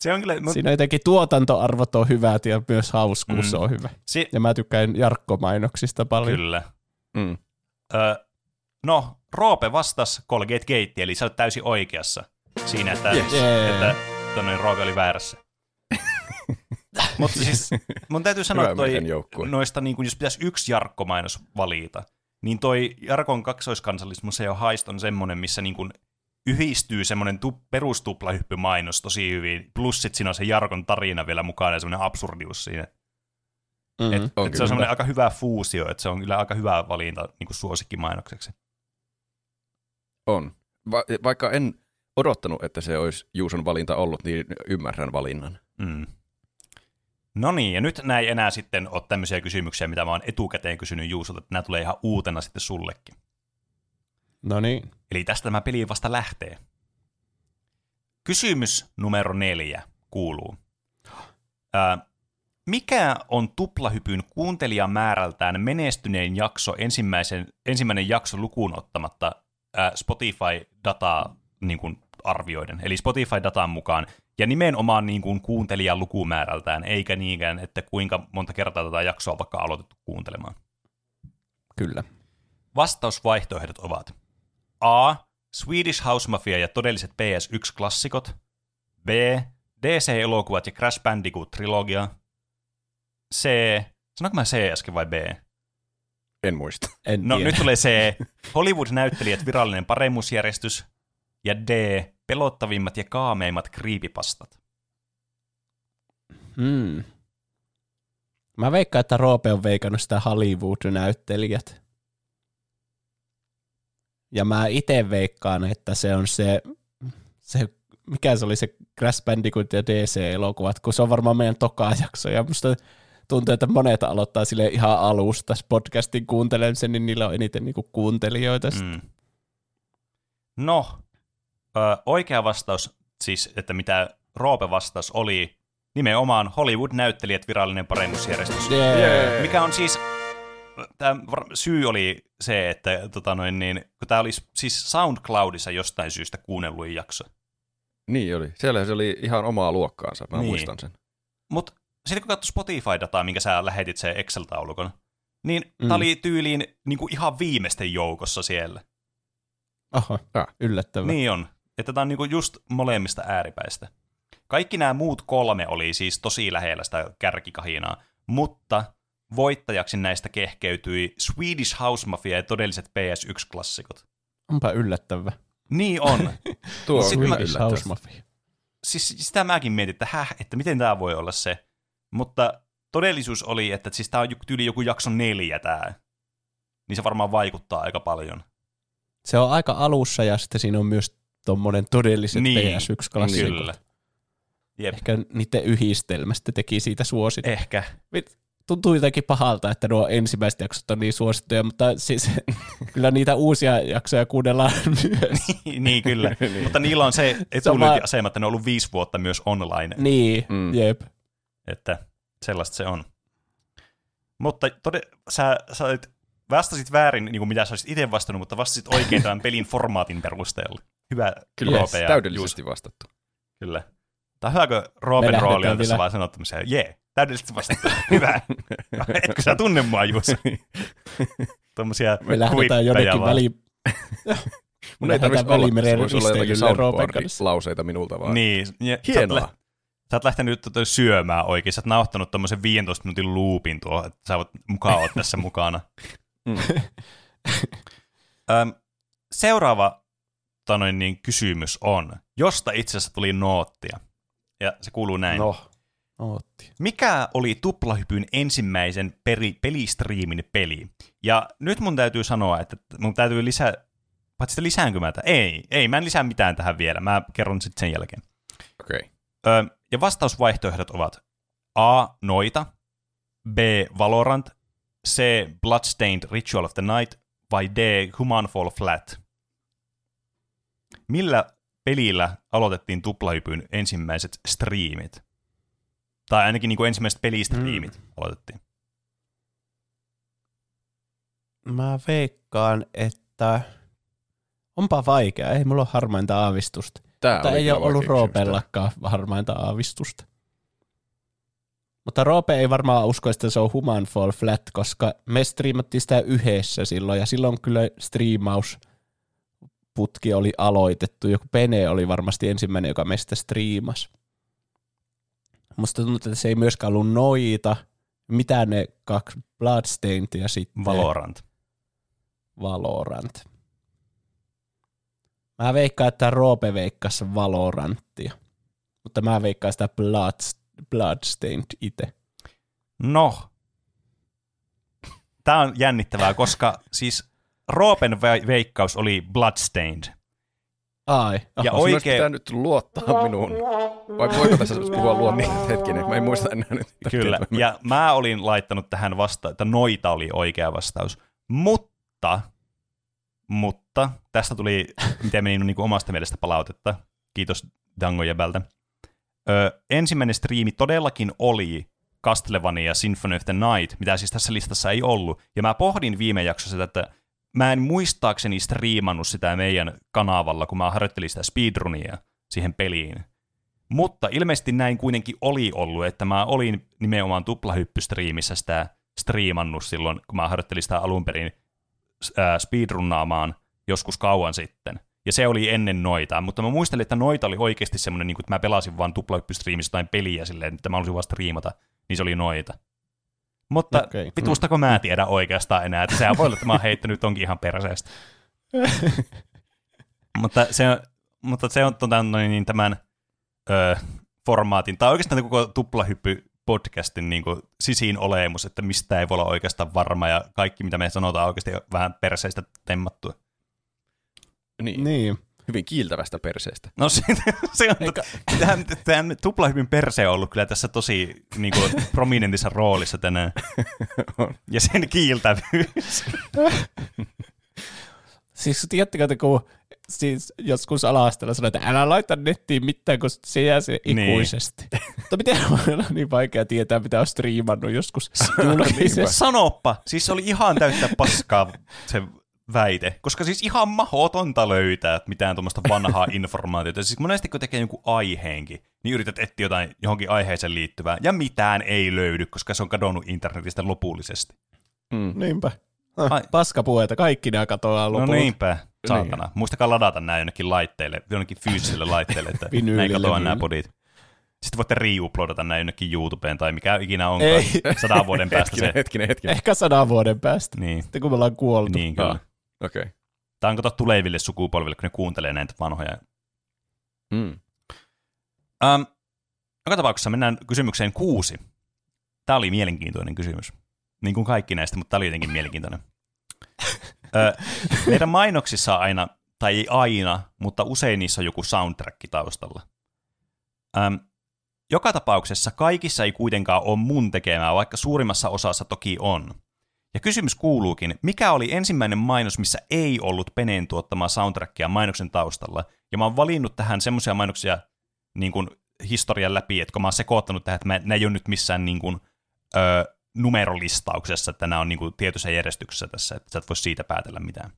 se on kyllä... Mut, Siinä jotenkin tuotantoarvot on hyvät ja myös hauskuus Mm. on hyvä. se, Ja mä tykkään Jarkko-mainoksista paljon. kyllä. Mm. Ö, no, Roope vastasi Colgate Gate, eli sä olet täysin oikeassa siinä, että, Yes. Että tonne Roope oli väärässä. Mutta siis mun täytyy sanoa, että noista, niin kun, jos pitäisi yksi Jarkko-mainos valita, niin toi Jarkon kaksoiskansallismuseo Haist on semmoinen, missä niin kun yhdistyy semmoinen tu- perustuplahyppymainos tosi hyvin, plus sit siinä on se Jarkon tarina vielä mukana ja semmoinen absurdius siinä. Mm. Et, On et se on semmoinen aika hyvä fuusio, että se on kyllä aika hyvä valinta niin kuin suosikkimainokseksi. On. Va- vaikka en odottanut, että se olisi Juuson valinta ollut, niin ymmärrän valinnan. Mm. No niin, ja nyt näin enää sitten ole tämmöisiä kysymyksiä, mitä mä oon etukäteen kysynyt Juusolta, että nämä tulee ihan uutena sitten sullekin. No niin. Eli tästä tämä peli vasta lähtee. Kysymys numero neljä kuuluu. Ää, mikä on tuplahypyn kuuntelijamäärältään menestynein jakso, ensimmäisen, ensimmäinen jakso lukuun ottamatta Spotify-dataa niin kuin arvioiden, eli Spotify-datan mukaan, ja nimenomaan niin kuin kuuntelijan lukumäärältään, eikä niinkään, että kuinka monta kertaa tätä jaksoa on vaikka aloitettu kuuntelemaan. Kyllä. Vastausvaihtoehdot ovat A. Swedish House Mafia ja todelliset PS1-klassikot. B. DC-elokuvat ja Crash Bandicoot-trilogia. C. Sanoinko mä C äsken vai B? En muista. En No tiedä. nyt tulee C. Hollywood-näyttelijät virallinen paremmuusjärjestys. Ja D. Pelottavimmat ja kaameimmat kriipipastat. Hmm. Mä veikkaan, että Roope on veikannut sitä Hollywood-näyttelijät. Ja mä itse veikkaan, että se on se, se mikä se oli se Crash Bandicoot ja DC-elokuvat, kun se on varmaan meidän toka jakso. Ja musta tuntuu, että monet aloittaa sille ihan alusta podcastin kuuntelemisen, niin niillä on eniten niinku kuuntelijoita. Mm. No, ö, oikea vastaus, siis että mitä Roope vastaus oli nimenomaan Hollywood-näyttelijät virallinen parennusjärjestys. Yeah. Mikä on siis, tämä syy oli se, että tota noin, niin, kun tämä oli siis SoundCloudissa jostain syystä kuunnelluin jakso. Niin oli. Siellä se oli ihan omaa luokkaansa, mä niin. muistan sen. Mutta sitten kun katsoi Spotify-dataa, minkä sä lähetit se Excel-taulukon, niin mm. Tämä oli tyyliin niin kuin ihan viimeisten joukossa siellä. Oho, Ah. yllättävää. Niin on. Että tämä on niinku just molemmista ääripäistä. Kaikki nämä muut kolme oli siis tosi lähellä sitä kärkikahinaa, mutta voittajaksi näistä kehkeytyi Swedish House Mafia ja todelliset PS1-klassikot. Onpa yllättävää. Niin on. Tuo on mä- Swedish. House Mafia. siis sitä mäkin mietin, että häh, että miten tämä voi olla se. Mutta todellisuus oli, että siis tämä on tyyli joku jakso neljä tämä. Niin se varmaan vaikuttaa aika paljon. Se on aika alussa ja sitten siinä on myös tuommoinen todelliset Niin, PS1-klassikot. Kyllä. Jep. Ehkä niiden yhdistelmästä teki siitä suosittu. Ehkä. Tuntuu jotenkin pahalta, että nuo ensimmäiset jaksot on niin suosittuja, mutta siis kyllä niitä uusia jaksoja kuunnellaan myös. niin, kyllä. Mutta niillä on se etulyöntiasema, että ne on ollut viisi vuotta myös online. niin, mm. jep. Että sellaista se on. Mutta tode, sä, sä olit, vastasit väärin, niin kuin mitä sä olisit itse vastannut, mutta vastasit oikein tämän pelin formaatin perusteella. Hyvä, Kyllä, Roope ja täydellisesti Juuso. vastattu. Kyllä. Tämä on hyvä, kun Roopen rooli on tässä vaan sanottu tämmöisiä, jee, täydellisesti vastattu. hyvä. Etkö sä tunne mua, Juuso? Tuommoisia Me lähdetään jonnekin väliin. Mun ei tarvitsisi olla, voisi olla jotakin lauseita minulta vaan. Niin. Hienoa. Sä oot lähtenyt tota syömään oikein. Sä oot nauhoittanut tommosen 15 minuutin loopin tuo, että sä voit mukaan olla tässä mukana. Mm. Öm, seuraava tanoin, niin, kysymys on, josta itse asiassa tuli noottia. Ja se kuuluu näin. No, ootti. Mikä oli Tuplahypyn ensimmäisen peri, pelistriimin peli? Ja nyt mun täytyy sanoa, että mun täytyy lisää, paitsi että lisäänkö mä tätä? Ei, ei, mä en lisää mitään tähän vielä. Mä kerron sitten sen jälkeen. Okei. Okay. Ja vastausvaihtoehdot ovat A. Noita, B. Valorant, C. Bloodstained Ritual of the Night vai D. Human Fall Flat. Millä pelillä aloitettiin tuplahypyn ensimmäiset striimit? Tai ainakin niin kuin ensimmäiset pelistriimit mm. aloitettiin. Mä veikkaan, että onpa vaikea. Ei mulla ole harmainta aavistusta. Tää Mutta ei ole ollut. Roopellakaan harmainta aavistusta. Mutta Roope ei varmaan usko, että se on Human Fall Flat, koska me striimattiin sitä yhdessä silloin, ja silloin kyllä striimausputki oli aloitettu. Joku Pene oli varmasti ensimmäinen, joka meistä striimasi. Musta tuntuu, että se ei myöskään ollut noita. Mitä ne kaksi Bloodstained ja sitten Valorant. Valorant. Mä veikkaan, että Roope veikkasi Valoranttia. Mutta mä veikkaan sitä Blood, Bloodstained itse. No, tämä on jännittävää, koska siis Roopen ve- veikkaus oli Bloodstained. Ai, Ja oho. Olisi oikein, pitää nyt luottaa minuun. Vai voiko tässä puhua luonnin hetkinen? Mä en muista enää nyt. Kyllä, ja mä olin laittanut tähän vasta, että noita oli oikea vastaus. Mutta, mutta, tästä tuli, miten meni niin kuin omasta mielestä palautetta. Kiitos Dango Jäbältä. Ö, ensimmäinen striimi todellakin oli Castlevania Symphony of the Night, mitä siis tässä listassa ei ollut. Ja mä pohdin viime jaksossa että mä en muistaakseni striimannut sitä meidän kanavalla, kun mä harjoittelin sitä speedrunia siihen peliin. Mutta ilmeisesti näin kuitenkin oli ollut, että mä olin nimenomaan tuplahyppystriimissä sitä striimannut silloin, kun mä harjoittelin sitä alun perin ää, speedrunnaamaan joskus kauan sitten. Ja se oli ennen noita, mutta mä muistelin, että noita oli oikeasti semmoinen, niin että mä pelasin vaan tuplahyppystriimissä jotain peliä silleen, että mä halusin vaan striimata, niin se oli noita. Mutta okay. Okei. vitustako mä tiedä oikeastaan enää, että sehän voi olla, että mä oon heittänyt onkin ihan perseestä. mutta se on, mutta se on tota, noin, niin tämän ö, formaatin, tai oikeastaan koko tuplahyppy podcastin niin kuin, sisiin olemus, että mistä ei voi olla oikeastaan varma, ja kaikki mitä me sanotaan on oikeasti vähän perseistä temmattua. Niin. Niin. Hyvin kiiltävästä perseestä. No se, se on, tähän, tähän tuplahypyn perse on ollut kyllä tässä tosi niin kuin, prominentissa roolissa tänään. ja sen kiiltävyys. Siis tiedättekö, että kun siis joskus ala-asteella sanoi, että älä laita nettiin mitään, koska se jää se Niin. ikuisesti. Mutta miten voi olla niin vaikea tietää, mitä on striimannut joskus julkisesti? Sanoppa, siis se oli ihan täyttä paskaa se väite, koska siis ihan mahdotonta löytää mitään tuommoista vanhaa informaatiota. Siis monesti kun tekee jonkun aiheenkin, niin yrität etsiä jotain johonkin aiheeseen liittyvää, ja mitään ei löydy, koska se on kadonnut internetistä lopullisesti. Niinpä. Ai. Ah, paskapuheita, kaikki nämä katoaa No lopulta. niinpä, saatana. Niin. Muistakaa ladata nämä jonnekin laitteille, jonnekin fyysiselle laitteelle, että näin katoaa Vinylilevyille. nämä podit. Sitten voitte re-uploadata nämä jonnekin YouTubeen tai mikä ikinä onkaan Ei. sadan vuoden päästä Hetkinen, se. hetkinen, hetkinen. Ehkä sadan vuoden päästä, Niin, sitten kun me ollaan kuoltu. niin kyllä. Ah. Okei. Okay. Tämä on kato tuleville sukupolville, kun ne kuuntelee näitä vanhoja. Mm. Um, joka tapauksessa mennään kysymykseen kuusi. Tämä oli mielenkiintoinen kysymys. Niin kuin kaikki näistä, mutta tämä oli jotenkin mielenkiintoinen. Meidän mainoksissa aina, tai ei aina, mutta usein niissä on joku soundtrack taustalla. Um, joka tapauksessa kaikissa ei kuitenkaan ole mun tekemää, vaikka suurimmassa osassa toki on. Ja kysymys kuuluukin, mikä oli ensimmäinen mainos, missä ei ollut Peneen tuottamaa soundtrackia mainoksen taustalla? Ja mä oon valinnut tähän semmoisia mainoksia niin kuin historian läpi, että kun mä oon sekoittanut tähän, että mä, nämä ei ole nyt missään niin kuin, ö, numerolistauksessa, että nämä on niin kuin tietyssä järjestyksessä tässä, että sä et voi siitä päätellä mitään.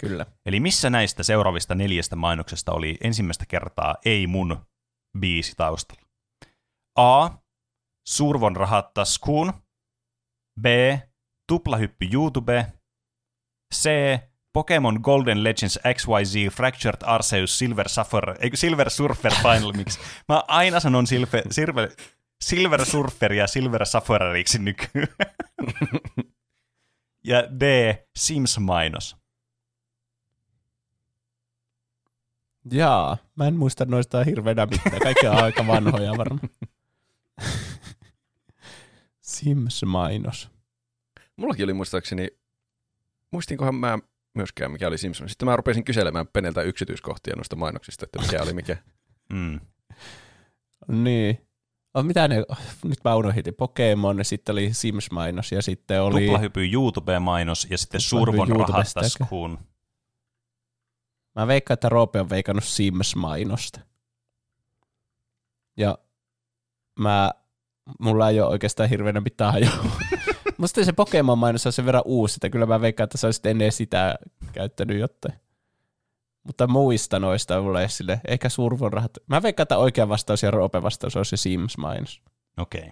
Kyllä. Eli missä näistä seuraavista neljästä mainoksesta oli ensimmäistä kertaa ei mun biisi taustalla? A. Survon rahat taskuun. B. Tuplahyppy YouTube. C. Pokemon Golden Legends XYZ Fractured Arceus Silver Surfer, eikö Silver Surfer Final Mix. Mä aina sanon Silver, Silver, Silver Surfer ja Silver Suffereriksi nykyään. ja D. Sims-mainos. Jaa, mä en muista noista hirveänä mitään. Kaikki on aika vanhoja varmaan. Sims-mainos. Mullakin oli muistaakseni, muistinkohan mä myöskään, mikä oli Simpson. Sitten mä rupesin kyselemään Peneltä yksityiskohtia noista mainoksista, että mikä oli mikä. Mm. Niin. Oh, mitä ne, nyt mä unohdin, Pokemon, sitten oli Sims-mainos ja sitten oli... Tuplahypy YouTube-mainos ja sitten Survon rahat YouTubesta, eikö? taskuun. Mä veikkaan, että Roope on veikannut Sims-mainosta. Ja mä, mulla ei ole oikeastaan hirveänä mitään hajua. Musta se Pokemon-mainos on sen verran uusi, että kyllä mä veikkaan, että sä olisit ennen sitä käyttänyt jotain. Mutta muista noista mulla ei sille, ehkä survon rahat. Mä veikkaan, että oikea vastaus ja Roope vastaus on se Sims-mainos. Okei. Okay.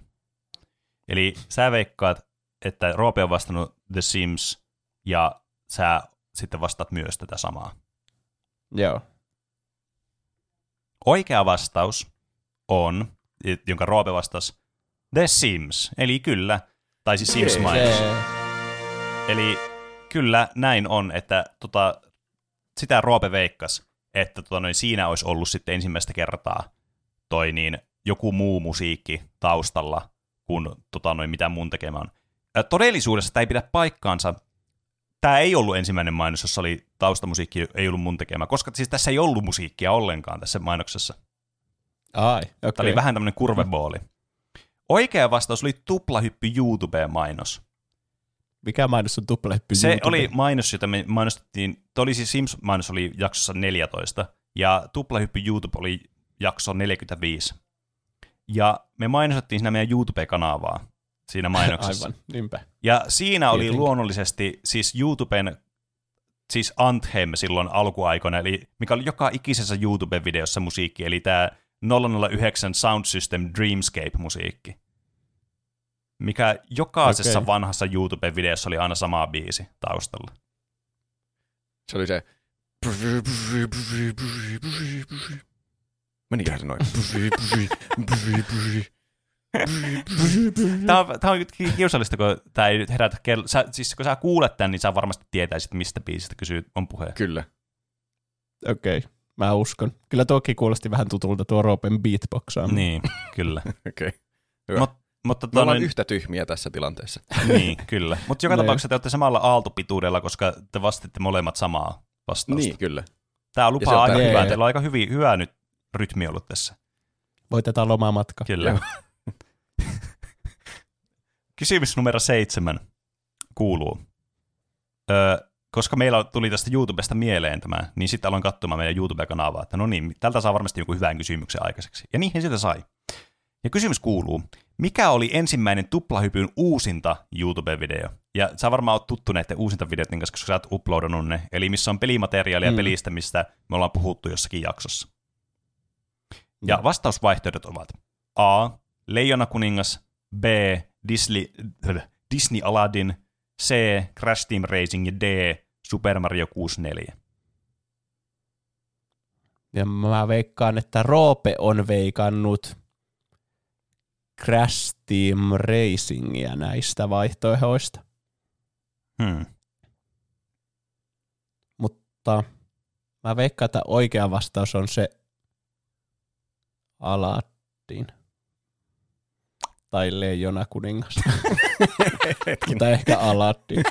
Eli sä veikkaat, että Roope on vastannut The Sims ja sä sitten vastaat myös tätä samaa. Joo. Oikea vastaus on, jonka Roope vastasi, The Sims. Eli kyllä, tai siis Sims-mainos. Se, Eli kyllä näin on, että tota, sitä Roope veikkas, että tota, noin, siinä olisi ollut sitten ensimmäistä kertaa toi niin, joku muu musiikki taustalla kuin tota, noin, mitä mun tekemä on. Ä, Todellisuudessa tämä ei pidä paikkaansa. Tämä ei ollut ensimmäinen mainos, jossa oli taustamusiikki, ei ollut mun tekemä, koska siis tässä ei ollut musiikkia ollenkaan tässä mainoksessa. ai, okei. Tämä oli vähän tämmöinen kurvebooli. Oikea vastaus oli tuplahyppy YouTube-mainos. Mikä mainos on tuplahyppy Se YouTube? oli mainos, jota me mainostettiin, toi oli siis Sims-mainos oli jaksossa 14, ja Tuplahyppy YouTube oli jakso 45. Ja me mainostettiin siinä meidän YouTube-kanavaa siinä mainoksessa. Aivan, niinpä. Ja siinä oli Tietenkin. luonnollisesti siis YouTuben, siis Anthem silloin alkuaikoina, eli mikä oli joka ikisessä YouTube-videossa musiikki, eli tämä 009 Sound System Dreamscape-musiikki. Mikä jokaisessa Okei. vanhassa YouTube-videossa oli aina sama biisi taustalla. Se oli se... Meniköhän se noin? Tämä on, tämä on kiusallista, kun tämä ei nyt herätä kello. Sä, siis kun sä kuulet tämän, niin sä varmasti tietäisit, mistä biisistä kysyy, on puhe. Kyllä. Okei, okay. mä uskon. Kyllä tuokin kuulosti vähän tutulta tuo Roopen beatboxaaminen. Niin, kyllä. Okei. Hyvä. Mut, mutta Me tota, ollaan noin- yhtä tyhmiä tässä tilanteessa. niin, kyllä. Mutta joka Niin. tapauksessa te olette samalla aaltopituudella, koska te vastitte molemmat samaa vastausta. Niin, kyllä. Tämä lupaa on aika tärkeää. hyvää. Teillä on aika hyvin, hyvä nyt rytmi ollut tässä. Voitetaan lomamatka. Kyllä. Kysymys numero seitsemän kuuluu. Öö, koska meillä tuli tästä YouTubesta mieleen tämä, niin sitten aloin katsomaan meidän YouTube-kanavaa, että no niin, tältä saa varmasti joku hyvän kysymyksen aikaiseksi. Ja niihin sitä sai. Ja kysymys kuuluu, mikä oli ensimmäinen tuplahypyn uusinta YouTube-video? Ja sä varmaan oot tuttu näiden uusinta videoiden kanssa, koska sä oot uploadannut ne. Eli missä on pelimateriaalia mm. pelistä, mistä me ollaan puhuttu jossakin jaksossa. Ja vastausvaihtoehdot ovat A. Leijona kuningas, B. Disney, Disney Aladdin, C. Crash Team Racing ja D. Super Mario 64. Ja mä veikkaan, että Roope on veikannut Crash Team Racingia näistä vaihtoehdoista. Hmm. Mutta mä veikkaan, että oikea vastaus on se Aladdin. Tai Leijona kuningas. Mutta ehkä Aladdin.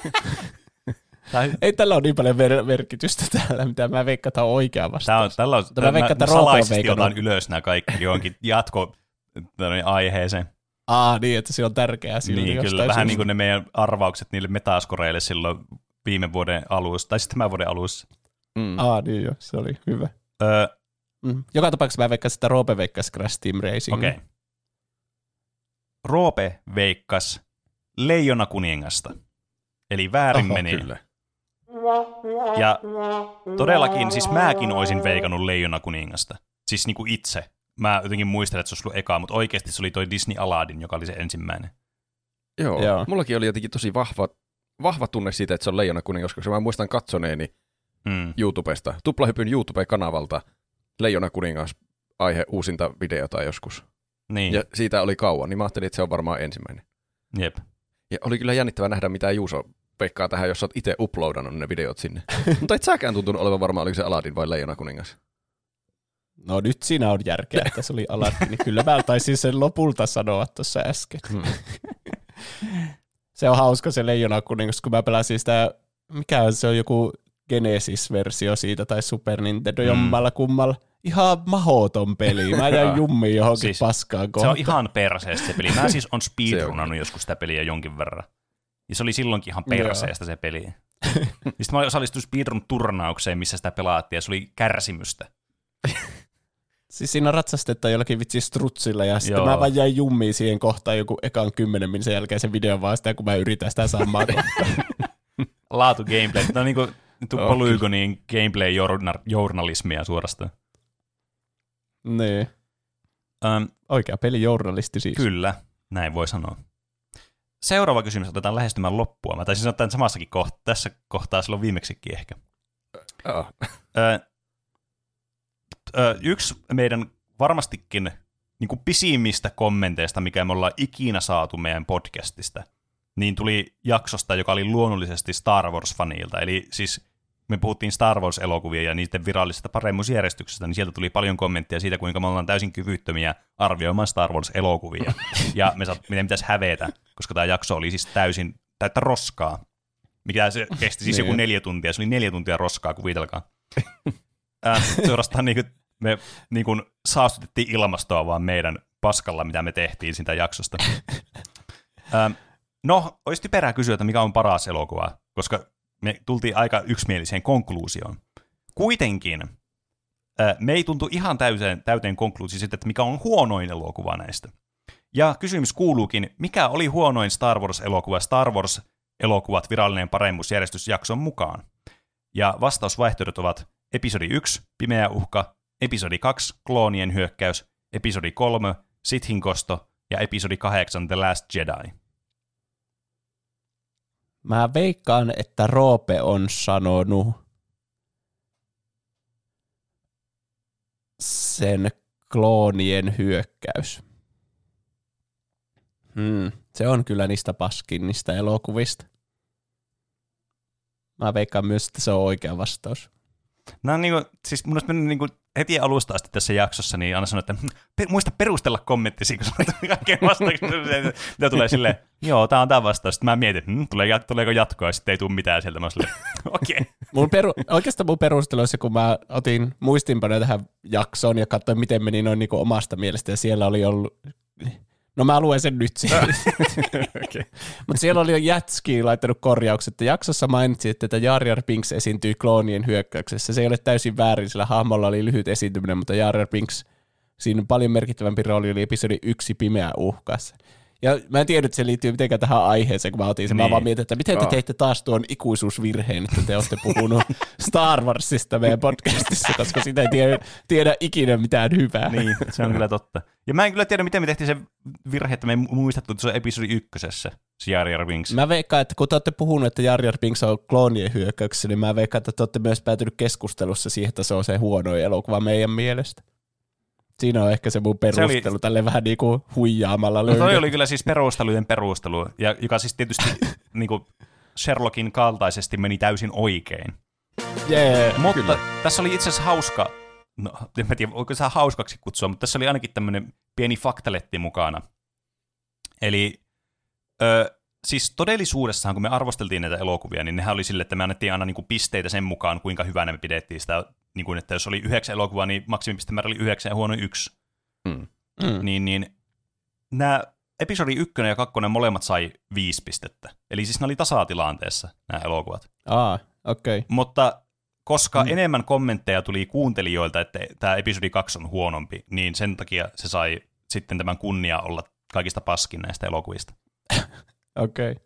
Tai Ei tällä ole niin paljon ver- merkitystä täällä, mitä mä veikkaan, että on oikea vastaus. on, tällä on, Tämä mä, mä salaisesti otan ylös nämä kaikki johonkin jatko aiheeseen. Aa, niin, että se on tärkeää silti Niin, kyllä, vähän niin syystä. kuin ne meidän arvaukset niille metaskoreille silloin viime vuoden alussa, tai sitten tämän vuoden alussa. Mm. Aa, niin joo, se oli hyvä. Öö, Mm. Joka tapauksessa mä veikkaan, että Roope veikkasi Crash Team Racing. Okei. Okay. Roope veikkas Leijona kuningasta. Eli väärin Oho, meni. Kyllä. Ja todellakin, siis mäkin olisin veikannut Leijona kuningasta. Siis niinku itse. Mä jotenkin muistelin, että se olisi ollut eka, mutta oikeasti se oli toi Disney Aladdin, joka oli se ensimmäinen. Joo. Joo. Joo. Mullakin oli jotenkin tosi vahva, vahva tunne siitä, että se on Leijona kuningas, koska mä muistan katsoneeni Mm. YouTubesta, Tuplahypyn YouTube-kanavalta Leijona kuningas aihe uusinta videota joskus. Niin, Ja siitä oli kauan, niin mä ajattelin, että se on varmaan ensimmäinen. jep. Ja oli kyllä jännittävää nähdä, mitä Juuso peikkaa tähän, jos sä oot itse uploadannut ne videot sinne. Mutta et säkään tuntunut olevan varmaan, oliko se Aladdin vai Leijona kuningas. No nyt siinä on järkeä, että se oli Aladdin. Niin kyllä mä taisin sen lopulta sanoa tuossa äsken. Hmm. Se on hauska se Leijona kuningas, kun mä pelasin sitä, mikä se on joku Genesis-versio siitä tai Super Nintendo Mm. jommalla kummalla. Ihan mahoton peli. Mä jäin jummiin johonkin Siis paskaan Se kohta. on ihan perseestä se peli. Mä siis on speedrunannut joskus sitä peliä jonkin verran. Ja se oli silloinkin ihan perseestä se peli. Sitten mä osallistuin speedrun-turnaukseen, missä sitä pelaattiin, ja se oli kärsimystä. Siis siinä ratsastetaan jollakin vitsi strutsilla ja sitten Joo. mä vaan jäin jummiin siihen kohtaan joku ekan kymmenen minuutin sen jälkeen sen videon vaan sitä, kun mä yritän sitä samaa kohtaa. Laatu gameplay. No niin kuin Joo, Polygonin gameplay-journalismia suorastaan. niin. Um, Oikea peli journalisti siis. kyllä, näin voi sanoa. Seuraava kysymys otetaan lähestymään loppua. Mä taisin sanoa tämän samassakin kohtaa, tässä kohtaa silloin viimeksikin ehkä. Joo. Ö, ö, yksi meidän varmastikin niin kuin pisimmistä kommenteista, mikä me ollaan ikinä saatu meidän podcastista, niin tuli jaksosta, joka oli luonnollisesti Star Wars-fanilta. Eli siis me puhuttiin Star Wars-elokuvia ja niiden virallisesta paremmuusjärjestyksestä, niin sieltä tuli paljon kommentteja siitä, kuinka me ollaan täysin kyvyttömiä arvioimaan Star Wars-elokuvia. ja me saat, miten pitäisi hävetä, koska tämä jakso oli siis täysin täyttä roskaa. Mikä se kesti siis Niin. joku neljä tuntia. Se oli neljä tuntia roskaa, kuvitelkaa. Äh, suorastaan niin kuin, me niin kuin saastutettiin ilmastoa vaan meidän paskalla, mitä me tehtiin siitä jaksosta. ähm, no, olisi typerää kysyä, että mikä on paras elokuva, koska me tultiin aika yksimieliseen konkluusioon. Kuitenkin äh, me ei tuntu ihan täyteen, täyteen konkluusio siitä, että mikä on huonoin elokuva näistä. Ja kysymys kuuluukin, mikä oli huonoin Star Wars-elokuva Star Wars-elokuvat virallinen paremmuusjärjestysjakson mukaan? Ja vastausvaihtoehdot ovat episodi 1, Pimeä uhka, episodi 2, Kloonien hyökkäys, episodi 3, Sithin kosto ja episodi 8, The Last Jedi. Mä veikkaan, että Roope on sanonut sen kloonien hyökkäys. Hmm. Se on kyllä niistä paskin niistä elokuvista. Mä veikkaan myös, että se on oikea vastaus. Nämä on niin kuin, siis mun mielestä niin kuin heti alusta asti tässä jaksossa, niin Anna sanoi, että "Hmm, pe- muista perustella kommenttisi, kun sanoit kaikkeen vastauksia, mitä tulee silleen, joo, tämä on tämä vastaus. Sitten mä mietin, hm, tulee, tuleeko jatkoa, ja sitten ei tule mitään sieltä. Mä okei. Okay. Mun peru, oikeastaan mun perustelu on se, kun mä otin muistinpanoja tähän jaksoon ja katsoin, miten meni noin niin omasta mielestä, ja siellä oli ollut No mä luen sen nyt siis. okay. Mutta siellä oli jo Jätski laittanut korjaukset, että jaksossa mainitsit, että Jar Jar Binks esiintyi kloonien hyökkäyksessä. Se ei ole täysin väärin, sillä hahmolla oli lyhyt esiintyminen, mutta Jar Jar Binks siinä paljon merkittävämpi rooli oli episodi yksi pimeä uhkassa. Ja mä en tiedä, että se liittyy mitenkään tähän aiheeseen, kun mä otin sen. Niin. Mä vaan mietin, että miten te teitte taas tuon ikuisuusvirheen, että te olette puhunut Star Warsista meidän podcastissa, koska sitä ei tiedä, tiedä ikinä mitään hyvää. Niin, se on kyllä totta. Ja mä en kyllä tiedä, miten me tehtiin se virhe, että me ei muistettu, että se on episodi ykkösessä, se Jar Jar Binks. Mä veikkaan, että kun te olette puhunut, että Jar Jar Binks on kloonien hyökkäyksessä, niin mä veikkaan, että te olette myös päätynyt keskustelussa siihen, että se on se huono elokuva meidän mielestä. Siinä on ehkä se mun perustelu, oli- tälle vähän niin kuin huijaamalla No toi oli kyllä siis perustelujen perustelu, ja joka siis tietysti niin kuin Sherlockin kaltaisesti meni täysin oikein. Yeah. Mutta kyllä. tässä oli itse asiassa hauska, no en mä tiedä, voiko se hauskaksi kutsua, mutta tässä oli ainakin tämmöinen pieni faktaletti mukana. Eli ö, siis todellisuudessahan, kun me arvosteltiin näitä elokuvia, niin nehän oli sille, että me annettiin aina niinku pisteitä sen mukaan, kuinka hyvänä me pidettiin sitä, niin kuin, että jos oli yhdeksän elokuvaa, niin maksimipistemäärä oli yhdeksän ja huono yksi. Mm. Mm. Niin, niin nämä episodi ykkönen ja kakkonen molemmat sai viisi pistettä. Eli siis ne oli tasatilanteessa nämä elokuvat. Aa, okei. Okay. Mutta koska mm. enemmän kommentteja tuli kuuntelijoilta, että tämä episodi 2 on huonompi, niin sen takia se sai sitten tämän kunnia olla kaikista paskin näistä elokuvista. Okei. Okay.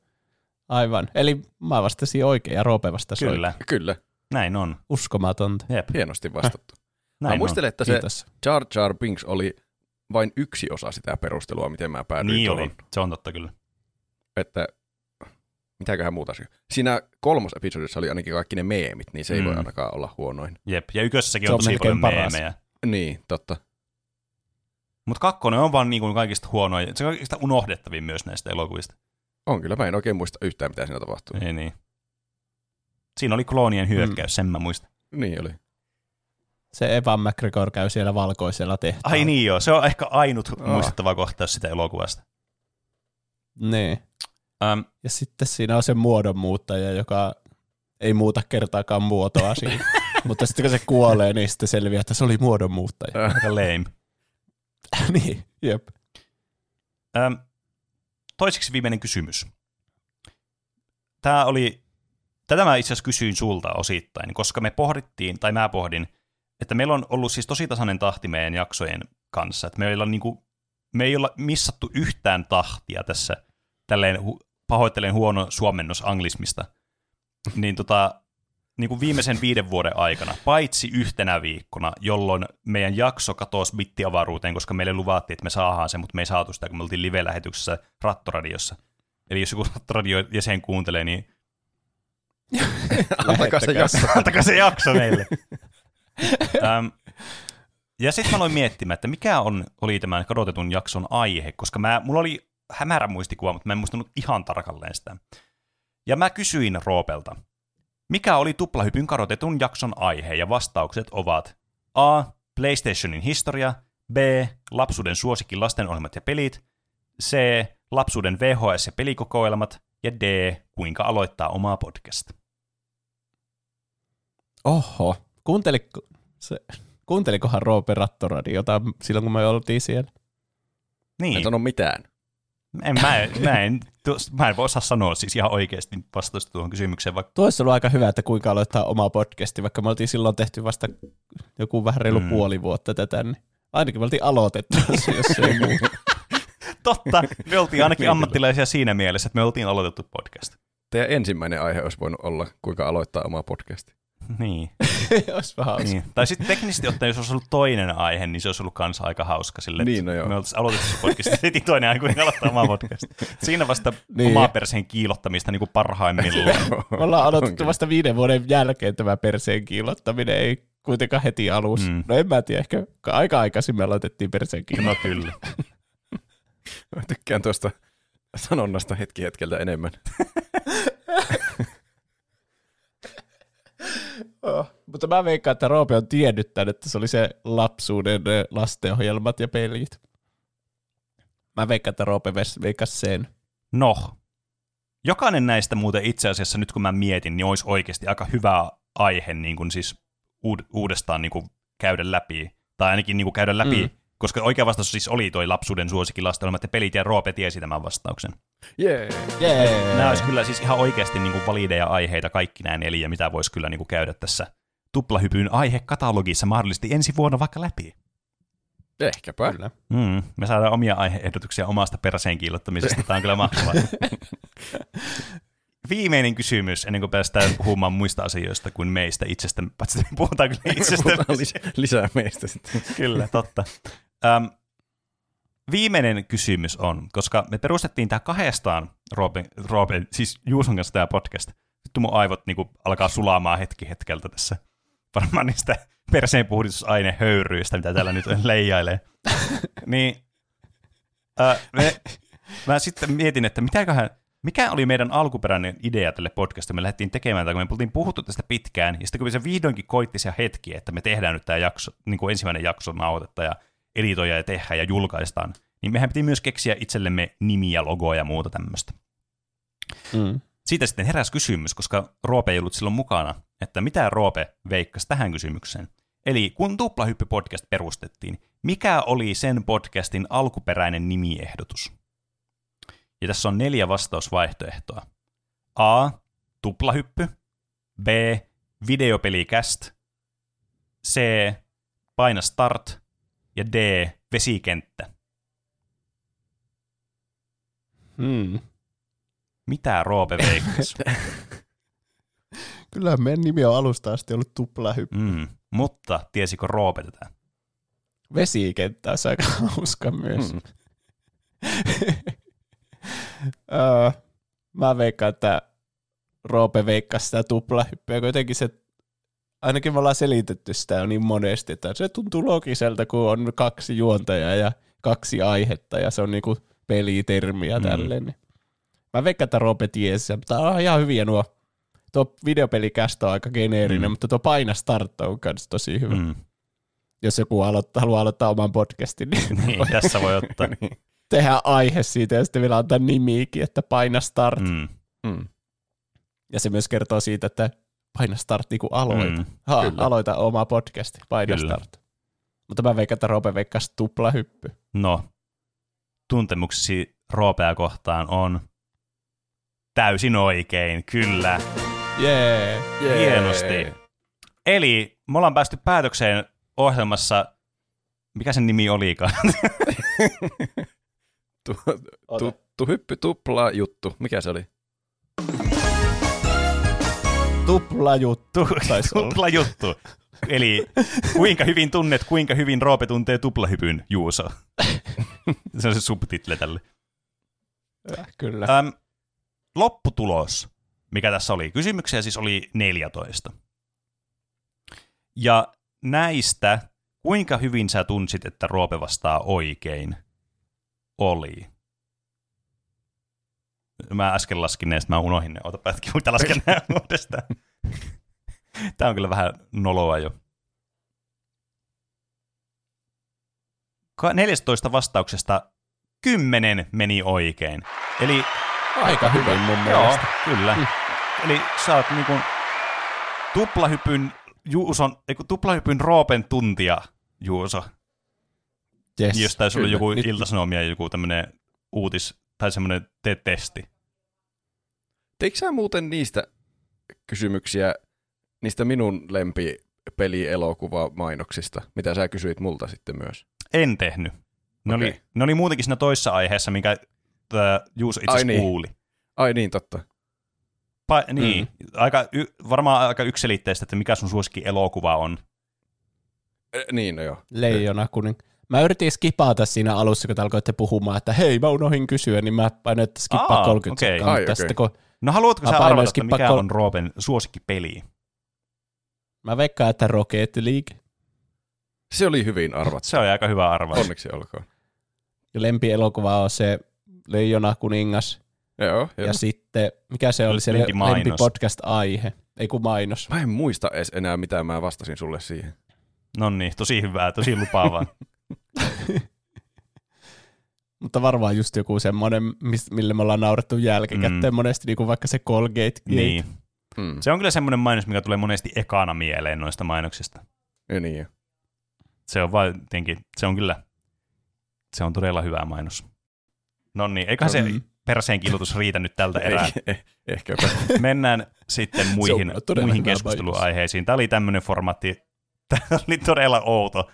Aivan. Eli mä vastasin oikein ja Roope vastasi Kyllä, oikein. Kyllä, näin on. Uskomatonta. Jep, hienosti vastattu. näin Mä muistelen, että se Kiitos. Jar Jar Binks oli vain yksi osa sitä perustelua, miten mä on. päädyin Niin tuohon. oli, se on totta kyllä. Että mitäköhän muuta asia. Siinä kolmosepisodissa oli ainakin kaikki ne meemit, niin se ei Mm. voi ainakaan olla huonoin. Jep, ja ykkösessäkin Se on on tosi paljon paras. meemejä. Niin, totta. Mutta kakkonen on vaan niin kuin kaikista huonoin, se on kaikista unohdettavin myös näistä elokuvista. On kyllä, mä en oikein muista yhtään, mitä siinä tapahtui. Ei niin. Siinä oli kloonien hyökkäys, mm. sen mä muistan. Niin oli. Se Evan McGregor käy siellä valkoisella tehtaalla. Ai niin joo, se on ehkä ainut Aa. muistettava kohtaus sitä elokuvasta. Niin. Ähm, Ja sitten siinä on se muodonmuuttaja, joka ei muuta kertaakaan muotoa siinä. Mutta sitten kun se kuolee, niin sitten selviää, että se oli muodonmuuttaja. aika lame. niin, jep. Ähm, toiseksi viimeinen kysymys. Tämä oli, tätä mä itse asiassa kysyin sulta osittain, koska me pohdittiin, tai mä pohdin, että meillä on ollut siis tosi tasainen tahti meidän jaksojen kanssa. Että meillä on niinku, me ei olla missattu yhtään tahtia tässä, tälleen pahoittelen huono suomennos anglismista, niin tota, niin kuin viimeisen viiden vuoden aikana, paitsi yhtenä viikkona, jolloin meidän jakso katosi bittiavaruuteen, koska meille luvattiin, että me saadaan se, mutta me ei saatu sitä, kun me oltiin live-lähetyksessä Rattoradiossa. Eli jos joku Rattoradio jäsen kuuntelee, niin Antakaa se jakso. antakaa se jakso meille. ähm, ja sitten mä aloin miettimään, että mikä on, oli tämän kadotetun jakson aihe, koska mä, mulla oli hämärä muistikuva, mutta mä en muistanut ihan tarkalleen sitä. Ja mä kysyin Roopelta, mikä oli tuplahypyn kadotetun jakson aihe, ja vastaukset ovat A. PlayStationin historia, B. Lapsuuden suosikin lastenohjelmat ja pelit, C. Lapsuuden VHS- ja pelikokoelmat, ja D. Kuinka aloittaa omaa podcast. Oho. Kuunteliko, se, kuuntelikohan Roope Rattoradiota silloin, kun me oltiin siellä? Niin. En sano mitään. En, mä, en, mä, en, mä en voi osaa sanoa siis ihan oikeasti vastausta tuohon kysymykseen, vaikka Tuo olisi ollut aika hyvä, että kuinka aloittaa oma podcasti, vaikka me oltiin silloin tehty vasta joku vähän reilu Mm. puoli vuotta tätä, niin ainakin me oltiin aloitettu, jos ei muu. Totta, me oltiin ainakin Niin. ammattilaisia siinä mielessä, että me oltiin aloitettu podcast. Teidän ensimmäinen aihe olisi voinut olla, kuinka aloittaa oma podcasti. Niin. olisi vähän hauska. niin. Tai sitten teknisesti ottaen, jos olisi ollut toinen aihe, niin se olisi ollut kanssa aika hauska sille, Niin, no joo. me oltaisiin aloitettu se podcast, heti toinen aihe, kuinka aloittaa omaa podcast. Siinä vasta niin. Omaa perseen kiilottamista niin kuin parhaimmillaan. Me ollaan aloitettu vasta viiden vuoden jälkeen tämä perseen kiillottaminen, ei kuitenkaan heti alussa. Mm. No en mä tiedä, ehkä aika aikaisin me aloitettiin perseen kiillottaminen. no kyllä. Mä tykkään tuosta sanonnasta hetki hetkeltä enemmän. Oh. Mutta mä veikkaan, että Roope on tiennyt tämän, että se oli se lapsuuden lastenohjelmat ja pelit. Mä veikkaan, että Roope veikkasi sen. No, jokainen näistä muuten itse asiassa, nyt kun mä mietin, niin olisi oikeasti aika hyvä aihe niin kuin siis uud- uudestaan niin kuin käydä läpi, tai ainakin niin kuin käydä läpi mm. Koska oikea vastaus siis oli toi lapsuuden suosikin lastelma, että pelit ja Roope tiesi tämän vastauksen. Jee. Jee. Nämä olisi kyllä siis ihan oikeasti niin kuin valideja aiheita kaikki nämä neljä, mitä voisi kyllä niin kuin käydä tässä tuplahypyn aihekatalogissa mahdollisesti ensi vuonna vaikka läpi. Ehkäpä. Kyllä. Mm, me saadaan omia aiheehdotuksia omasta perseen kiillottamisesta. Tämä on kyllä mahtavaa. Viimeinen kysymys, ennen kuin päästään puhumaan muista asioista kuin meistä itsestä. Paitsi puhutaan kyllä itsestä. Puhutaan lis- lisää meistä sitten. Kyllä, totta. Um, viimeinen kysymys on, koska me perustettiin tämä kahdestaan Roopen, Roopen siis Juuson kanssa tämä podcast. Nyt mun aivot niinku alkaa sulaamaan hetki hetkeltä tässä. Varmaan niistä perseen puhdistusainehöyryistä, mitä täällä nyt leijailee. niin, uh, me, mä sitten mietin, että mitäköhän, mikä oli meidän alkuperäinen idea tälle podcastille. Me lähdettiin tekemään kun me oltiin puhuttu tästä pitkään, ja sitten kun se vihdoinkin koitti se hetki, että me tehdään nyt tämä jakso, niin kuin ensimmäinen jakso nauhoitetta ja editoja ja tehdään ja julkaistaan, niin mehän piti myös keksiä itsellemme nimiä, logoja ja muuta tämmöistä. Mm. Siitä sitten heräsi kysymys, koska Roope ei ollut silloin mukana, että mitä Roope veikkasi tähän kysymykseen. Eli kun Tuplahyppy podcast perustettiin, mikä oli sen podcastin alkuperäinen nimiehdotus? Ja tässä on neljä vastausvaihtoehtoa. A. Tuplahyppy. B. Videopelikäst. C. Paina start. Ja D. Vesikenttä. Mm. Mitä Roope veikkasi? Kyllä meidän nimi on alusta asti ollut tuplahyppy. mm. Mutta tiesikö Roope tätä? Vesikenttä olisi aika hauska myös. Mm. öö, mä veikkaan, että Roope veikkasi sitä tuplahyppyä, kun jotenkin se, ainakin me ollaan selitetty sitä jo niin monesti, että se tuntuu logiselta, kun on kaksi juontajaa ja kaksi aihetta, ja se on niinku pelitermiä Mm. tälleen. Niin. Mä veikkaan, että Roope tiesi, sen, mutta on ihan hyviä nuo. Tuo videopelikästä on aika geneerinen, Mm. mutta tuo paina start on myös tosi hyvä. Mm. Jos joku aloittaa, haluaa aloittaa oman podcastin, niin, Niin, tässä voi ottaa. tehdä aihe siitä ja sitten vielä antaa nimiikin, että paina start. Mm. Mm. Mm. Ja se myös kertoo siitä, että paina start niin kuin aloita. Mm. Ha, Kyllä. aloita oma podcasti, paina Kyllä. start. Mutta mä veikkaan, että Roope veikkasi tuplahyppy. No, tuntemuksesi Roopea kohtaan on täysin oikein, kyllä. Jee. Jee. Hienosti. Eli me ollaan päästy päätökseen ohjelmassa, mikä sen nimi olikaan? Tu, tu, tu, hyppy, tupla juttu. Mikä se oli? Tuplajuttu. taisi olla. Tupla juttu. Eli kuinka hyvin tunnet, kuinka hyvin Roope tuntee tuplahypyn, Juuso. se on se subtitle tälle. Äh, Kyllä. Öm, lopputulos, mikä tässä oli, kysymyksiä siis oli 14. Ja näistä, kuinka hyvin sä tunsit, että Roope vastaa oikein, oli. Mä äsken laskin ne, mä unohdin ne. Ota pätki, mutta lasken nämä uudestaan. Tää on kyllä vähän noloa jo. Ka- 14 vastauksesta 10 meni oikein. Eli Aika hyvin mun Joo, mielestä. kyllä. Mm. Eli sä oot niinku tuplahypyn Juuson, eiku, tuplahypyn Roopen tuntia, Juuso. Yes. Jos taisi olla joku Nyt- iltasanomia, joku tämmönen uutis, tai semmoinen te- testi. Teikö sä muuten niistä kysymyksiä, niistä minun lempipeli-elokuva-mainoksista, mitä sä kysyit multa sitten myös? En tehnyt. Ne, Okei. oli, ne oli muutenkin siinä toisessa aiheessa, minkä tää Juuso itse Ai asiassa niin. kuuli. Ai niin, totta. Pa- niin, mm. aika, y- varmaan aika yksilitteistä, että mikä sun suosikki elokuva on. Eh, niin, no joo. Leijona kuning. Mä yritin skipata siinä alussa, kun te alkoitte puhumaan, että hei, mä unohdin kysyä, niin mä painoin, että skippaa Aa, 30 okei. sekkaa. Ai, Sitten okei. kun No haluatko Mä sä arvata, että mikä kol- on Roopen suosikkipeli? mä veikkaan, että Rocket League Se oli hyvin arvattu. Se on aika hyvä arvaus. Onneksi olkoon. ja lempielokuva on se Leijona kuningas. Joo, joo. Ja sitten, mikä se oli se lempipodcast-aihe? Ei kun mainos. Mä en muista edes enää, mitä mä vastasin sulle siihen. No niin, tosi hyvää, tosi lupaavaa. Mutta varmaan just joku semmoinen, mille me ollaan naurettu jälkikäteen Mm. monesti, niin kuin vaikka se Colgate. niin. Hmm. Se on kyllä semmoinen mainos, mikä tulee monesti ekana mieleen noista mainoksista. Ja niin. Se on vaan jotenkin, se on kyllä Se on todella hyvä mainos. No niin, eiköhän se Mm. perseen kilutus riitä nyt tältä erää. Ei, eh, ehkäpä. Mennään sitten muihin, Se muihin keskusteluaiheisiin. Tämä oli tämmöinen formaatti, tämä oli todella outo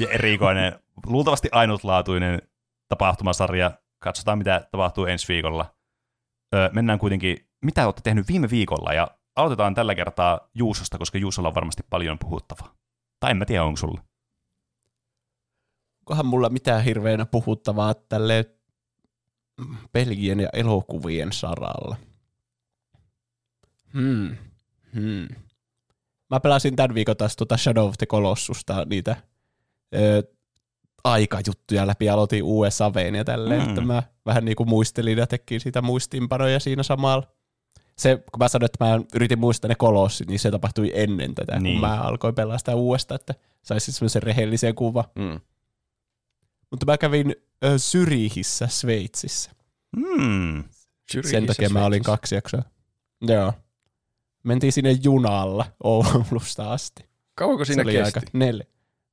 ja erikoinen, luultavasti ainutlaatuinen tapahtumasarja. Katsotaan, mitä tapahtuu ensi viikolla. Öö, mennään kuitenkin, mitä olette tehnyt viime viikolla, ja aloitetaan tällä kertaa Juusosta, koska Juusolla on varmasti paljon puhuttavaa. Tai en mä tiedä, onko sulla. Onkohan mulla mitään hirveänä puhuttavaa tälle pelgien ja elokuvien saralla? Hmm. Hmm. Mä pelasin tämän viikon taas tuota Shadow of the Colossusta, niitä aikajuttuja läpi, aloitin USAVn ja tälleen, Mm. mm. että mä vähän niin kuin muistelin ja tekin siitä muistiinpanoja siinä samalla. Se, kun mä sanoin, että mä yritin muistaa ne kolossit, niin se tapahtui ennen tätä, niin. Kun mä alkoin pelaa sitä uudestaan, että saisi semmoisen rehellisen kuvan. Mm. Mutta mä kävin ö, Syrihissä Sveitsissä. Hmm. Sen takia mä olin kaksi jaksoa. Joo. Mentiin sinne junalla Oulusta asti. Kauanko siinä kesti? aika nel,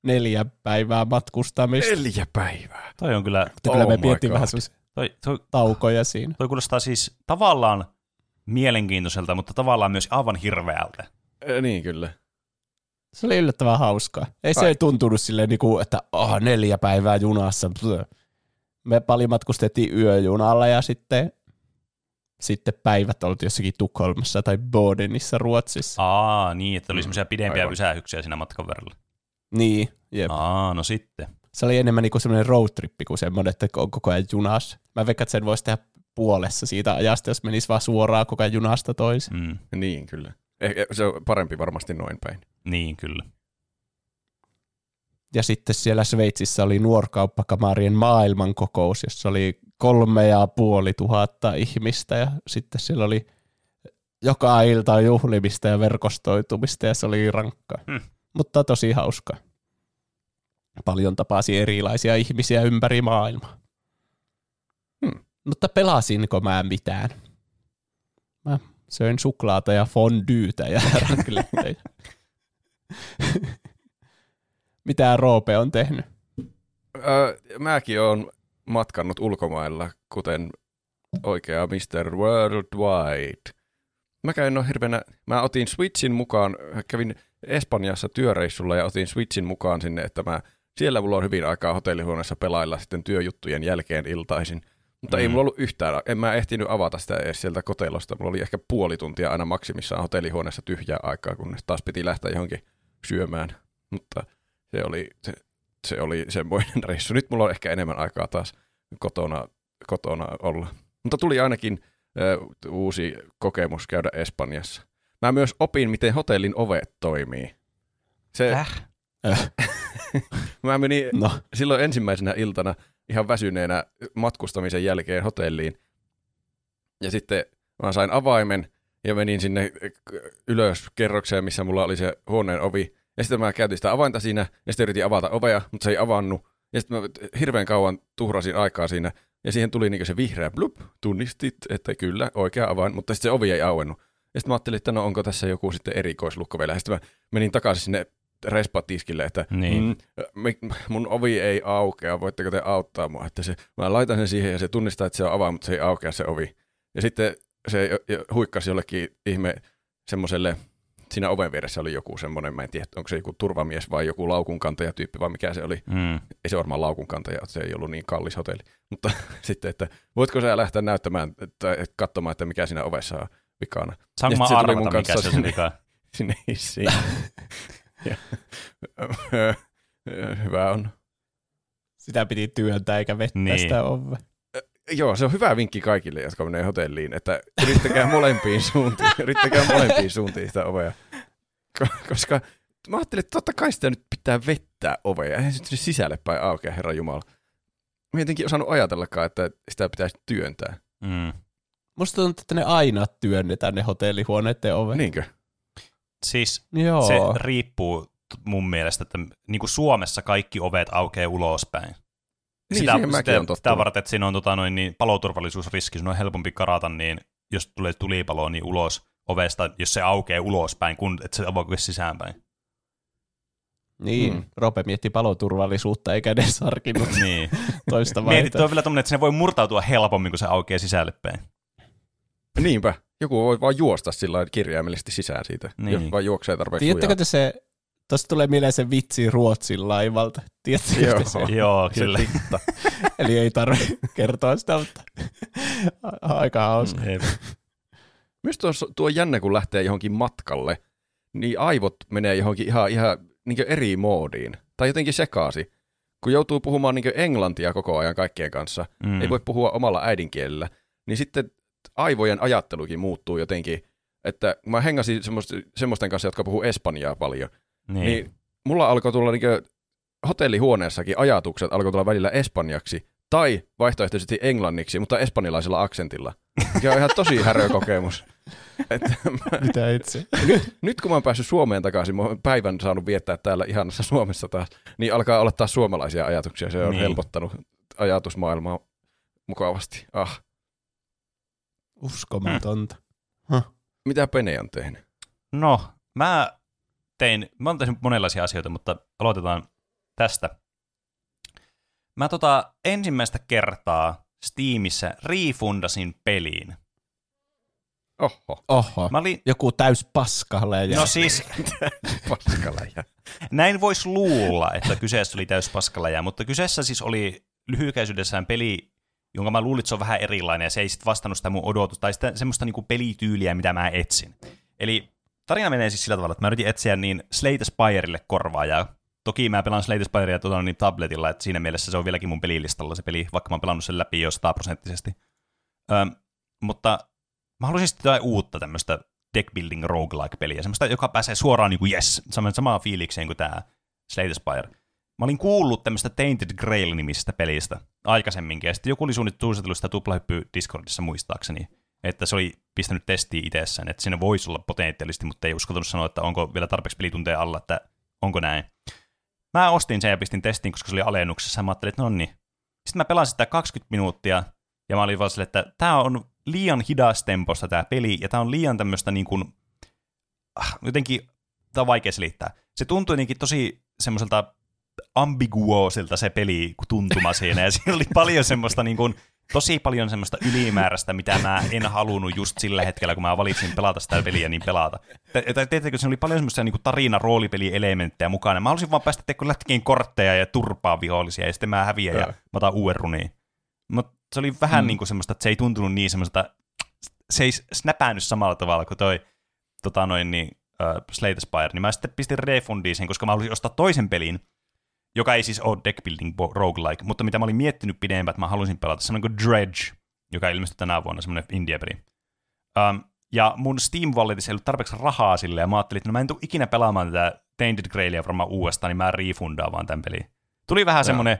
neljä päivää matkustamista. Neljä päivää. Toi on kyllä, Mutta kyllä Oh me my pidettiin vähän toi, toi, taukoja siinä. toi kuulostaa siis tavallaan mielenkiintoiselta, mutta tavallaan myös aivan hirveältä. Eh, Niin kyllä. Se oli yllättävän hauskaa. Ei Kai. se tuntunut silleen, niinku, että oh, neljä päivää junassa. Me paljon matkustettiin yöjunalla ja sitten, sitten päivät oltiin jossakin Tukholmassa tai Bodenissa Ruotsissa. Aa, niin, että oli Mm, semmoisia pidempiä aivan. pysähyksiä siinä matkan varrella. Niin, jep. Aa, no sitten. Se oli enemmän niinku semmoinen roadtrippi kuin semmoinen, että on koko ajan junassa. Mä veikkaan, että sen voisi tehdä puolessa siitä ajasta, jos menisi vaan suoraan koko ajan junasta toiseen. Mm, Niin kyllä. Ehkä se on parempi varmasti noin päin. niin, kyllä. Ja sitten siellä Sveitsissä oli nuorkauppakamarien maailmankokous, jossa oli kolme ja puoli tuhatta ihmistä ja sitten siellä oli joka ilta juhlimista ja verkostoitumista ja se oli rankkaa. Hmm. Mutta tosi hauskaa. Paljon tapasi erilaisia ihmisiä ympäri maailmaa. Hmm. Mutta pelasinko mä mitään? Mä söin suklaata ja fondyytä ja racletteja. Mitä Roope on tehnyt? Öö, mäkin olen matkannut ulkomailla, kuten oikea Mr. Worldwide. Mä käyn no hirveänä, mä otin Switchin mukaan, kävin Espanjassa työreissulla ja otin Switchin mukaan sinne, että mä, siellä mulla on hyvin aikaa hotellihuoneessa pelailla sitten työjuttujen jälkeen iltaisin. Mutta mm. ei mulla ollut yhtään, en mä ehtinyt avata sitä edes sieltä kotelosta. Mulla oli ehkä puoli tuntia aina maksimissaan hotellihuoneessa tyhjää aikaa, kunnes taas piti lähteä johonkin syömään. Mutta se oli, se, se oli semmoinen reissu. Nyt mulla on ehkä enemmän aikaa taas kotona, kotona olla. Mutta tuli ainakin ö, uusi kokemus käydä Espanjassa. Mä myös opin, miten hotellin ovet toimii. Se, Äh? mä menin No, silloin ensimmäisenä iltana ihan väsyneenä matkustamisen jälkeen hotelliin. Ja sitten mä sain avaimen ja menin sinne ylös kerrokseen, missä mulla oli se huoneen ovi. Ja sitten mä käytin sitä avainta siinä ja sitten yritin avata ovea, mutta se ei avannut. Ja sitten mä hirveän kauan tuhrasin aikaa siinä. Ja siihen tuli niin se vihreä blup, tunnistit, että kyllä, oikea avain, mutta sitten se ovi ei auennut. Ja sitten mä ajattelin, että no onko tässä joku sitten erikoislukko vielä. Ja sitten mä menin takaisin sinne respatiskille, että Niin. mm, mun ovi ei aukea, voitteko te auttaa mua? Että se, mä laitan sen siihen ja se tunnistaa, että se on avaa, mutta se ei aukea se ovi. Ja sitten se huikkasi jollekin ihme semmoiselle, siinä oven vieressä oli joku semmoinen, mä en tiedä, onko se joku turvamies vai joku laukunkantaja tyyppi vai mikä se oli. Mm. Ei se varmaan laukunkantaja, se ei ollut niin kallis hotelli. Mutta sitten, että voitko sä lähteä näyttämään tai katsomaan, että mikä siinä ovessa on vikana. Saanko mä arvata, mikä kanssa se on sinne. vika? Sinne hissiin. ja, hyvä on. sitä piti työntää eikä vettää Niin. niin. sitä ovea. Joo, se on hyvä vinkki kaikille, jotka menee hotelliin, että yrittäkää molempiin suuntiin, yrittäkää molempiin suuntiin sitä ovea. Ko- Koska mä ajattelin, että totta kai sitä nyt pitää vettää ovea, eihän se nyt sisälle päin aukea, herra Jumala. Mä en jotenkin osannut ajatellakaan, että sitä pitäisi työntää. Mm. Musta tuntuu, että ne aina työnnetään ne hotellihuoneiden ovet. Niinkö? Siis Joo. se riippuu mun mielestä, että niin kuin Suomessa kaikki ovet aukeaa ulospäin. Niin, sitä, sitä, sitä varten, että siinä on tota, noin, niin, paloturvallisuusriski, sun on helpompi karata, niin jos tulee tulipalo, niin ulos ovesta, jos se aukeaa ulospäin, kun että se avautuu sisäänpäin. Niin, Mm. mm. Rope mietti paloturvallisuutta eikä edes harkinnut Niin. toista Mietit, vaihtoehtoa. tuo on vielä tommonen, että sinne voi murtautua helpommin, kun se aukeaa sisälle päin. Niinpä. Joku voi vaan juosta sillä lailla kirjaimellisesti sisään siitä, Niin. jos vaan juoksee tarpeeksi Tiedättekö lujaa. te se, tuosta tulee mieleen se vitsi Ruotsin laivalta. Tiedättekö Joo. se? Joo, Se kyllä. titta. Eli ei tarvitse kertoa sitä, mutta aika hauska. Jep. Myös tuo, tuo jännä, kun lähtee johonkin matkalle, niin aivot menee johonkin ihan, ihan niin eri moodiin. Tai jotenkin sekaasi. Kun joutuu puhumaan niin englantia koko ajan kaikkien kanssa, Mm. mm. ei voi puhua omalla äidinkielellä, niin sitten aivojen ajattelukin muuttuu jotenkin. Että kun mä hengasin semmoisten, kanssa, jotka puhuu espanjaa paljon, Niin. niin, mulla alkoi tulla niin hotellihuoneessakin ajatukset alkoi tulla välillä espanjaksi tai vaihtoehtoisesti englanniksi, mutta espanjalaisella aksentilla. Mikä on ihan tosi härö kokemus. Että mä, Mitä itse? nyt, nyt kun mä oon päässyt Suomeen takaisin, mä oon päivän saanut viettää täällä ihanassa Suomessa taas, niin alkaa olla taas suomalaisia ajatuksia. Se on niin. helpottanut ajatusmaailmaa mukavasti. Ah, Uskomatonta. mitä Pene on tehnyt? No, mä tein, mä oon tehnyt monenlaisia asioita, mutta aloitetaan tästä. Mä tota ensimmäistä kertaa Steamissä refundasin peliin. Oho, Oho. Mä olin, Joku täys paskalle. Ja... no siis, paskaläjä. näin voisi luulla, että kyseessä oli täys paskaläjä, mutta kyseessä siis oli lyhykäisyydessään peli, jonka mä luulin, että se on vähän erilainen, ja se ei sitten vastannut sitä mun odotusta, tai sitä semmoista niinku pelityyliä, mitä mä etsin. Eli tarina menee siis sillä tavalla, että mä yritin etsiä niin Slate Spirelle korvaajaa. Toki mä pelaan Slate Spirea tuota, niin tabletilla, että siinä mielessä se on vieläkin mun pelilistalla se peli, vaikka mä oon pelannut sen läpi jo sataprosenttisesti. Öm, mutta mä haluaisin sitten jotain uutta tämmöistä deck building roguelike-peliä, semmoista, joka pääsee suoraan niin kuin yes, samaan fiilikseen kuin tämä Slate Spire. Mä olin kuullut tämmöistä Tainted Grail-nimisestä pelistä aikaisemminkin, ja sitten joku oli suunnitellut sitä tuplahyppy Discordissa muistaakseni, että se oli pistänyt testiin itsessään, että siinä voisi olla potentiaalisesti, mutta ei uskaltanut sanoa, että onko vielä tarpeeksi pelitunteja alla, että onko näin. Mä ostin sen ja pistin testiin, koska se oli alennuksessa, ja mä ajattelin, että no niin. Sitten mä pelasin sitä 20 minuuttia, ja mä olin vaan silleen, että tämä on liian hidas temposta tämä peli, ja tämä on liian tämmöistä niin kuin, ah, jotenkin, tämä on vaikea selittää. Se tuntui jotenkin tosi semmoiselta ambiguosilta se peli tuntuma siinä, ja siinä oli paljon semmoista niin kuin, tosi paljon semmoista ylimääräistä, mitä mä en halunnut just sillä hetkellä, kun mä valitsin pelata sitä peliä, niin pelata. Tiedättekö, siinä oli paljon semmoisia niin tarina roolipelielementtejä mukana. Mä halusin vaan päästä tekemään lätkiin kortteja ja turpaa vihollisia, ja sitten mä häviän ja mä otan uuden runiin. Mutta se oli vähän mm. niin kuin semmoista, että se ei tuntunut niin semmoista, se ei snäpännyt samalla tavalla kuin toi tota noin, niin, uh, Slate Spire, niin mä sitten pistin refundiin sen, koska mä halusin ostaa toisen pelin, joka ei siis ole deck building bo- roguelike, mutta mitä mä olin miettinyt pidempään, että mä halusin pelata, semmoinen kuin Dredge, joka ilmestyi tänä vuonna, semmoinen indie-peli. Um, ja mun Steam Walletissa ei ollut tarpeeksi rahaa sille, ja mä ajattelin, että no mä en tule ikinä pelaamaan tätä Tainted Grailia varmaan uudestaan, niin mä refundaan vaan tämän pelin. Tuli vähän semmoinen,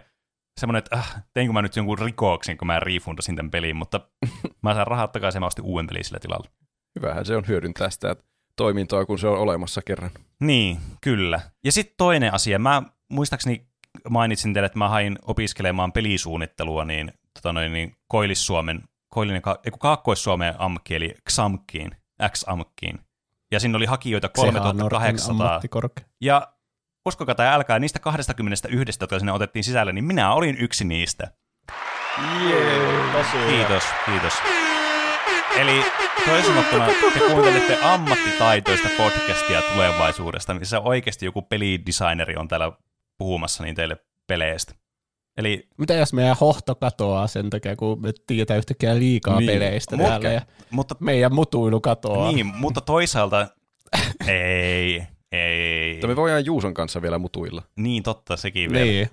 semmoinen, että äh, teinkö mä nyt jonkun rikoksen, kun mä refundasin tämän pelin, mutta mä sain rahat takaisin ja mä ostin uuden pelin sillä tilalla. Hyvähän se on hyödyntää sitä toimintoa, kun se on olemassa kerran. Niin, kyllä. Ja sitten toinen asia, mä muistaakseni mainitsin teille, että mä hain opiskelemaan pelisuunnittelua niin, tota noin, niin Koillis-Suomen, Koillinen, Kaakkois-Suomen AMKki, eli XAMKkiin, X-AMKkiin. Ja siinä oli hakijoita Sehän on 3800. Nortin ammattikorkea. Ja uskokaa tai älkää, niistä 21, jotka sinne otettiin sisälle, niin minä olin yksi niistä. Kiitos, kiitos. Eli toisin sanottuna te kuuntelette ammattitaitoista podcastia tulevaisuudesta, missä oikeasti joku pelidesigneri on täällä puhumassa niin teille peleistä. Eli Mitä jos meidän hohto katoaa sen takia, kun me tiedetään yhtäkkiä liikaa Niin. peleistä Mut- täällä ja mutta, meidän mutuilu katoaa. niin, mutta toisaalta ei, ei. Mutta me voidaan Juuson kanssa vielä mutuilla. Niin totta, sekin vielä. niin.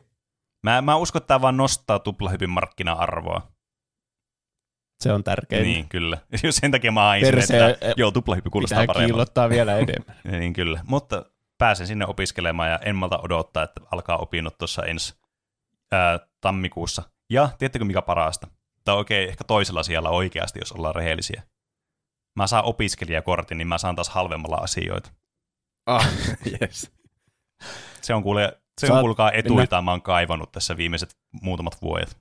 Mä, mä uskon, että tämä vaan nostaa tuplahypin markkina-arvoa. Se on tärkeintä. Niin, kyllä. Sen takia mä Perse- että joo, tuplahyppi kuulostaa Pitää paremmalta. kiillottaa vielä enemmän. Niin kyllä, mutta pääsen sinne opiskelemaan ja en malta odottaa, että alkaa opinnot tuossa ensi ää, tammikuussa. Ja tiedättekö mikä parasta? Tai oikein ehkä toisella siellä oikeasti, jos ollaan rehellisiä. Mä saan opiskelijakortin, niin mä saan taas halvemmalla asioita. Ah, yes. Se on kuule, se on kuulkaa etu, mennä- jota mä oon kaivannut tässä viimeiset muutamat vuodet.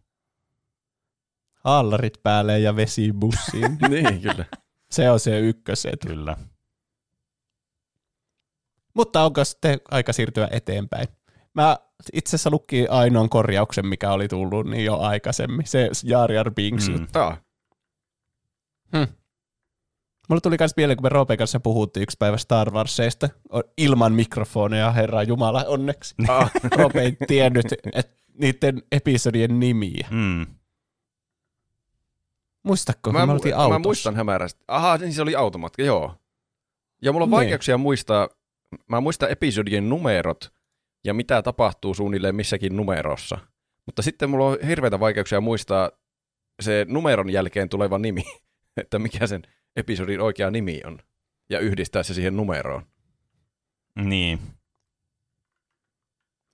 Hallarit päälle ja vesibussiin. niin, kyllä. se on se ykköset. Kyllä. Mutta onko sitten aika siirtyä eteenpäin? Mä itse asiassa lukin ainoan korjauksen, mikä oli tullut niin jo aikaisemmin. Se Jar Jar Binks Mm. mm. Ah, Mulle tuli myös mieleen, kun me Roopen kanssa puhuttiin yksi päivä Star Warsseista o- ilman mikrofonia, herra Jumala, onneksi. ah, Roope ei tiennyt et, niiden episodien nimiä. Mm. Muistatko, kun mä, me mä autossa? muistan hämärästi. Aha, niin se oli automatka, joo. Ja mulla on Niin. vaikeuksia muistaa, mä muistan episodien numerot ja mitä tapahtuu suunnilleen missäkin numerossa. Mutta sitten mulla on hirveitä vaikeuksia muistaa se numeron jälkeen tuleva nimi, että mikä sen episodin oikea nimi on. Ja yhdistää se siihen numeroon. Niin.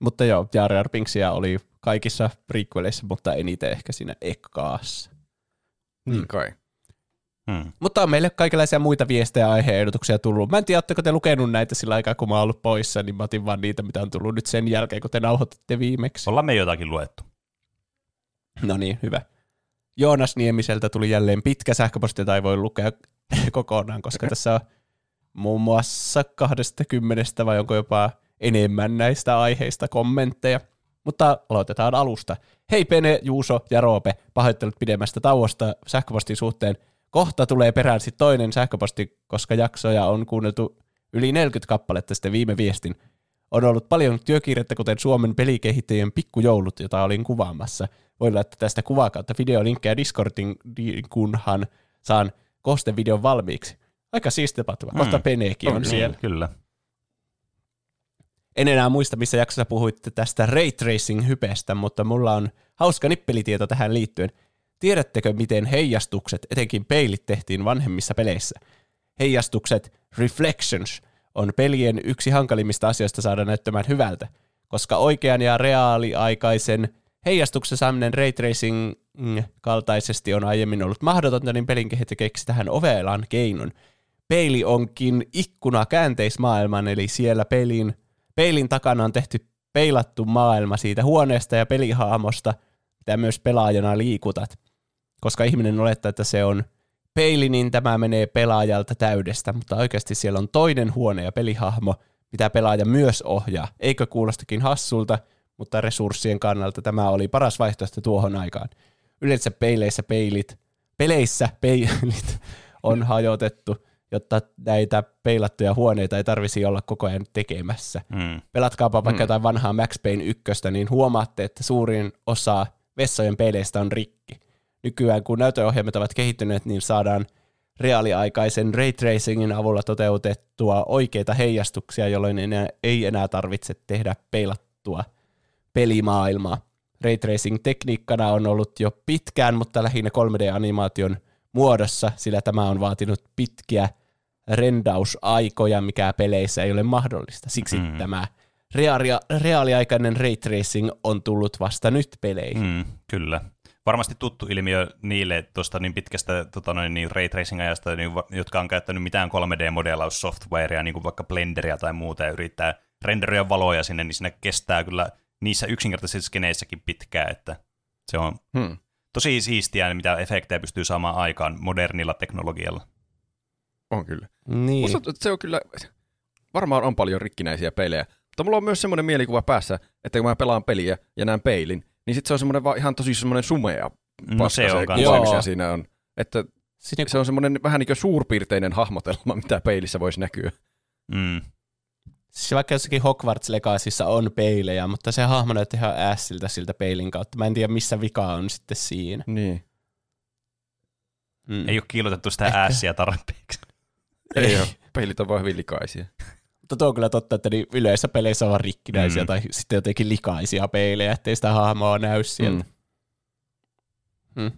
Mutta joo, Jar Jar Binksia oli kaikissa prequeleissa, mutta eniten ehkä siinä ekkaassa. Niin Mm. kai. Mm. Mutta on meille kaikenlaisia muita viestejä ja aihe-ehdotuksia tullut. Mä en tiedä, oletteko te lukenut näitä sillä aikaa, kun mä oon ollut poissa, niin mä otin vaan niitä, mitä on tullut nyt sen jälkeen, kun te nauhoititte viimeksi. Ollaan me jotakin luettu. No niin, hyvä. Joonas Niemiseltä tuli jälleen pitkä sähköposti, jota ei voi lukea kokonaan, koska tässä on muun muassa 20 vai onko jopa enemmän näistä aiheista kommentteja. Mutta aloitetaan alusta. Hei Pene, Juuso ja Roope, pahoittelut pidemmästä tauosta sähköpostin suhteen. Kohta tulee perään sit toinen sähköposti, koska jaksoja on kuunneltu yli 40 kappaletta sitten viime viestin. On ollut paljon työkiirettä, kuten Suomen pelikehittäjien pikkujoulut, jota olin kuvaamassa. Voi laittaa tästä kuvaa kautta videolinkkejä Discordin, di- kunhan saan kostevideon valmiiksi. Aika siisti tapahtuma. Kohta Mm. Peneekin on, On siellä. Niin, kyllä. En enää muista, missä jaksossa puhuitte tästä Ray Tracing-hypestä, mutta mulla on hauska nippelitieto tähän liittyen. Tiedättekö, miten heijastukset, etenkin peilit, tehtiin vanhemmissa peleissä? Heijastukset, reflections, on pelien yksi hankalimmista asioista saada näyttämään hyvältä, koska oikean ja reaaliaikaisen heijastuksen saaminen Ray Tracing mm, kaltaisesti on aiemmin ollut mahdotonta, niin pelin kehittäjä keksi tähän ovelan keinon. Peili onkin ikkuna käänteismaailman, eli siellä pelin peilin takana on tehty peilattu maailma siitä huoneesta ja pelihahmosta, mitä myös pelaajana liikutat. Koska ihminen olettaa, että se on peili, niin tämä menee pelaajalta täydestä, mutta oikeasti siellä on toinen huone ja pelihahmo, mitä pelaaja myös ohjaa. Eikö kuulostakin hassulta, mutta resurssien kannalta tämä oli paras vaihtoehto tuohon aikaan. Yleensä peileissä peilit, peleissä peilit on hajotettu, jotta näitä peilattuja huoneita ei tarvisi olla koko ajan tekemässä. Mm. Pelatkaapa vaikka Mm. jotain vanhaa Max Payne ykköstä, niin huomaatte, että suurin osa vessojen peileistä on rikki. Nykyään kun näytöohjelmat ovat kehittyneet, niin saadaan reaaliaikaisen ray tracingin avulla toteutettua oikeita heijastuksia, jolloin enää, ei enää tarvitse tehdä peilattua pelimaailmaa. Ray tracing tekniikkana on ollut jo pitkään, mutta lähinnä 3D-animaation muodossa, sillä tämä on vaatinut pitkiä rendausaikoja, mikä peleissä ei ole mahdollista. Siksi Mm. tämä reaalia, reaaliaikainen ray tracing on tullut vasta nyt peleihin. Mm, kyllä. Varmasti tuttu ilmiö niille tuosta niin pitkästä tota noin, niin ray tracing-ajasta, niin, va- jotka on käyttänyt mitään 3D-modelaussoftwarea, niin kuin vaikka Blenderia tai muuta, ja yrittää renderoida valoja sinne, niin siinä kestää kyllä niissä yksinkertaisissa skeneissäkin pitkään, että se on Hmm. tosi siistiä, mitä efektejä pystyy saamaan aikaan modernilla teknologialla. On kyllä. Niin. Musta se on kyllä, varmaan on paljon rikkinäisiä pelejä, mutta mulla on myös semmoinen mielikuva päässä, että kun mä pelaan peliä ja näen peilin, niin sit se on semmoinen vaan ihan tosi semmoinen sumea No se on se kuva, mikä siinä on. Että Siinä, se on semmoinen vähän niin kuin suurpiirteinen hahmotelma, mitä peilissä voisi näkyä. Mm. siis vaikka jossakin Hogwarts Legacyssa on peilejä, mutta se hahmo näyttää ihan ässiltä siltä peilin kautta. Mä en tiedä, missä vika on sitten siinä. Niin. Mm. Ei ole kiilotettu sitä Ehkä. äässiä tarpeeksi. Ei ole. Peilit on vaan hyvin likaisia. Mutta tuo on kyllä totta, että niin yleensä peleissä on vaan rikkinäisiä Mm. tai sitten jotenkin likaisia peilejä, ettei sitä hahmoa näy sieltä. Mm. Mm.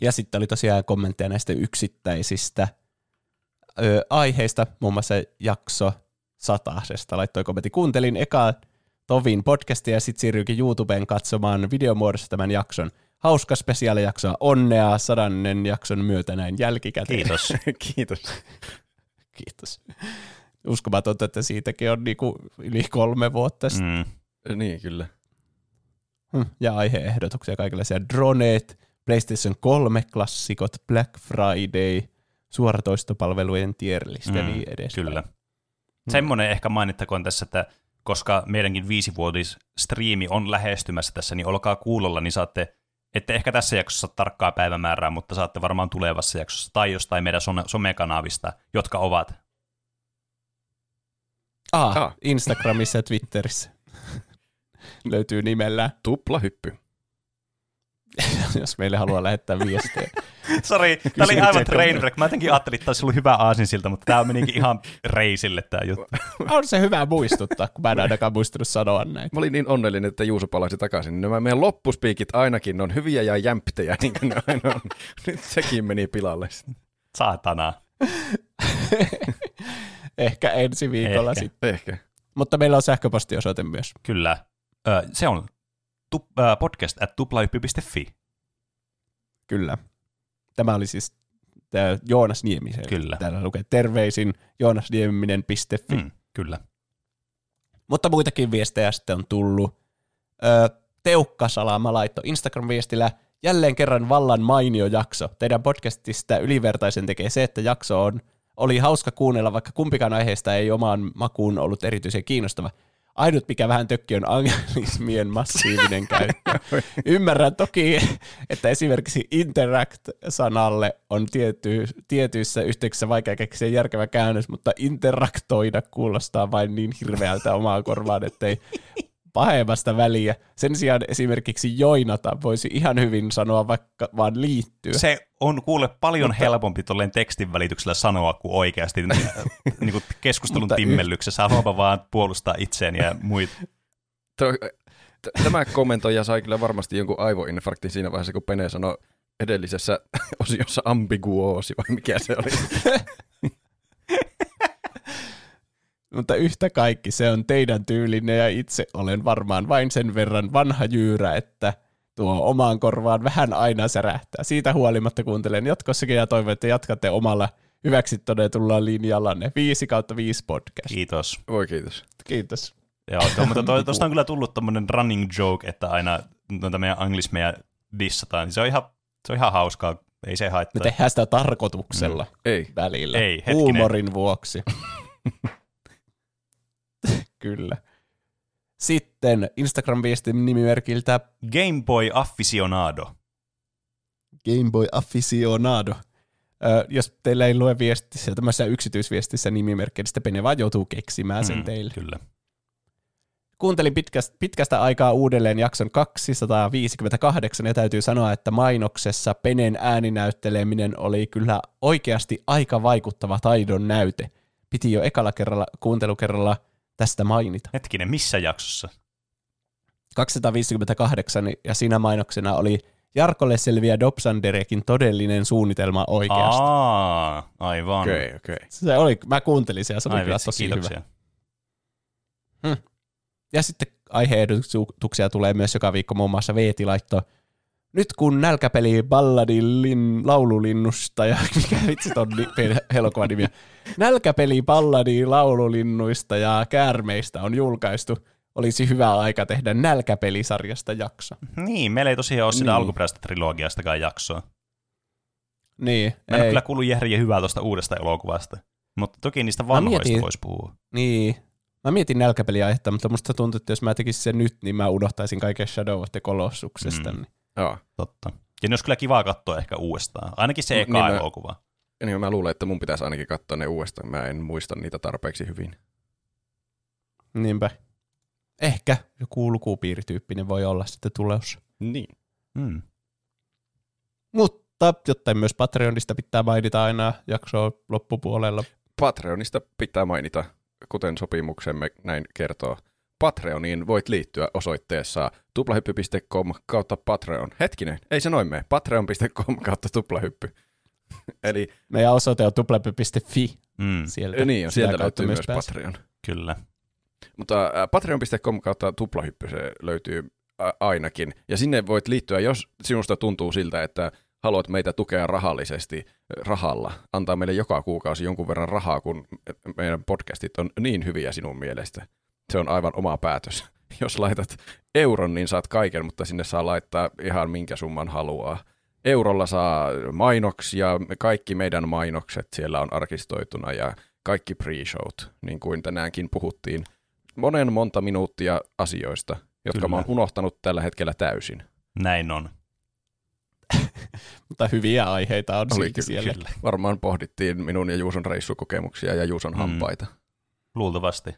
Ja sitten oli tosiaan kommentteja näistä yksittäisistä ö, aiheista, muun muassa jakso satasesta laittoi kommentti. Kuuntelin eka Tovin podcastia ja sitten siirryikin YouTubeen katsomaan videomuodossa tämän jakson. Hauska spesiaalijaksoa, onnea sadannen jakson myötä näin jälkikäteen. Kiitos. Kiitos. Kiitos. Uskomatonta, että siitäkin on niinku yli kolme vuotta sitten. Mm. Niin, kyllä. Mm. Ja aiheehdotuksia kaikenlaisia droneet, PlayStation 3 klassikot, Black Friday, suoratoistopalvelujen tierlist ja Mm, niin edes. Kyllä. Semmoinen ehkä mainittakoon tässä, että koska meidänkin viisivuotis striimi on lähestymässä tässä, niin olkaa kuulolla, niin saatte, ette ehkä tässä jaksossa tarkkaa päivämäärää, mutta saatte varmaan tulevassa jaksossa tai jostain meidän some- somekanavista, jotka ovat. Ah, Ah. Instagramissa ja Twitterissä. Löytyy nimellä, Tuplahyppy. jos meille haluaa lähettää viestejä. Sori, tämä oli aivan trainwreck. Mä jotenkin ajattelin, että olisi ollut hyvä aasinsilta, mutta tämä menikin ihan reisille tämä juttu. On se hyvä muistuttaa, kun mä en ainakaan muistanut sanoa näin. Mä olin niin onnellinen, että Juuso palasi takaisin. Nämä meidän loppuspiikit ainakin on hyviä ja jämptejä, niin kuin ne aina on. Nyt sekin meni pilalle. Saatana. Ehkä ensi viikolla Ehkä. sitten. Ehkä. Mutta meillä on sähköpostiosoite myös. Kyllä. Ö, se on tu- ö, podcast at tuplahyppy.fi. Kyllä. Tämä oli siis tämä Joonas Niemisen. Kyllä. Täällä lukee terveisin joonasnieminen.fi. Mm, kyllä. Mutta muitakin viestejä sitten on tullut. Öö, Teukka Salama laittoi Instagram-viestillä jälleen kerran vallan mainio jakso. Teidän podcastista ylivertaisen tekee se, että jakso on, oli hauska kuunnella, vaikka kumpikaan aiheesta ei omaan makuun ollut erityisen kiinnostava. Ainut, mikä vähän tökki, on anglismien massiivinen käyttö. Ymmärrän toki, että esimerkiksi interact-sanalle on tiety, tietyissä yhteyksissä vaikea keksiä järkevä käännös, mutta interaktoida kuulostaa vain niin hirveältä omaa korvaan, ettei pahemmasta väliä. Sen sijaan esimerkiksi joinata voisi ihan hyvin sanoa vaikka vaan liittyä. Se on kuule paljon mutta, helpompi tolleen tekstin välityksellä sanoa kuin oikeasti niin kuin keskustelun Mutta y- timmellyksessä. Haluaa vaan puolustaa itseään ja muita. Tämä kommentoija sai kyllä varmasti jonkun aivoinfarktin siinä vaiheessa, kun Pene sanoi edellisessä osiossa ambiguoosi, vai mikä se oli. Mutta yhtä kaikki se on teidän tyylinen ja itse olen varmaan vain sen verran vanha jyyrä, että tuo omaan korvaan vähän aina särähtää. Siitä huolimatta kuuntelen jatkossakin ja toivon, että jatkatte omalla hyväksi todetulla linjallanne. 5 kautta 5 podcast. Kiitos. Voi kiitos. Kiitos. Joo, tuo, mutta tuo, tuosta on kyllä tullut tämmöinen running joke, että aina noita meidän anglismeja dissataan. niin Se on ihan, se on ihan hauskaa. Ei se Me haittaa. tehdään sitä tarkoituksella Ei. välillä. Ei, hetkinen. Huumorin vuoksi. Kyllä. Sitten Instagram-viestin nimimerkiltä Game Boy Aficionado. Game Boy Aficionado. Ö, jos teillä ei lue viestissä, tämmöisessä yksityisviestissä nimimerkkiä, niin sitten Pene vaan joutuu keksimään sen Mm, teille. Kyllä. Kuuntelin pitkästä, pitkästä aikaa uudelleen jakson 258 ja täytyy sanoa, että mainoksessa Penen ääninäytteleminen oli kyllä oikeasti aika vaikuttava taidon näyte. Piti jo ekalla kerralla, kuuntelukerralla tästä mainita. Hetkinen, missä jaksossa? 258 ja siinä mainoksena oli Jarkolle selviää Dobsanderekin todellinen suunnitelma oikeasti. Aa, aivan. Okei, okay, okei. Okay. Se oli, mä kuuntelin sen ja se oli Ai kyllä vitsi, tosi kiitoksia. hyvä. Ja sitten aiheehdotuksia tulee myös joka viikko, muun muassa Veeti laittoi nyt kun nälkäpeli Balladin lin, laululinnusta, ja mikä vitsi ton ni, elokuvan nimi on. Nälkäpeli Balladin laululinnuista ja käärmeistä on julkaistu. Olisi hyvä aika tehdä nälkäpelisarjasta jakso. Niin, meillä ei tosiaan ole sitä Niin. alkuperäistä trilogiastakaan jaksoa. Niin, Mä en ei. kyllä kuullut järjen hyvää tuosta uudesta elokuvasta. Mutta toki niistä vanhoista mietin- voisi puhua. Niin. Mä mietin nälkäpeliaihetta, mutta musta tuntuu, että jos mä tekisin sen nyt, niin mä unohtaisin kaiken Shadow of the Colossuksesta. Mm. Niin. Joo. Totta. Ja ne olisi kyllä kiva katsoa ehkä uudestaan. Ainakin se Niin eka mä- elokuva. Niin mä luulen, että mun pitäisi ainakin katsoa ne uudestaan. Mä en muista niitä tarpeeksi hyvin. Niinpä. Ehkä joku lukupiirityyppinen voi olla sitten tulossa. Niin. Mm. Mutta jotain myös Patreonista pitää mainita aina jaksoa loppupuolella. Patreonista pitää mainita, kuten sopimuksemme näin kertoo. Patreoniin voit liittyä osoitteessa tuplahyppy.com kautta Patreon. Hetkinen, ei se noin mene. Patreon.com kautta tuplahyppy. Eli Meidän osoite on tuplahyppy.fi Mm. sieltä. niin on, sieltä kautta löytyy myös pääsee. Patreon. Kyllä. Mutta äh, patreon.com kautta tuplahyppy se löytyy ä, ainakin. Ja sinne voit liittyä, jos sinusta tuntuu siltä, että haluat meitä tukea rahallisesti äh, rahalla. Antaa meille joka kuukausi jonkun verran rahaa, kun meidän podcastit on niin hyviä sinun mielestä. Se on aivan oma päätös. Jos laitat euron, niin saat kaiken, mutta sinne saa laittaa ihan minkä summan haluaa. Eurolla saa mainoksia, kaikki meidän mainokset siellä on arkistoituna ja kaikki pre-showt, niin kuin tänäänkin puhuttiin, monen monta minuuttia asioista, jotka Kyllä. mä oon unohtanut tällä hetkellä täysin. Näin on. Mutta hyviä aiheita on Oli silti kyllä, siellä. Kyllä. Varmaan pohdittiin minun ja Juuson reissukokemuksia ja Juuson Mm. hampaita. Luultavasti.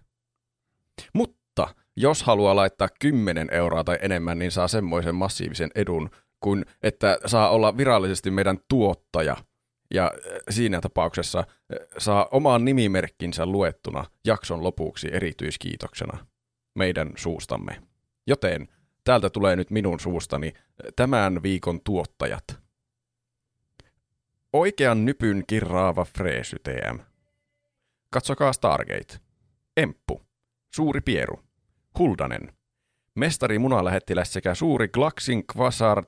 Mutta jos haluaa laittaa 10 euroa tai enemmän, niin saa semmoisen massiivisen edun, kuin että saa olla virallisesti meidän tuottaja. Ja äh, siinä tapauksessa äh, saa omaan nimimerkkinsä luettuna jakson lopuksi erityiskiitoksena meidän suustamme. Joten täältä tulee nyt minun suustani äh, tämän viikon tuottajat. Oikean nypyn kirraava Freesy TM. Katsokaa Stargate. Emppu. Suuri Pieru. Huldanen. Mestari munalähettiläs sekä suuri Glaxin Quasar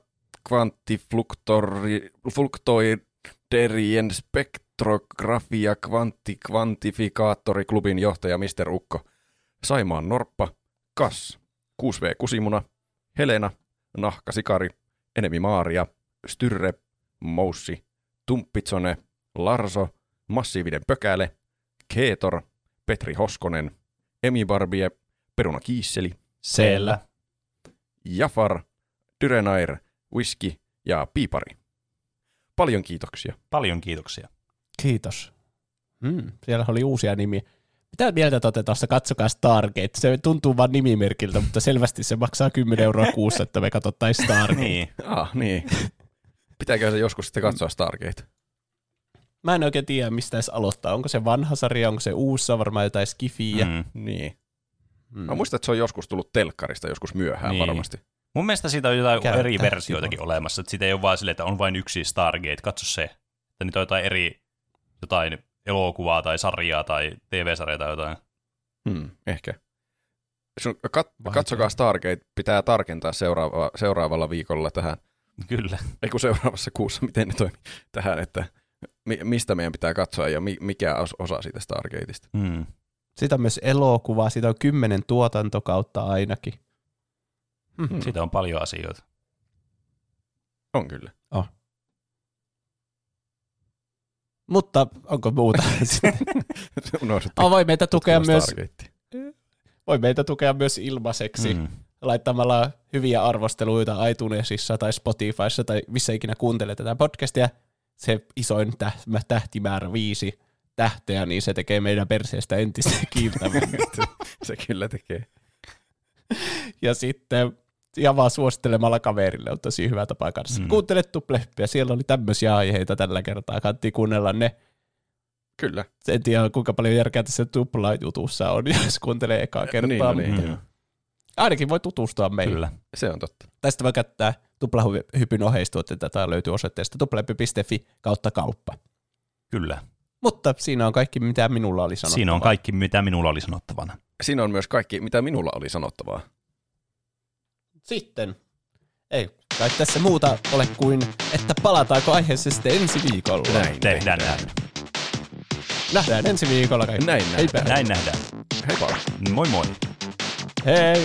Quantifluctoiderien spektrografia kvantti kvantifikaattoriklubin johtaja Mr. Ukko. Saimaan Norppa. Kas. 6V Kusimuna. Helena. Nahka Sikari. Enemi Maaria. Styrre. Moussi. Tumppitsone. Larso. Massiivinen Pökäle. Keetor. Petri Hoskonen. Emi Barbie, Peruna Kiisseli, Siellä. Jafar, Dyrenair, Whisky ja Piipari. Paljon kiitoksia. Paljon kiitoksia. Kiitos. Mm, siellä oli uusia nimiä. Mitä mieltä te tuosta Katsokaa Stargate? Se tuntuu vaan nimimerkiltä, mutta selvästi se maksaa 10 euroa kuussa, että me katsottaisiin Stargate. Niin. Ah, niin. Pitääkö se joskus sitten katsoa Stargate? Mä en oikein tiedä, mistä edes aloittaa. Onko se vanha sarja, onko se uussa, varmaan jotain skifiä. Mm. Niin. Mm. Mä muistan, että se on joskus tullut telkkarista, joskus myöhään Niin. varmasti. Mun mielestä siitä on jotain Käyttää eri versioitakin olemassa. Että siitä ei ole vaan silleen, että on vain yksi Stargate. Katso se. Että niitä on jotain eri jotain elokuvaa tai sarjaa tai TV-sarjaa tai jotain. Hmm, ehkä. Sun, kat, katsokaa Stargate, pitää tarkentaa seuraava, seuraavalla viikolla tähän, Kyllä. ei kun seuraavassa kuussa, miten ne toimii tähän, että mi, mistä meidän pitää katsoa ja mi, mikä os- osa siitä Stargateista. Mm. Siitä on myös elokuva, siitä on kymmenen tuotantokautta ainakin. Hmm. Siitä on paljon asioita. On kyllä. Mutta onko muuta? Oh, voi meitä tukea myös, Stargatea. voi meitä tukea myös ilmaiseksi. Mm. laittamalla hyviä arvosteluita iTunesissa tai Spotifyssa tai missä ikinä kuuntelee tätä podcastia. Se isoin täh- tähtimäärä viisi tähteä, niin se tekee meidän perseestä entistä kiiltävämpää. Se kyllä tekee. ja sitten ja vaan suosittelemalla kaverille on tosi hyvä tapa kanssa. Mm. Kuuntele Tuplehpiä, siellä oli tämmöisiä aiheita tällä kertaa, kannattiin kuunnella ne. Kyllä. En tiedä, kuinka paljon järkeä tässä Tupla-jutussa on, jos kuuntelee ekaa kertaa. Niin, no niin, mutta. Ainakin voi tutustua meihin. Kyllä. Se on totta. Tästä voi käyttää tuplahypyn oheistuotteita. Tätä löytyy osoitteesta tuplahypy.fi kautta kauppa. Kyllä. Mutta siinä on kaikki, mitä minulla oli sanottavaa. Siinä on kaikki, mitä minulla oli sanottavana. Siinä on myös kaikki, mitä minulla oli sanottavaa. Sitten. Ei kai tässä muuta ole kuin, että palataanko aiheeseen sitten ensi viikolla. Näin Tehdään näin. Nähdään ensi viikolla kaikki. Näin nähdään. Heipä. Näin nähdään. Heippa. Moi moi. É.